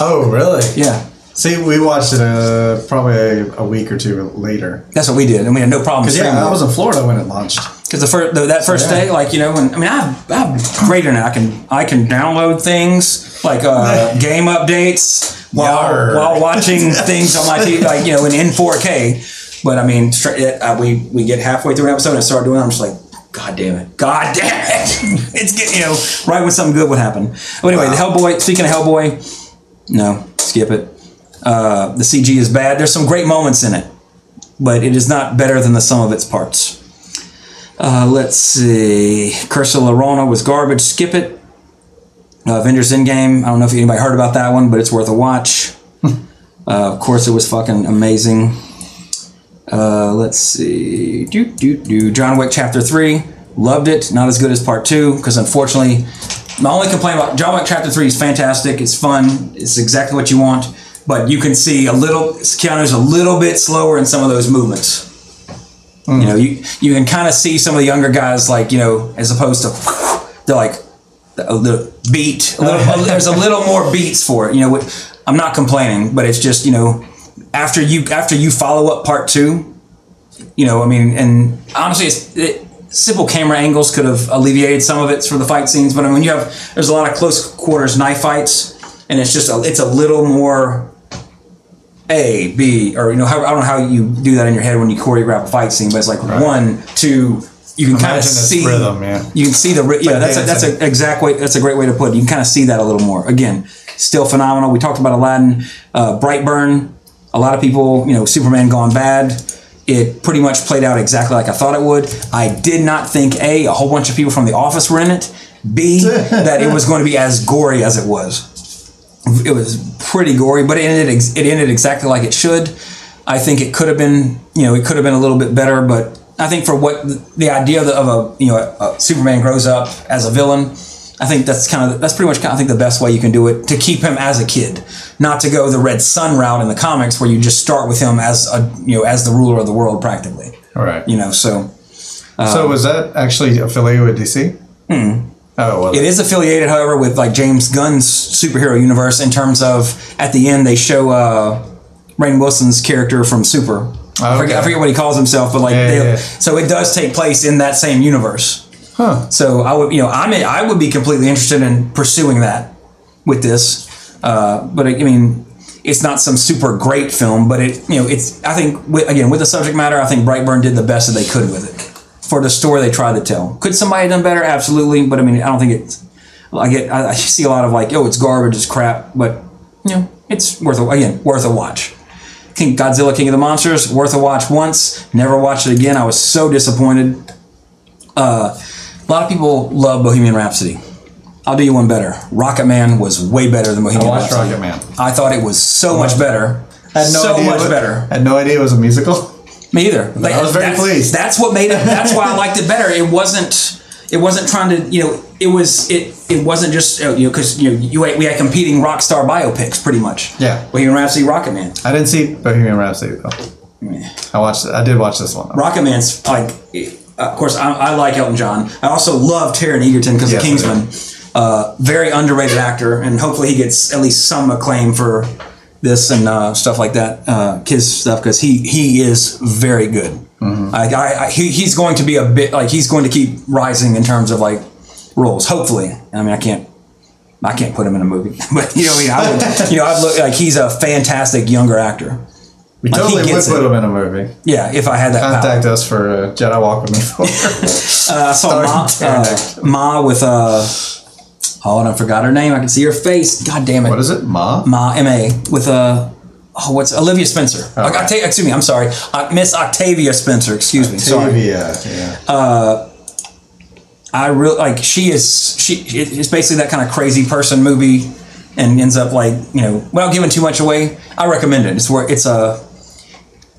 Oh, really? yeah. See, we watched it uh, probably a, a week or two later. That's what we did, and we had no problem. Because yeah, I was in Florida when it launched. Because the first the, that first Yeah. day, like you know, when I mean, I have, I have great internet. I can I can download things like uh, game updates while Yarr. while watching things on my TV, like you know, in, in 4K. But I mean, uh, we we get halfway through an episode and I start doing. it, I'm just like, God damn it, God damn it! it's getting you know right when something good would happen. But anyway, the Hellboy. Speaking of Hellboy, no, skip it. Uh, the CG is bad. There's some great moments in it, but it is not better than the sum of its parts. Uh, let's see. Curse of La was garbage. Skip it. Uh, Avengers Endgame. I don't know if anybody heard about that one, but it's worth a watch. uh, of course, it was fucking amazing. Uh, let's see. Do, do, do. John Wick Chapter 3. Loved it. Not as good as Part 2, because unfortunately, my only complaint about John Wick Chapter 3 is fantastic. It's fun. It's exactly what you want. But you can see a little, Keanu's a little bit slower in some of those movements. You know, you you can kind of see some of the younger guys like you know, as opposed to they're like a little beat. A little, there's a little more beats for it. You know, I'm not complaining, but it's just you know, after you after you follow up part two, you know, I mean, and honestly, it's. It, Simple camera angles could have alleviated some of it for the fight scenes, but I mean, you have there's a lot of close quarters knife fights, and it's just a, it's a little more a, B, or you know, how, I don't know how you do that in your head when you choreograph a fight scene, but it's like one, two. You can kind of see rhythm, yeah. You can see the yeah. like That's a, that's dancing. a exact way. That's a great way to put it. You can kind of see that a little more. Again, still phenomenal. We talked about Aladdin, uh, Brightburn. A lot of people, you know, Superman gone bad. It pretty much played out exactly like I thought it would. I did not think a a whole bunch of people from The Office were in it. B that it was going to be as gory as it was it was pretty gory, but it ended ex- it ended exactly like it should. I think it could have been, you know, it could have been a little bit better, but I think for what the, idea of, of a, you know, a, Superman grows up as a villain, I think that's kind of that's pretty much kind of, I think the best way you can do it to keep him as a kid, not to go the Red Sun route in the comics where you just start with him as a you know as the ruler of the world practically. All right. You know, so so was that actually affiliated with DC? Oh, well. It is affiliated, however, with like James Gunn's superhero universe in terms of at the end they show uh, Rainn Wilson's character from Super. I, forget, I forget what he calls himself, but like, Yeah, they, yeah, yeah. so it does take place in that same universe. Huh. So I would, you know, I'm I would be completely interested in pursuing that with this. Uh, but I mean, it's not some super great film, but it, you know, it's. I think with, again with the subject matter, I think Brightburn did the best that they could with it for the story they tried to tell. Could somebody have done better? Absolutely, but I mean, I don't think it's. I get. I, I see a lot of like, oh, it's garbage, it's crap, but you know, it's worth a, again worth a watch. King Godzilla King of the Monsters worth a watch once. Never watched it again. I was so disappointed. Uh, lot of people love Bohemian Rhapsody. I'll do you one better. Rocket Man was way better than Bohemian I watched Rhapsody. Rocket Man. I thought it was so much better. I had no so idea much what- better. Had no idea it was a musical. Me either. I was very that's, pleased. That's what made it. That's why I liked it better. It wasn't. It wasn't trying to. You know. It was. It. It wasn't just. uh, You know. Because you know. You we had competing rock star biopics pretty much. Yeah. Bohemian Rhapsody, Rocket Man. I didn't see Bohemian Rhapsody though. I watched. it. I did watch this one. though. Rocket Man's like. Of course, I, I like Elton John. I also love Taron Egerton because Yes, of Kingsman. Uh, very underrated actor, and hopefully he gets at least some acclaim for this and uh, stuff like that. Uh, stuff because he he is very good. Mm-hmm. Like I, I he, he's going to be a bit like he's going to keep rising in terms of like roles. Hopefully, I mean I can't. I can't put him in a movie, but you know, I mean, I would, you know, I'd look like he's a fantastic younger actor. We Like, totally would put it. him in a movie. Yeah, if I had that power. Contact us for uh, Jedi Walk with Me. Uh, I saw Ma, uh, Ma with uh, oh, and I forgot her name. I can see her face. God damn it. what is it? Ma. Ma M A with uh, oh, what's Olivia Spencer? Oh, Like, right. Octa- excuse me. I'm sorry, uh, Miss Octavia Spencer. Excuse me. Sorry. Octavia, Yeah. I really like. She is. She. it- It's basically that kind of crazy person movie, and ends up like you know, without giving too much away. I recommend it. It's where it's a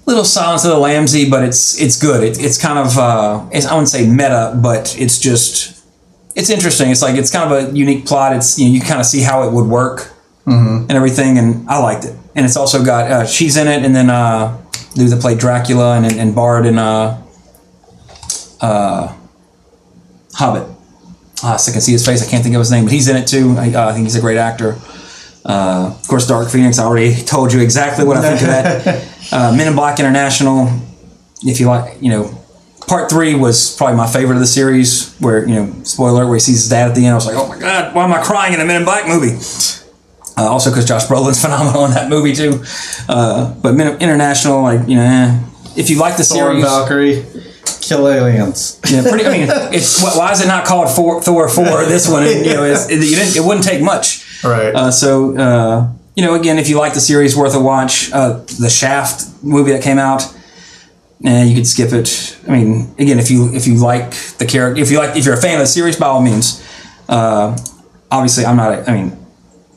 little Silence of the Lambsy, but it's it's good. It, it's kind of uh, it's, I wouldn't say meta, but it's just it's interesting. It's like it's kind of a unique plot. It's you know you kind of see how it would work and everything, and I liked it. And it's also got uh, she's in it, and then uh, dude that played Dracula and and Bard and uh, uh, Hobbit. Ah, so I can see his face. I can't think of his name, but he's in it too. I, uh, I think he's a great actor. Uh, of course, Dark Phoenix. I already told you exactly what I think of that. Uh, Men in Black International. If you like, you know, part three was probably my favorite of the series. Where you know, spoiler, where he sees his dad at the end. I was like, oh my god, why am I crying in a Men in Black movie? Uh, also, because Josh Brolin's phenomenal in that movie too. Uh, but Men International, like you know, eh. if you like the Thor series, Valkyrie. Kill aliens. yeah, pretty. I mean, it's why is it not called Thor, Thor Four? This one, you know, it's, it, didn't, it wouldn't take much. Right. Uh, so, uh, you know, again, if you like the series, worth a watch. Uh, the Shaft movie that came out, eh, you could skip it. I mean, again, if you if you like the character, if you like, if you're a fan of the series, by all means. Uh, obviously, I'm not. A, I mean,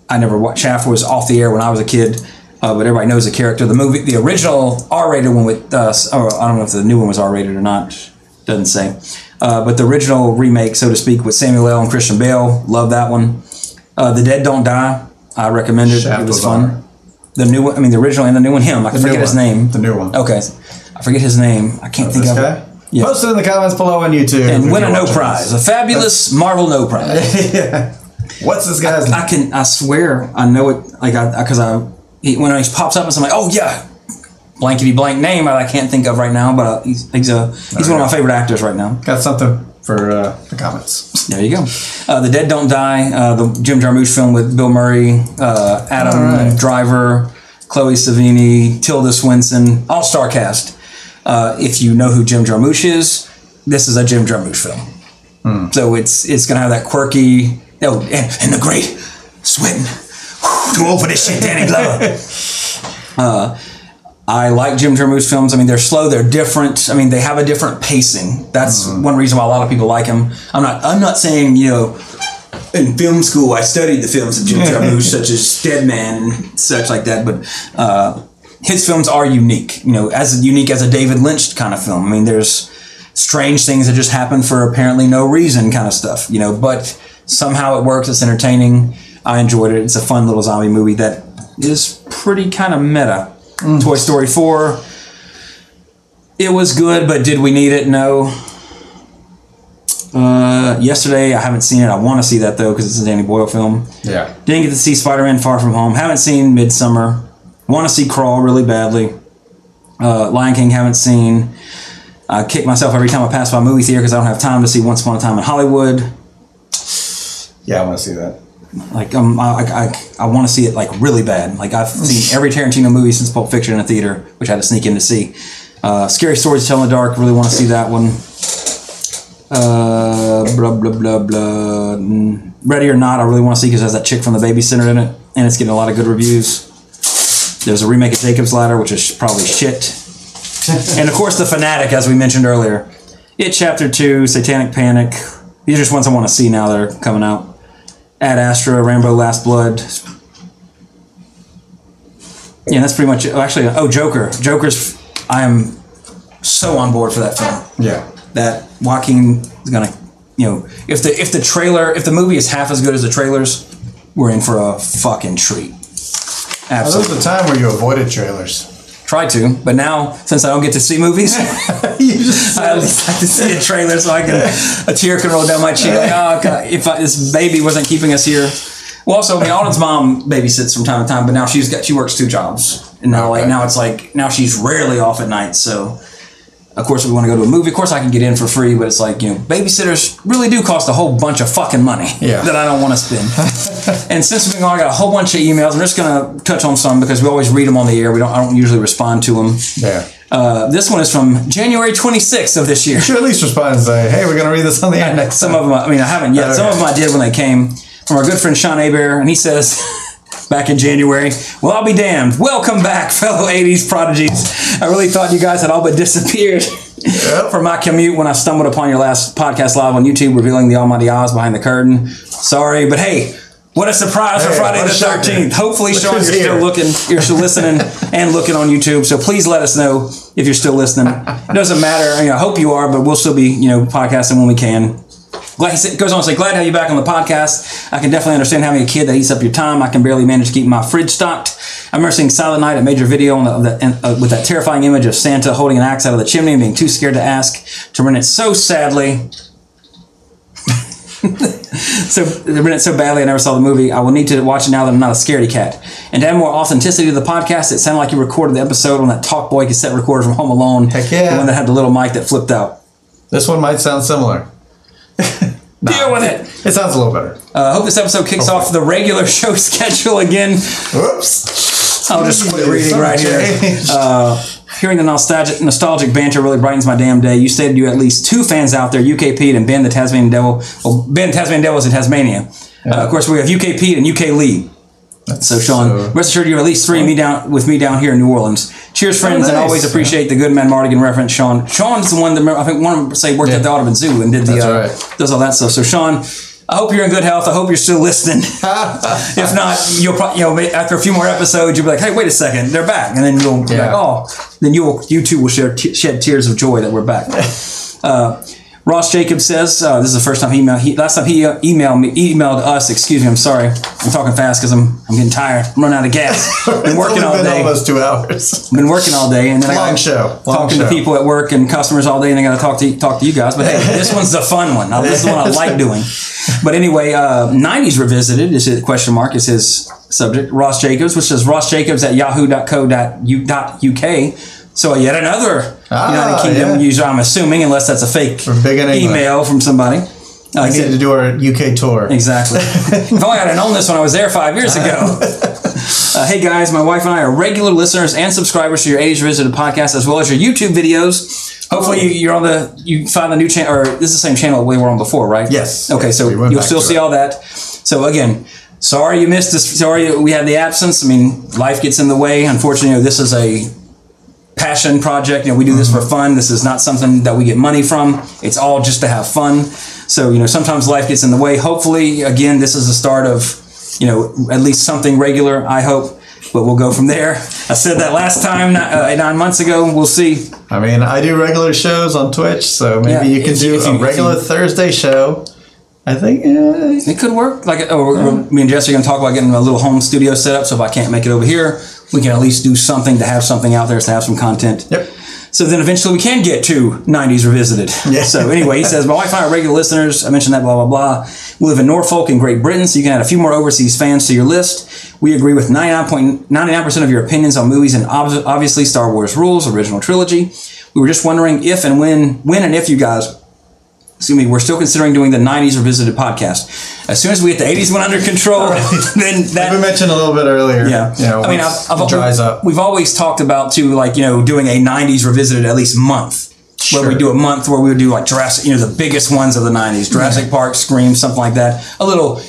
I never watched. Shaft was off the air when I was a kid. Uh, but everybody knows the character. The movie, the original R-rated one with, uh, or I don't know if the new one was R-rated or not. Doesn't say. Uh, but the original remake, so to speak, with Samuel L. and Christian Bale, love that one. Uh, the Dead Don't Die, I recommend it. It was fun. The new one, I mean the original and the new one, him. I The forget his one. name. The new one. Okay, I forget his name. I can't think This of guy. it. Yeah. Post it in the comments below on YouTube. And win a you're no watching prize, a fabulous Marvel no prize. this. yeah. What's this guy's name? I can, I swear, I know it. Like I, because I, he, when he pops up, I'm like, oh yeah, blankety blank name that I can't think of right now, but uh, he's he's a he's one of my favorite actors right now. Got something for uh, the comments. There you go. Uh, the Dead Don't Die, uh, the Jim Jarmusch film with Bill Murray, uh, Adam right. Driver, Chloë Sevigny, Tilda Swinton, all star cast. Uh, if you know who Jim Jarmusch is, this is a Jim Jarmusch film. So it's it's gonna have that quirky. Oh, and, and the great Swinton. Old for this shit, Danny Glover. I like Jim Jarmusch films. I mean, they're slow, they're different. I mean, they have a different pacing. That's one reason why a lot of people like him. I'm not. I'm not saying you know. In film school, I studied the films of Jim Jarmusch, such as Dead Man and such like that. But uh, his films are unique. You know, as unique as a David Lynch kind of film. I mean, there's strange things that just happen for apparently no reason, kind of stuff. You know, but somehow it works. It's entertaining. I enjoyed it. It's a fun little zombie movie that is pretty kind of meta. Toy Story 4. It was good, but did we need it? No. Uh, yesterday, I haven't seen it. I want to see that though because it's a Danny Boyle film. Yeah. Didn't get to see Spider Man Far From Home. Haven't seen Midsommar. Want to see Crawl really badly. Uh, Lion King haven't seen. I kick myself every time I pass by a movie theater because I don't have time to see Once Upon a Time in Hollywood. Yeah, I want to see that. Like um, I, I, I want to see it like really bad. Like I've seen every Tarantino movie since Pulp Fiction in a theater, which I had to sneak in to see. Uh, Scary Stories to Tell in the Dark. Really want to see that one. Uh, blah blah blah blah. Ready or Not. I really want to see because it has that chick from The Babysitter in it, and it's getting a lot of good reviews. There's a remake of Jacob's Ladder, which is probably shit. and of course, The Fanatic, as we mentioned earlier. It Chapter Two, Satanic Panic. These are just ones I want to see now that are coming out. Ad Astra, Rambo Last Blood. Yeah, that's pretty much it. Oh, actually, oh, Joker. Joker's. I am so on board for that film. Yeah. That Joaquin is gonna, you know, if the if the trailer, if the movie is half as good as the trailers, we're in for a fucking treat. Now, there was Absolutely. a time where you avoided trailers. Try to, but now since I don't get to see movies, just I at least like to see a trailer so I can a tear can roll down my cheek. Like, oh, God, if I, this baby wasn't keeping us here. Well, also, I mean, Alden's mom babysits from time to time, but now she's got she works two jobs, and now like now it's like now she's rarely off at night. So, of course, we want to go to a movie. Of course, I can get in for free, but it's like you know, babysitters really do cost a whole bunch of fucking money Yeah. that I don't want to spend. and since we've gone, I got a whole bunch of emails, I'm just gonna touch on some because we always read them on the air. We don't I don't usually respond to them. Yeah. Uh, this one is from January 26th of this year. You should at least respond and say, hey, we're going to read this on the air next Some time. of them, I mean, I haven't yet. Some of them I did when they came from our good friend Sean Aber, and he says back in January, "Well, I'll be damned. Welcome back, fellow '80s prodigies. I really thought you guys had all but disappeared." From my commute when I stumbled upon your last podcast live on YouTube revealing the Almighty Oz behind the curtain. Sorry, but hey, what a surprise for Friday the. 13th. Hopefully, Look Sean, you're who's still looking, you're still listening and looking on YouTube. So please let us know if you're still listening. It doesn't matter. You know, I hope you are, but we'll still be, you know, podcasting when we can. Glad he goes on to say, glad to have you back on the podcast. I can definitely understand having a kid that eats up your time. I can barely manage to keep my fridge stocked. I remember seeing Silent Night, a major video on the, the, and, uh, with that terrifying image of Santa holding an axe out of the chimney and being too scared to ask to rent it so sadly. so they rent it so badly I never saw the movie. I will need to watch it now that I'm not a scaredy cat. And to add more authenticity to the podcast, it sounded like you recorded the episode on that Talk Boy cassette recorder from Home Alone. Heck yeah. The one that had the little mic that flipped out. This one might sound similar. Deal with it. It sounds a little better. Uh, I hope this episode kicks off the regular show schedule again. Oops. I'll just quit reading right here. Uh, hearing the nostalgic, nostalgic banter really brightens my damn day. You stated you had at least two fans out there, UK Pete and Ben the Tasmanian Devil. Well, Ben Tasmanian Devil is in Tasmania. Uh, of course, we have UK Pete and UK Lee. So, Sean, so- rest assured you're at least three me down with me down here in New Orleans. Cheers, friends, and nice. always appreciate the good man Mardigan reference. Sean, Sean's the one that I think one of them say worked at the Audubon Zoo and did the That's uh, right. does all that stuff. So, Sean, I hope you're in good health. I hope you're still listening. if not, you'll probably you know after a few more episodes, you'll be like, hey, wait a second, they're back, and then you'll be Yeah. like, oh, then you will you two will share t- shed tears of joy that we're back. uh, Ross Jacobs says uh, this is the first time he emailed. He, last time he uh, emailed me, emailed us. Excuse me, I'm sorry. I'm talking fast because I'm I'm getting tired. I'm running out of gas. Been working all been day. almost two hours. I've Been working all day, and then I Long gotta- show. Long talking show. to people at work and customers all day, and I got to talk to talk to you guys. But hey, this one's the fun one. Now, this is the one I like doing. But anyway, uh, '90s revisited is his question mark is his subject. Ross Jacobs, which is Ross Jacobs at yahoo.co.uk. So yet another Ah, United Kingdom yeah. user. I'm assuming, unless that's a fake big email from somebody. Uh, I he need to do our UK tour. Exactly. if only I'd have known this when I was there five years ago. Uh, hey guys, my wife and I are regular listeners and subscribers to your Age Visited podcast as well as your YouTube videos. Hopefully you, you're on the you find the new channel or this is the same channel we were on before, right? Yes. Okay, so We you'll still see it. all that. So again, sorry you missed this. Sorry we had the absence. I mean, life gets in the way. Unfortunately, this is a passion project. You know, we do this for Mm-hmm. fun. This is not something that we get money from. It's all just to have fun. So, you know, sometimes life gets in the way. Hopefully, again, this is the start of, you know, at least something regular, I hope. But we'll go from there. I said that last time, uh, nine months ago. We'll see. I mean, I do regular shows on Twitch, so maybe Yeah, you can do you- if you- a regular you- Thursday show. I think uh, It could work. Like, oh, we're- me and Jesse are going to talk about getting a little home studio set up. So if I can't make it over here, we can at least do something to have something out there to have some content. Yep. So then eventually we can get to 90s revisited. Yeah. So anyway, he says, My wife and I are regular listeners. I mentioned that, blah, blah, blah. We live in Norfolk in Great Britain, so you can add a few more overseas fans to your list. We agree with 99.99% of your opinions on movies and ob- obviously Star Wars rules, original trilogy. We were just wondering if and when, when and if you guys excuse me, we're still considering doing the 90s revisited podcast. As soon as we get the 80s one under control, then that we mentioned a little bit earlier. yeah, You know, I mean, I've, I've, dries up. We've always talked about too, like you know, doing a '90s revisited at least month, where we do a month where we would do like Jurassic, you know, the biggest ones of the '90s, Jurassic Park, Scream, something like that. A little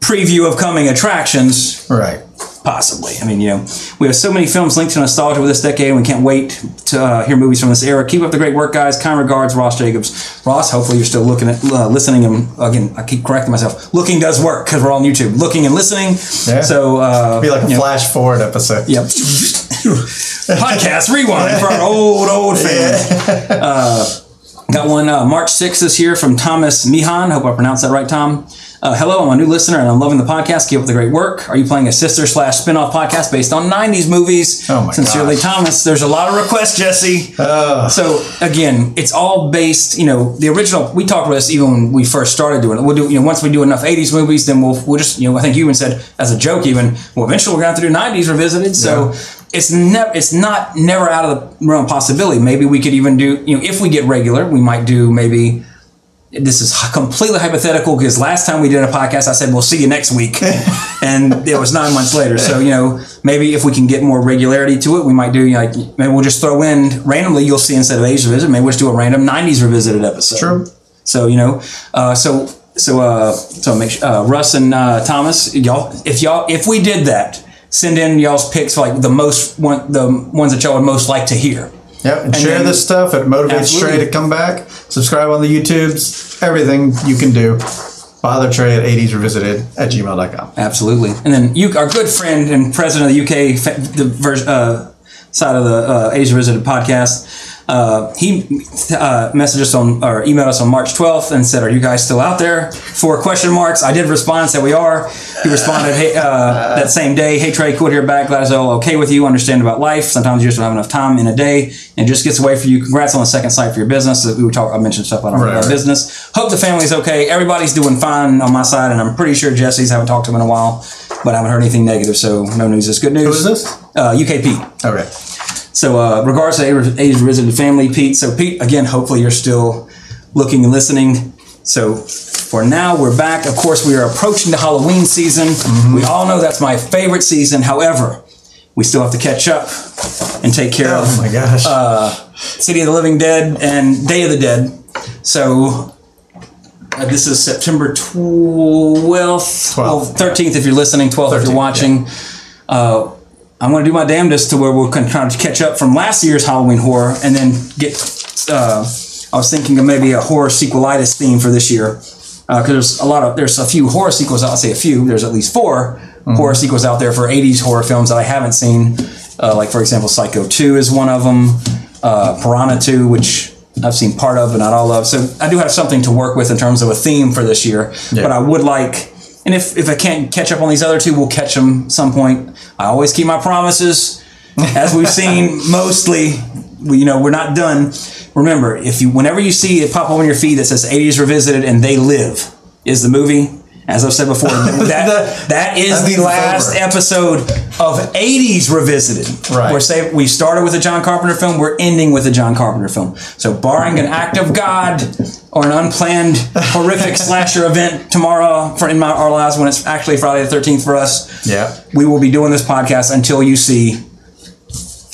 preview of coming attractions, Right. Possibly. I mean, you know, we have so many films linked to nostalgia with this decade, and we can't wait to uh, hear movies from this era. Keep up the great work, guys. Kind regards, Ross Jacobs. Ross, hopefully you're still looking at, uh, listening, and again, I keep correcting myself. Looking does work because we're on YouTube. Looking and listening. Yeah. So uh, Be like a you know, flash forward episode. Yep. Podcast rewind for our old, old fans. Uh, got one uh, March 6th this year from Thomas Mihan. Hope I pronounced that right, Tom. Uh, hello, I'm a new listener and I'm loving the podcast. Keep up the great work. Are you playing a sister slash spin-off podcast based on 90s movies? Oh my god. Sincerely, gosh. Thomas. There's a lot of requests, Jesse. Ugh. So again, it's all based. You know, the original. We talked about this even when we first started doing it. We'll do. You know, once we do enough '80s movies, then we'll we'll just. You know, I think you even said as a joke, even. Well, eventually we're going to have to do '90s revisited. So it's never. It's not never out of the realm of possibility. Maybe we could even do. You know, if we get regular, we might do maybe. This is completely hypothetical because last time we did a podcast, I said we'll see you next week, and it was nine months later. So you know, maybe if we can get more regularity to it, we might do like maybe we'll just throw in randomly. You'll see instead of '80s revisit, maybe we'll just do a random '90s revisited episode. True. So you know, uh, so so uh, so make sure, uh, Russ and uh, Thomas, y'all, if y'all if we did that, send in y'all's picks like the most one the ones that y'all would most like to hear. Yep, and, And share then- this stuff. It motivates Absolutely. Trey to come back. Subscribe on the YouTubes. Everything you can do. Bother Trey at 80s Revisited at gmail.com. Absolutely. And then you, our good friend and president of the UK the uh, side of the uh, Asia Visited podcast, uh, he uh, messaged us on or emailed us on March 12th and said, "Are you guys still out there?" Four question marks. I did respond and said we are. He responded hey, uh, that same day, "Hey Trey, cool to hear back. Glad it's all okay with you. Understand about life. Sometimes you just don't have enough time in a day, and it just gets away from you. Congrats on the second site for your business. We were talk. I mentioned stuff about our Right, right. business. Hope the family's okay. Everybody's doing fine on my side, and I'm pretty sure Jesse's haven't talked to him in a while, but I haven't heard anything negative. So no news is good news. Who is this? Uh, UKP. Okay. So, uh, regards to Age Revisited family, Pete. So, Pete, again, hopefully you're still looking and listening. So, for now, we're back. Of course, we are approaching the Halloween season. Mm-hmm. We all know that's my favorite season. However, we still have to catch up and take care Oh of my gosh. City of the Living Dead and Day of the Dead. So uh, this is September 12th, well, 13th if you're listening, 12th if you're watching. Uh, I'm going to do my damnedest to where we'll kind of catch up from last year's Halloween horror and then get. Uh, I was thinking of maybe a horror sequelitis theme for this year because there's a lot of there's a few horror sequels. I'll say a few. There's at least 4 horror sequels out there for 80s horror films that I haven't seen. Uh, like for example, Psycho 2 is one of them. Uh, Piranha 2, which I've seen part of but not all of. So I do have something to work with in terms of a theme for this year. Yeah. But I would like, and if if I can't catch up on these other two, we'll catch them some point. I always keep my promises. As we've seen, mostly, we, you know, we're not done. Remember, if you, whenever you see it pop up on your feed that says "80s Revisited" and "They Live" is the movie. As I've said before, that that is the last over. episode of '80s Revisited. Right. We're say we started with a John Carpenter film. We're ending with a John Carpenter film. So, barring an act of God or an unplanned horrific slasher event tomorrow for in my, our lives when it's actually Friday the Thirteenth for us, yeah. we will be doing this podcast until you see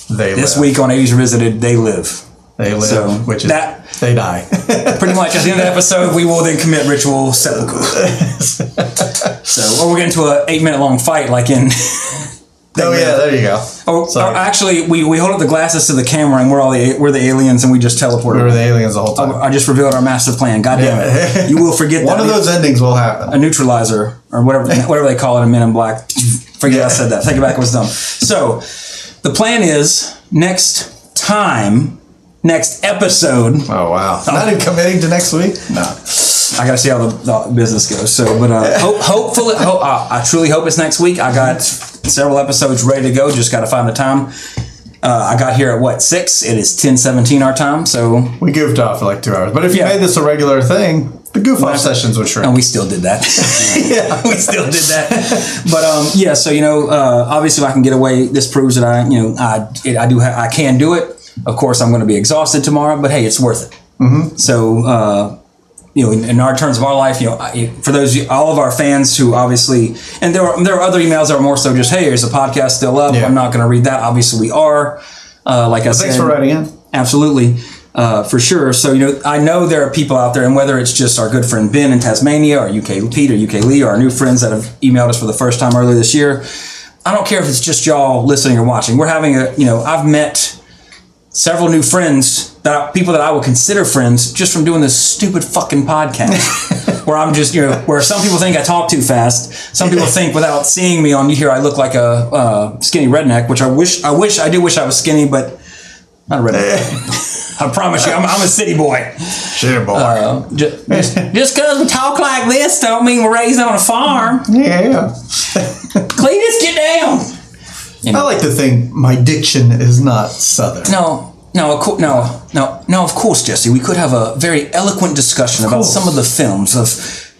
They this live. week on '80s Revisited. They live. They live, So, which is that- they die. Pretty much at the end of the episode, we will then commit ritual seppuku. so, or we get into an eight minute long fight like in. oh yeah, there you go. Oh, oh Sorry. or actually, we, we hold up the glasses to the camera and we're all the we're the aliens and we just teleport. We were the aliens the whole time. I just revealed our master plan. God damn it! You will forget One that. of those endings will happen. a neutralizer or whatever whatever they call it in Men in Black. Forget I said that. Take it back. It was dumb. So the plan is next time, next episode. Oh wow! Not even committing to next week. No. I gotta see how the, the business goes. So, but uh, hope, hopefully, ho- uh, I truly hope it's next week. I got several episodes ready to go. Just gotta find the time. Uh, I got here at what six? It is ten seventeen our time. So We goofed off for like two hours. But if you Yeah. made this a regular thing, the goof off sessions would shrink. and we still did that. yeah, we still did that. But um, yeah. So you know, uh, obviously, if I can get away, this proves that I, you know, I it, I do ha- I can do it. Of course, I'm going to be exhausted tomorrow, but hey, it's worth it. Mm-hmm. So. Uh, you know, in, in our terms of our life, you know, I, for those all of our fans who obviously, and there are there are other emails that are more so just, hey, is the podcast still up? Yeah. I'm not going to read that. Obviously, we are. Uh, like I said, Thanks for writing in. Absolutely, uh, for sure. So you know, I know there are people out there, and whether it's just our good friend Ben in Tasmania, or UK Pete, or UK Lee, or our new friends that have emailed us for the first time earlier this year. I don't care if it's just y'all listening or watching. We're having a, you know, I've met several new friends that I, people that I would consider friends just from doing this stupid fucking podcast. where I'm just, you know, where some people think I talk too fast. Some people think without seeing me on here, I look like a uh, skinny redneck, which I wish, I wish, I do wish I was skinny, but not a redneck. I promise you, I'm, I'm a city boy. Shit, boy. Uh, just just because we talk like this don't mean we're raised on a farm. yeah. Cletus, get down. I like to think my diction is not southern. No, no, of cour- no, no, no. Of course, Jesse. We could have a very eloquent discussion about some of the films of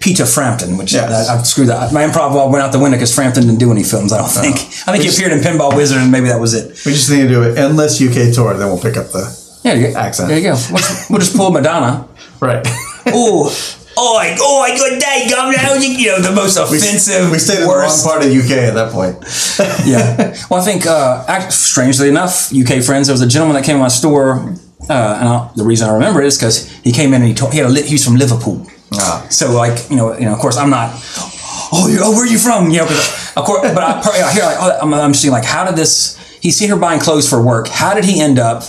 Peter Frampton, which Yes. Uh, I, I screwed that. My improv went out the window because Frampton didn't do any films. I don't think. I think he appeared in Pinball Wizard, and maybe that was it. We just need to do an endless UK tour, then we'll pick up the Yeah, you. Accent. There you go. We'll just, we'll just pull Madonna. right. Oh, oi, oi, good day, governor. You know the most offensive. we stayed in worst. the wrong part of the UK at that point. yeah. Well, I think, uh, act- strangely enough, UK friends, there was a gentleman that came to my store, uh, and I, the reason I remember it is because he came in and he told, he had a li- he was from Liverpool. Ah. So like you know you know of course I'm not. Oh, you oh, where are you from? You know, of course, but I, I hear, like, oh, I'm, I'm seeing like how did this? He's here buying clothes for work. How did he end up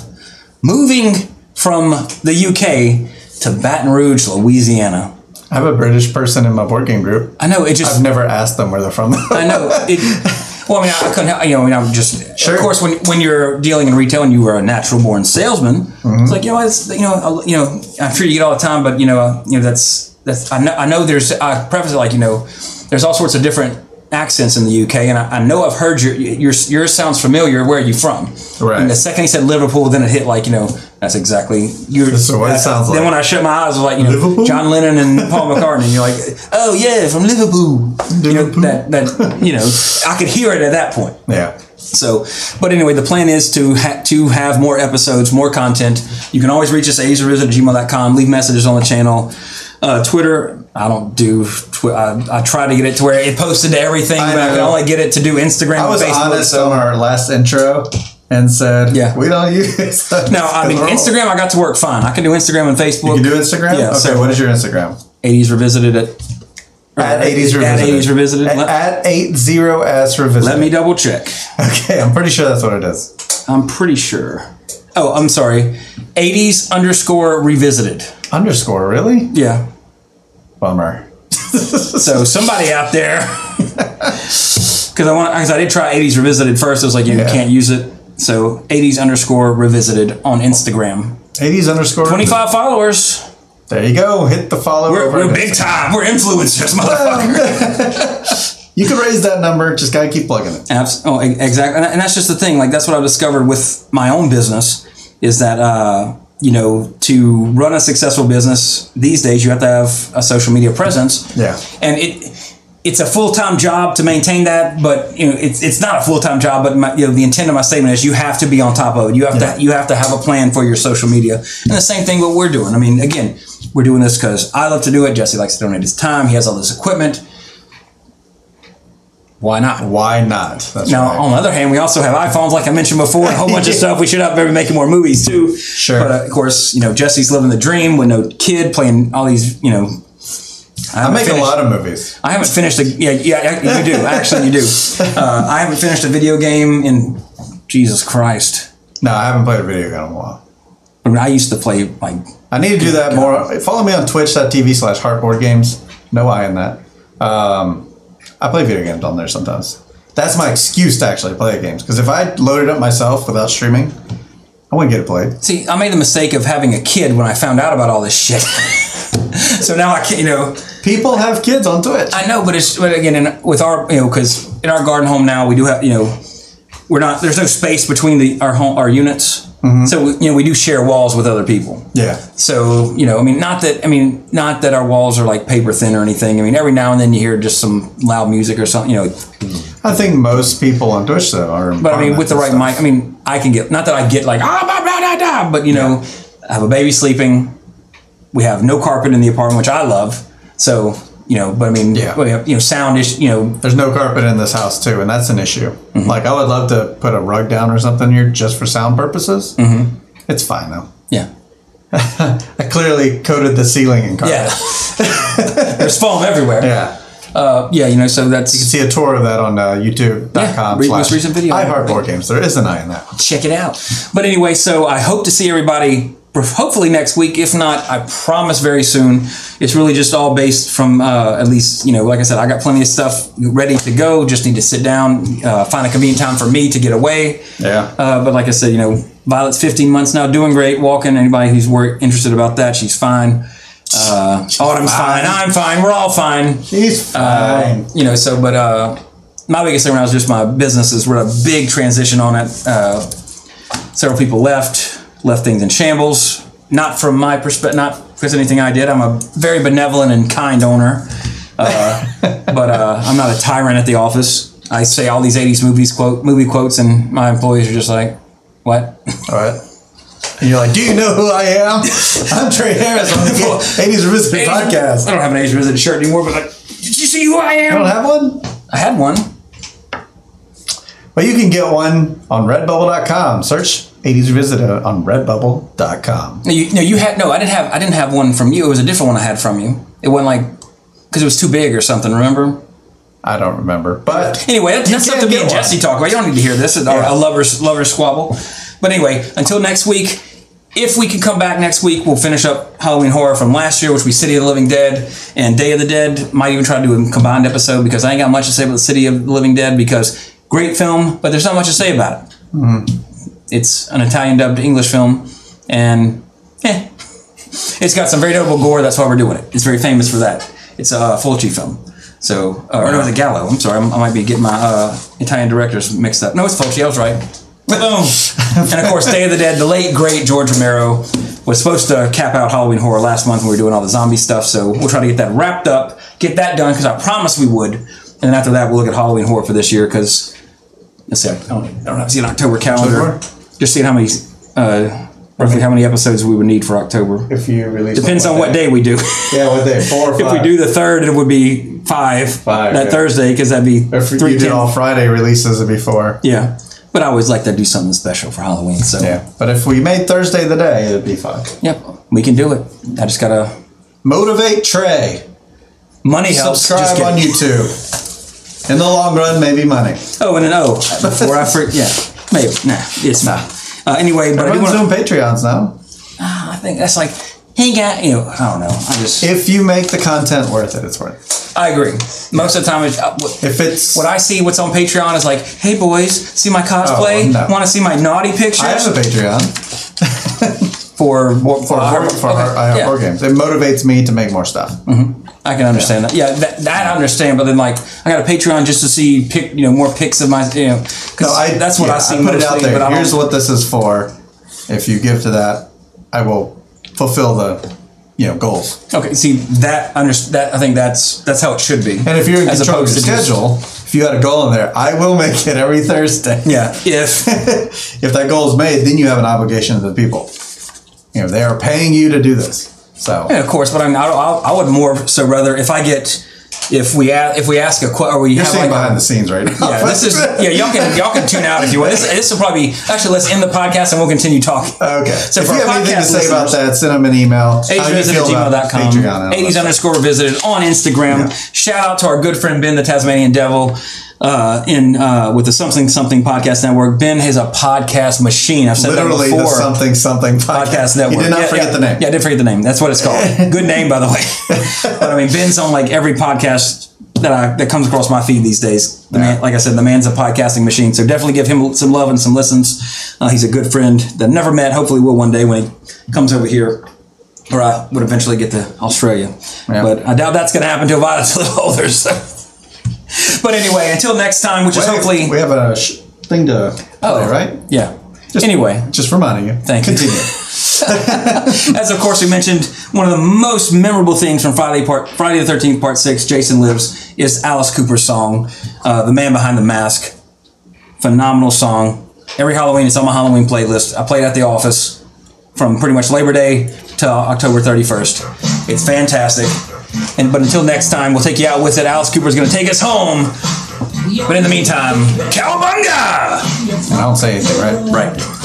moving from the UK to Baton Rouge, Louisiana? I have a British person in my board game group. I know it just I've never asked them where they're from. I know it. Well, I mean, I, I couldn't. help- You know, I mean, I'm just. Sure. Of course, when when you're dealing in retail and you are a natural born salesman, Mm-hmm. it's like you know, it's you know, I'll- you know, I'm sure you get all the time, but you know, uh, you know, that's that's. I know. I know. There's. I preface it like you know, there's all sorts of different accents in the UK, and I, I know I've heard your your yours sounds familiar. Where are you from? Right. And the second he said Liverpool, then it hit like you know, that's exactly your. That's what it sounds like. Then when I shut my eyes, it was like you know, Liverpool? John Lennon and Paul McCartney, and you're like, oh yeah, from Liverpool. You know that that you know, I could hear it at that point. yeah. So, but anyway, the plan is to ha- to have more episodes, more content. You can always reach us at 80srevisited at gmail.com. Leave messages on the channel. Uh, Twitter, I don't do. Twi- I, I try to get it to where it posted to everything, I but I can only get it to do Instagram I and was Facebook. honest so- on our last intro and said, Yeah. we don't use no, I mean Instagram. I got to work fine. I can do Instagram and Facebook. You can do Instagram? Yeah. Okay, so what is your Instagram? 80s revisited at At 80s Revisited. At 80s revisited. At, Let, at 80s Revisited. let me double check. Okay, I'm pretty sure that's what it is. I'm pretty sure. Oh, I'm sorry. 80s underscore revisited. Underscore, really? Yeah. Bummer. So somebody out there, because I want, because I did try 80s revisited first. It was like you Yeah. can't use it. So 80s underscore revisited on Instagram. 80s underscore. 25 followers. There you go. Hit the follow. We're, we're big time. We're influencers, motherfucker. You can raise that number. Just gotta keep plugging it. Abs- oh, exactly. And, and that's just the thing. Like that's what I've discovered with my own business is that uh, you know to run a successful business these days you have to have a social media presence. Yeah. And it it's a full time job to maintain that, but you know it's it's not a full time job. But my, you know the intent of my statement is you have to be on top of it. You have Yeah. to you have to have a plan for your social media. And the same thing what we're doing. I mean, again, we're doing this because I love to do it. Jesse likes to donate his time. He has all this equipment. Why not? Why not? That's Now, right. on the other hand, we also have iPhones, like I mentioned before, and a whole bunch of stuff. We should have maybe making more movies too. Sure. But uh, of course, you know, Jesse's living the dream with no kid, playing all these, you know. I make a lot of movies. I haven't finished a. Yeah, yeah, you do. Actually, you do. Uh, I haven't finished a video game in Jesus Christ. No, I haven't played a video game in a while. I mean, I used to play like. I need to do that more. Follow me on twitch.tv slash heartboard games. No I in that. Um, I play video games on there sometimes. That's my excuse to actually play games. Because if I loaded up myself without streaming, I wouldn't get it played. See, I made the mistake of having a kid when I found out about all this shit. so now I can't, you know. People have kids on Twitch. I know, but it's but again, in, with our you know, because in our garden home now we do have you know, we're not. There's no space between the our home our units. So we, you know we do share walls with other people. Yeah. So you know, I mean, not that I mean, not that our walls are like paper thin or anything. I mean, every now and then you hear just some loud music or something. You know, I think most people on Twitch though are. but I mean, with the right mic, I mean, I can get not that I get like ah blah, blah, blah, blah, but you know, I have a baby sleeping. We have no carpet in the apartment, which I love. So you know, but I mean, Yeah. we have, you know, sound is you know, There's no carpet in this house too, and that's an issue. Mm-hmm. Like I would love to put a rug down or something here just for sound purposes. Mm-hmm. It's fine though. yeah, I clearly coated the ceiling in carpet. yeah. There's foam everywhere. Yeah. Uh, yeah, you know, so that's You can see a tour of that on uh, youtube.com Yeah, most recent video. I heart board games. There is an eye in that. check it out. But anyway, so I hope to see everybody hopefully next week. If not, I promise very soon. It's really just all based from uh, at least, you know, like I said, I got plenty of stuff ready to go. Just need to sit down, uh, find a convenient time for me to get away. Yeah. Uh, but like I said, you know, Violet's 15 months now, doing great, walking. Anybody who's wor- interested about that, she's fine. Uh, Autumn's fine. I'm fine. We're all fine. He's Uh, fine. you know, so but uh, my biggest thing right now is just my businesses. We're at a big transition on it. Uh, several people left, left things in shambles. Not from my perspective, not because anything I did. I'm a very benevolent and kind owner, uh, but uh, I'm not a tyrant at the office. I say all these '80s movies quote movie quotes, and my employees are just like, "What?" All right. And you're like, do you know who I am? I'm Trey Harris on the 80s Revisited podcast. I don't have an '80s Revisited shirt anymore, but like, did you see who I am? You don't have one? I had one. Well, you can get one on redbubble.com. Search 80s Revisited on redbubble.com. No, you, no, you had no. I didn't have. I didn't have one from you. It was a different one I had from you. It wasn't like because it was too big or something. Remember? I don't remember. But Anyway, that, that's something me and. Jesse talk about. You don't need to hear this. It's Yeah. a lovers lovers squabble. But anyway, until next week. If we can come back next week, we'll finish up Halloween Horror from last year, which we City of the Living Dead and Day of the Dead. Might even try to do a combined episode because I ain't got much to say about the City of the Living Dead because great film, but there's not much to say about it. Mm-hmm. It's an Italian dubbed English film, and eh, it's got some very notable gore. That's why we're doing it. It's very famous for that. It's a Fulci film. So, uh, or no, a Gallo. I'm sorry, I'm, I might be getting my uh, Italian directors mixed up. No, it's Fulci. I was right. Boom. and of course, Day of the Dead. The late great George Romero was supposed to cap out Halloween Horror last month when we were doing all the zombie stuff. So we'll try to get that wrapped up, get that done because I promised we would. And then after that, we'll look at Halloween Horror for this year because let's see, I don't, I don't have to see an October calendar. Just seeing how many, uh, roughly how many episodes we would need for October. if you release Depends on what day we do. Yeah, what day? Four or five. if we do the third, it would be five, Five, that yeah. Thursday because that'd be If three you did ten- all Friday releases before. Yeah, but I always like to do something special for Halloween. So Yeah. But if we made Thursday the day, it'd be fine. yep, we can do it. I just gotta Motivate Trey. money helps. Subscribe on. YouTube. In the long run, maybe money. Oh, and an O before I forget. Yeah, maybe. Nah, it's not. Uh, I but I do Everyone's want. doing Patreons now. I think that's like, hey, guy. You know, I don't know. I just. If you make the content worth it, it's worth it. I agree. Most of the time, it's, uh, what- If it's. what I see, what's on Patreon is like, hey boys, see my cosplay? Oh, no. Want to see my naughty pictures? I have a Patreon for for, for, uh, for, for okay, our, I have yeah. board games. It motivates me to make more stuff. I can understand that. Yeah, that, that I understand. But then, like, I got a Patreon just to see pic, you know, more pics of my, you know, because No, I, that's what yeah, I see. put it out there. But I Here's what this is for. If you give to that, I will fulfill the, you know, goals. okay, see that under that I think that's that's how it should be. And if you're in As control of your to just- schedule, if you had a goal in there, I will make it every Thursday. yeah, if if that goal is made, then you have an obligation to the people. You know, they are paying you to do this. So yeah, of course. But I mean, I, I, I would more so rather if I get if we a, if we ask a question or we you're have like behind a, the scenes right now. yeah, this is yeah. Y'all can y'all can tune out if you want. This, this will probably be actually let's end the podcast and we'll continue talking. Okay. So if you have anything to say about that, send them an email. How 80s feel about gmail.com. Patreon and all 80s that underscore visited on Instagram. Shout out to our good friend Ben, the Tasmanian Devil, uh, in uh, with the Something Something Podcast Network. Ben is a podcast machine. I've said Literally that the before. something something podcast, Podcast Network. You did not Yeah, forget yeah. the name. Yeah, I did forget the name. That's what it's called. Good name, by the way. but I mean, Ben's on like every podcast that I that comes across my feed these days. The man, like I said, the man's a podcasting machine. So definitely give him some love and some listens. Uh, he's a good friend that I've never met. Hopefully, will one day when he comes over here. Or I would eventually get to Australia, Yeah. but I doubt that's going to happen Violet's a little older. So. But anyway, until next time, which is Wait, hopefully we have a sh- thing to play, right? Yeah. Just, anyway, just reminding you. Thank you. Continue. as of course we mentioned, one of the most memorable things from Friday part Friday the Thirteenth Part Six, Jason Lives, is Alice Cooper's song, uh, "The Man Behind the Mask." Phenomenal song. Every Halloween, it's on my Halloween playlist. I play it at the office from pretty much Labor Day to October 31st. It's fantastic. And but until next time, we'll take you out with it. Alice Cooper's going to take us home. But in the meantime, cowabunga! And I don't say anything, right? Right.